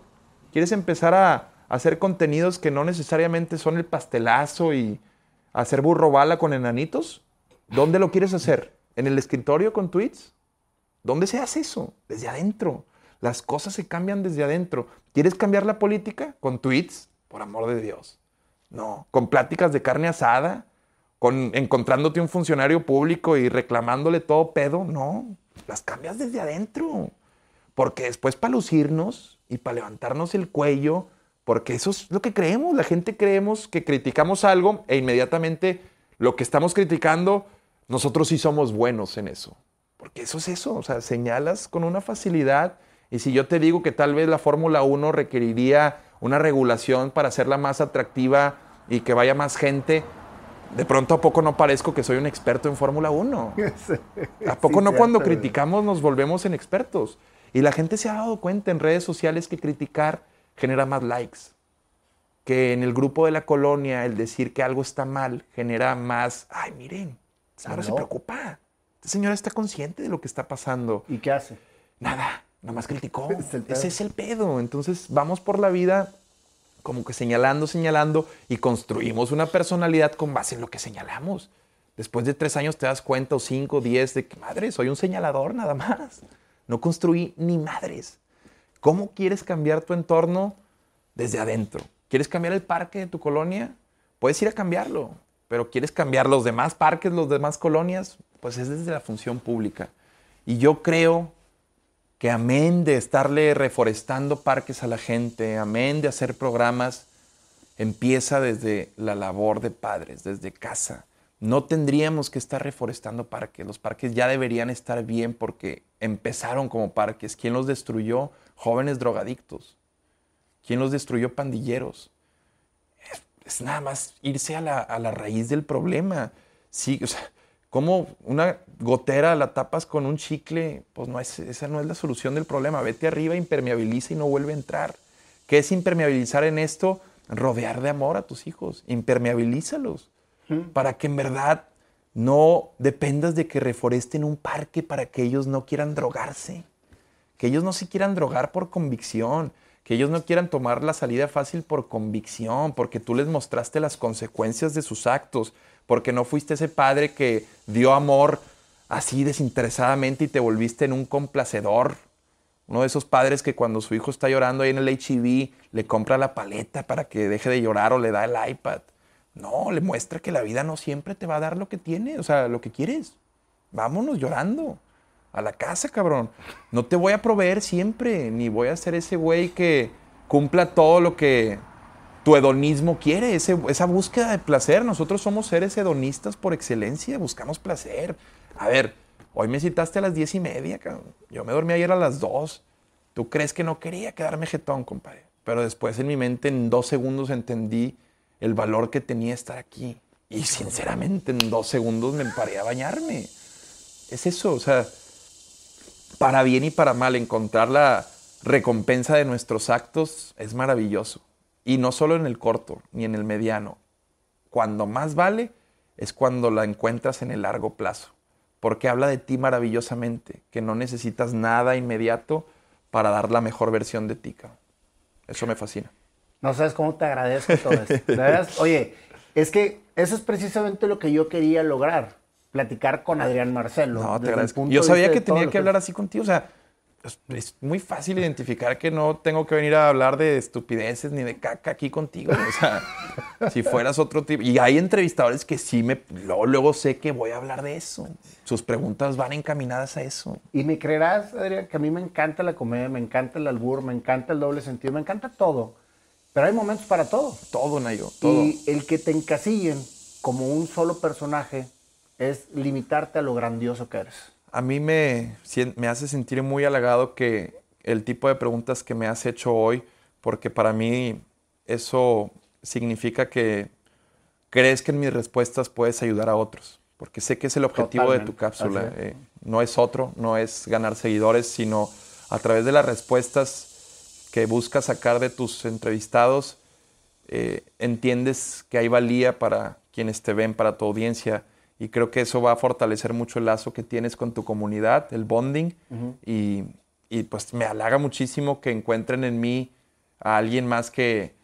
A: ¿Quieres empezar a hacer contenidos que no necesariamente son el pastelazo y hacer burro bala con enanitos? ¿Dónde lo quieres hacer? ¿En el escritorio con tweets? ¿Dónde se hace eso? Desde adentro. Las cosas se cambian desde adentro. ¿Quieres cambiar la política? Con tweets, por amor de Dios. No, con pláticas de carne asada, con encontrándote un funcionario público y reclamándole todo pedo. No, las cambias desde adentro. Porque después para lucirnos y para levantarnos el cuello, porque eso es lo que creemos. La gente creemos que criticamos algo e inmediatamente lo que estamos criticando, nosotros sí somos buenos en eso. Porque eso es eso, o sea, señalas con una facilidad. Y si yo te digo que tal vez la Fórmula 1 requeriría una regulación para hacerla más atractiva y que vaya más gente, de pronto a poco no parezco que soy un experto en Fórmula 1. [LAUGHS] ¿A poco no cuando criticamos nos volvemos en expertos? Y la gente se ha dado cuenta en redes sociales que criticar genera más likes. Que en el grupo de la colonia el decir que algo está mal genera más, ay, miren, señora se preocupa. Esta señora está consciente de lo que está pasando.
B: ¿Y qué hace?
A: Nada, nada más criticó. [LAUGHS] Ese es el pedo. Entonces vamos por la vida como que señalando, señalando y construimos una personalidad con base en lo que señalamos. Después de tres años te das cuenta, o cinco, diez, de que madre, soy un señalador nada más. No construí ni madres. ¿Cómo quieres cambiar tu entorno desde adentro? ¿Quieres cambiar el parque de tu colonia? Puedes ir a cambiarlo, pero ¿quieres cambiar los demás parques, los demás colonias? Pues es desde la función pública. Y yo creo que amén de estarle reforestando parques a la gente, amén de hacer programas, empieza desde la labor de padres, desde casa. No tendríamos que estar reforestando parques. Los parques ya deberían estar bien porque empezaron como parques. ¿Quién los destruyó? Jóvenes drogadictos. ¿Quién los destruyó? Pandilleros. Es, nada más irse a la, a la raíz del problema. Sí, o sea, ¿Cómo una gotera la tapas con un chicle? Pues no es, esa no es la solución del problema. Vete arriba, impermeabiliza y no vuelve a entrar. ¿Qué es impermeabilizar en esto? Rodear de amor a tus hijos. Impermeabilízalos. Para que en verdad no dependas de que reforesten un parque para que ellos no quieran drogarse. Que ellos no se quieran drogar por convicción. Que ellos no quieran tomar la salida fácil por convicción, porque tú les mostraste las consecuencias de sus actos porque no fuiste ese padre que dio amor así desinteresadamente y te volviste en un complacedor. Uno de esos padres que cuando su hijo está llorando ahí en el HIV le compra la paleta para que deje de llorar o le da el iPad. No, le muestra que la vida no siempre te va a dar lo que tiene, o sea, lo que quieres. Vámonos llorando a la casa, cabrón. No te voy a proveer siempre, ni voy a ser ese güey que cumpla todo lo que tu hedonismo quiere, esa búsqueda de placer. Nosotros somos seres hedonistas por excelencia, buscamos placer. A ver, hoy me citaste a las diez y media, yo me dormí ayer a las dos. ¿Tú crees que no quería quedarme jetón, compadre? Pero después en mi mente, en dos segundos, entendí el valor que tenía estar aquí. Y sinceramente, en dos segundos me paré a bañarme. Es eso, o sea, para bien y para mal, encontrar la recompensa de nuestros actos es maravilloso. Y no solo en el corto, ni en el mediano. Cuando más vale es cuando la encuentras en el largo plazo. Porque habla de ti maravillosamente, que no necesitas nada inmediato para dar la mejor versión de ti. cabrón. Eso me fascina.
B: No sabes cómo te agradezco todo esto. [LAUGHS] Oye, es que eso es precisamente lo que yo quería lograr. Platicar con Adrián Marcelo.
A: No, te agradezco. Yo sabía que tenía
B: lo
A: que hablar así contigo. O sea, es, muy fácil identificar que no tengo que venir a hablar de estupideces ni de caca aquí contigo. O sea, [LAUGHS] si fueras otro tipo. Y hay entrevistadores que sí me. Luego, luego sé que voy a hablar de eso. Sus preguntas van encaminadas a eso.
B: Y me creerás, Adrián, que a mí me encanta la comedia, me encanta el albur, me encanta el doble sentido, me encanta todo. Pero hay momentos para todo.
A: Todo, Nayo. Todo.
B: Y el que te encasillen como un solo personaje es limitarte a lo grandioso que eres.
A: A mí me, hace sentir muy halagado que el tipo de preguntas que me has hecho hoy, porque para mí eso significa que crees que en mis respuestas puedes ayudar a otros, porque sé que es el objetivo de tu cápsula. eh, no es otro, no es ganar seguidores, sino a través de las respuestas que buscas sacar de tus entrevistados, eh, entiendes que hay valía para quienes te ven, para tu audiencia, y creo que eso va a fortalecer mucho el lazo que tienes con tu comunidad, el bonding, y, y, pues me halaga muchísimo que encuentren en mí a alguien más que...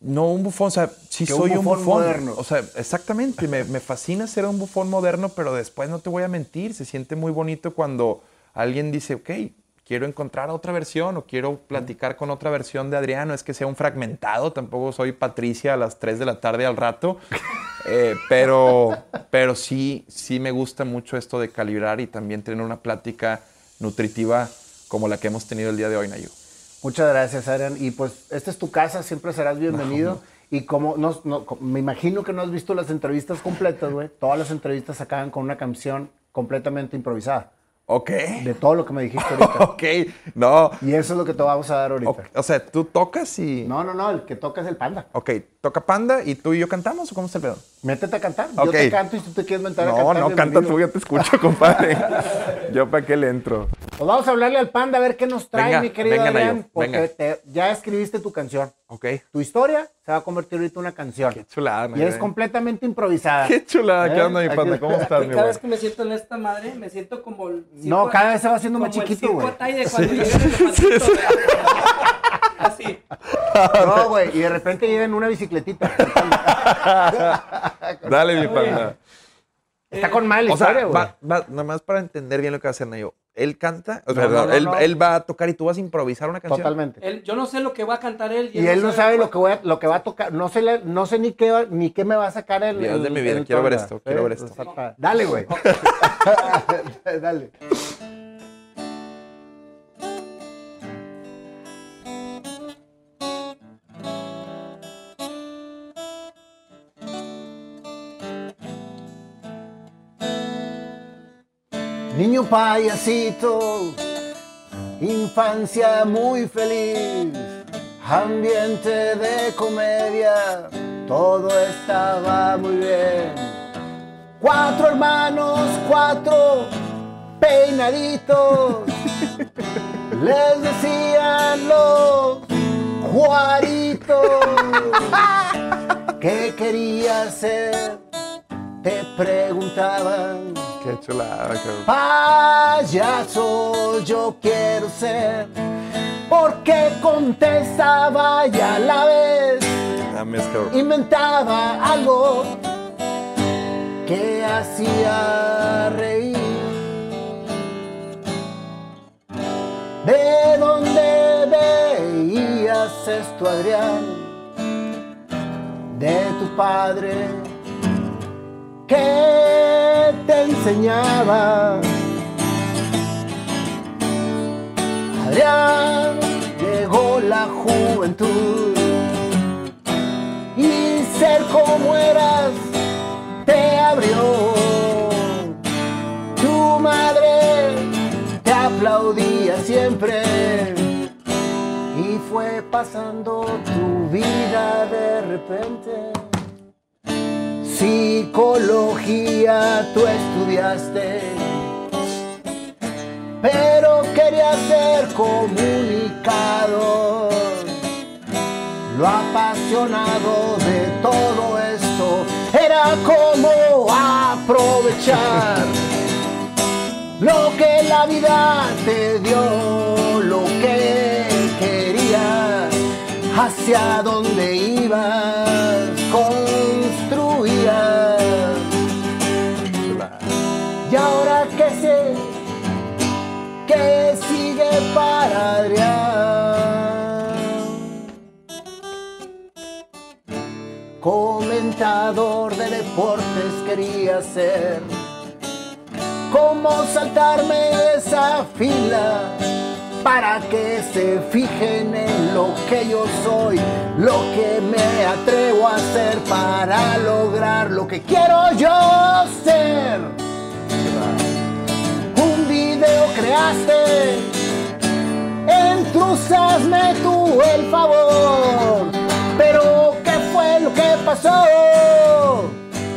A: No un bufón, o sea, sí
B: Que un
A: soy un
B: bufón
A: bufón.
B: moderno.
A: O sea, exactamente, me, me fascina ser un bufón moderno, pero después no te voy a mentir, se siente muy bonito cuando alguien dice, ok, quiero encontrar otra versión o quiero platicar con otra versión de Adrián, no es que sea un fragmentado, tampoco soy Patricia a las 3 de la tarde al rato, [LAUGHS] eh, pero, pero sí, sí me gusta mucho esto de calibrar y también tener una plática nutritiva como la que hemos tenido el día de hoy, Nayu.
B: Muchas gracias, Adrián. Y pues, esta es tu casa, siempre serás bienvenido. Y como no, me imagino que no has visto las entrevistas completas, güey. Todas las entrevistas acaban con una canción completamente improvisada.
A: Ok.
B: De todo lo que me dijiste [LAUGHS] ahorita.
A: Ok, no.
B: Y eso es lo que te vamos a dar ahorita.
A: O, o sea, tú tocas y...
B: No, no, no, el que toca es el panda.
A: Ok, toca Panda y tú y yo cantamos o cómo está el pedo?
B: Métete a cantar. Yo te canto y si tú te quieres mentar a
A: No,
B: cantar.
A: no, canta
B: bienvenido.
A: tú, yo te escucho, compadre. [LAUGHS] yo para qué le entro.
B: Pues vamos a hablarle al panda a ver qué nos trae,
A: Venga,
B: mi querido
A: venga,
B: Adrián.
A: Nayo,
B: porque
A: venga.
B: te- ya escribiste tu canción.
A: Ok.
B: Tu historia se va a convertir ahorita en una canción.
A: Qué chulada,
B: Y es completamente improvisada.
A: Qué chulada, ¿qué
B: ¿Eh?
A: onda, mi panda? ¿Cómo estás, mi
C: Cada vez que me siento en esta madre, me siento como el circo-
B: No, cada vez se va haciendo más
C: como el
B: chiquito, güey.
C: Atay de [LAUGHS] cuando el güey. Así.
B: No, güey. Y de repente llega en una bicicletita. [LAUGHS]
A: Dale, mi panda.
B: Está con mal
A: O sea,
B: güey.
A: va, va- nada más para entender bien lo que va a hacer Nayo. Él canta, o sea,
B: No, no, no,
A: él,
B: no.
A: él va a tocar y tú vas a improvisar una canción.
B: Totalmente.
C: Él- yo no sé lo que va a cantar él.
B: Y él no sabe lo que, voy a- lo que va a tocar. No sé, no sé ni qué, ni qué me va a sacar el.
A: Dios de mi vida, quiero ver esto, quiero ver esto.
B: Dale, güey. [LAUGHS] [LAUGHS] Dale. Niño payasito, infancia muy feliz, ambiente de comedia, todo estaba muy bien. Cuatro hermanos, cuatro peinaditos, [LAUGHS] les decían los Juaritos. [LAUGHS] ¿Qué quería ser? Te preguntaban.
A: Qué chulada, cabrón.
B: Payaso yo quiero ser, porque contestaba y a la vez
A: cabrón.
B: inventaba algo que hacía reír. ¿De dónde veías esto, Adrián? De tu padre que te enseñaba. Adrián, llegó la juventud y ser como eras te abrió. Tu madre te aplaudía siempre y fue pasando tu vida de repente. Psicología tú estudiaste, pero querías ser comunicador. Lo apasionado de todo esto era como aprovechar lo que la vida te dio, lo que querías, hacia dónde ibas, Adrián. Comentador de deportes quería ser. ¿Cómo saltarme esa fila? Para que se fijen en lo que yo soy, lo que me atrevo a hacer para lograr lo que quiero yo ser un video creaste, entruzasme tú el favor. Pero ¿qué fue lo que pasó?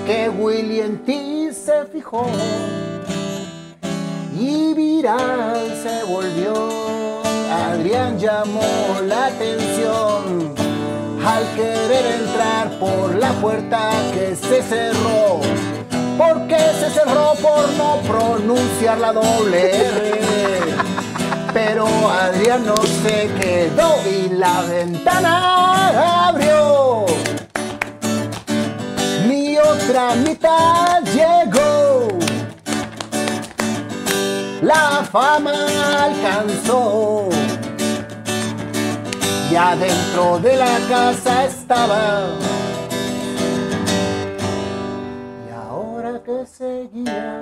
B: Que Willy en ti se fijó y viral se volvió. Adrián llamó la atención al querer entrar por la puerta que se cerró. Porque se cerró por no pronunciar la doble R. Pero Adrián no se quedó y la ventana abrió. Mi otra mitad llegó. La fama alcanzó. Y adentro de la casa estaba y ahora que seguía,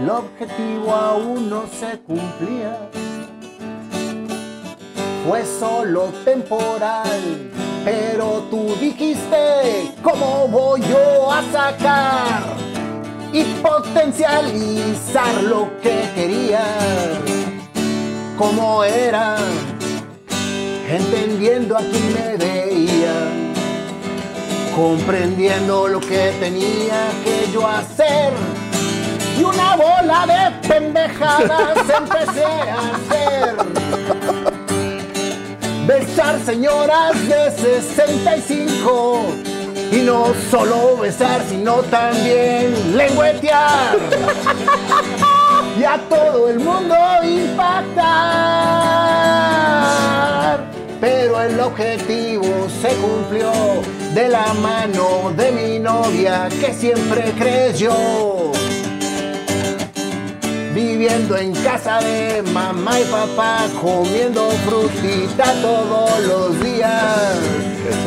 B: el objetivo aún no se cumplía. Fue solo temporal, pero tú dijiste, ¿cómo voy yo a sacar y potencializar lo que quería? ¿Cómo era? Entendiendo a quién me veía comprendiendo lo que tenía que yo hacer. Una bola de pendejadas empecé a hacer. Besar señoras de 65. Y no solo besar, sino también lengüetear. Y a todo el mundo impactar pero el objetivo se cumplió de la mano de mi novia que siempre creyó. Viviendo en casa de mamá y papá, comiendo frutita todos los días.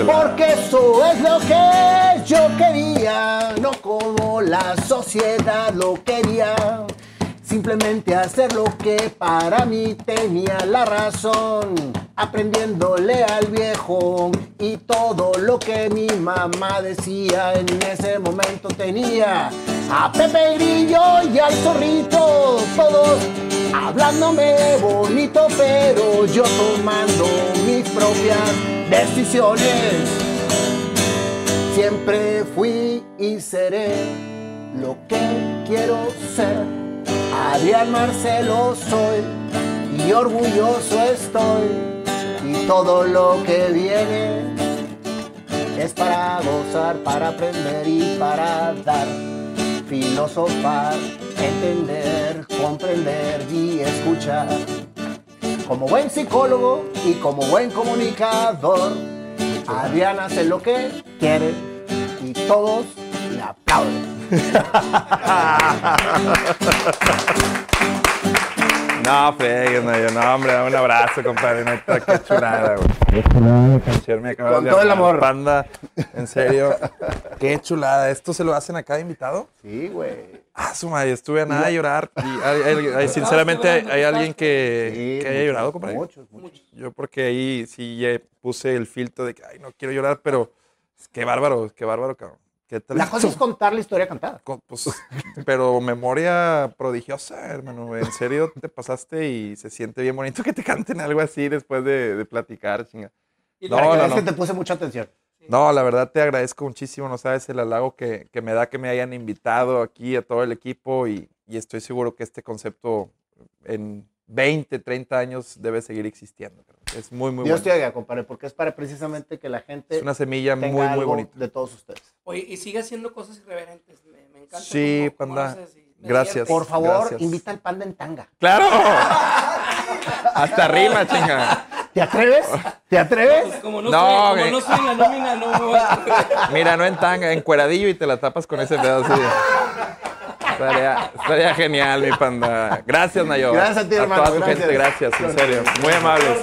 B: Porque eso es lo que yo quería, no como la sociedad lo quería. Simplemente hacer lo que para mí tenía la razón, aprendiéndole al viejo y todo lo que mi mamá decía en ese momento tenía. A Pepe Grillo y al zorrito, todos hablándome bonito, pero yo tomando mis propias decisiones. Siempre fui y seré lo que quiero ser. Adrián Marcelo soy y orgulloso estoy todo lo que viene es para gozar, para aprender y para dar, filosofar, entender, comprender y escuchar. Como buen psicólogo y como buen comunicador, Adrián hace lo que quiere y todos le aplauden. [LAUGHS]
A: No, freguen, no, no, hombre, un abrazo, compadre, neta, qué chulada, güey. Me
B: Con todo el amor.
A: Panda, en serio, qué chulada. ¿Esto se lo hacen a cada invitado?
B: Sí, güey.
A: Ah, su madre, estuve a nada de llorar. Y hay- hay- hay- sinceramente, hay, alguien que, que haya llorado, compadre.
B: Muchos, muchos.
A: Yo porque ahí sí puse el filtro de que, ay, no quiero llorar, pero qué bárbaro, qué bárbaro, cabrón.
B: La cosa es contar la historia cantada.
A: Pues, pero memoria prodigiosa, hermano. En serio, te pasaste y se siente bien bonito que te canten algo así después de, de platicar, chinga.
C: Y
A: No,
C: la-
A: no,
B: es
A: no.
B: que te puse mucha atención.
A: No, la verdad te agradezco muchísimo, no sabes el halago que, que me da que me hayan invitado aquí a todo el equipo y, y estoy seguro que este concepto en 20, 30 años debe seguir existiendo. Es muy, muy
B: Yo
A: bueno.
B: estoy allá, compadre, porque es para precisamente que la gente
A: Es una semilla muy,
B: tenga
A: muy
B: algo
A: bonita.
B: de todos ustedes.
C: Oye, y sigue haciendo cosas irreverentes. Me, me encanta.
A: Sí,
C: cómo-
A: panda.
C: me
A: Gracias.
B: Por favor,
A: Gracias.
B: invita al panda en tanga.
A: ¡Claro! [LAUGHS] Hasta rima, chinga.
B: ¿Te atreves? ¿Te atreves?
C: Pues como no,
A: No,
C: soy, como
A: güey.
C: no soy en la nómina, no me voy a atrever.
A: Mira, no en tanga, en cueradillo y te la tapas con ese pedo así. Estaría, estaría genial, mi panda. Gracias, Nayo.
B: Gracias a ti, hermano,
A: A toda tu
B: gracias.
A: gente, gracias, en serio. Muy amables.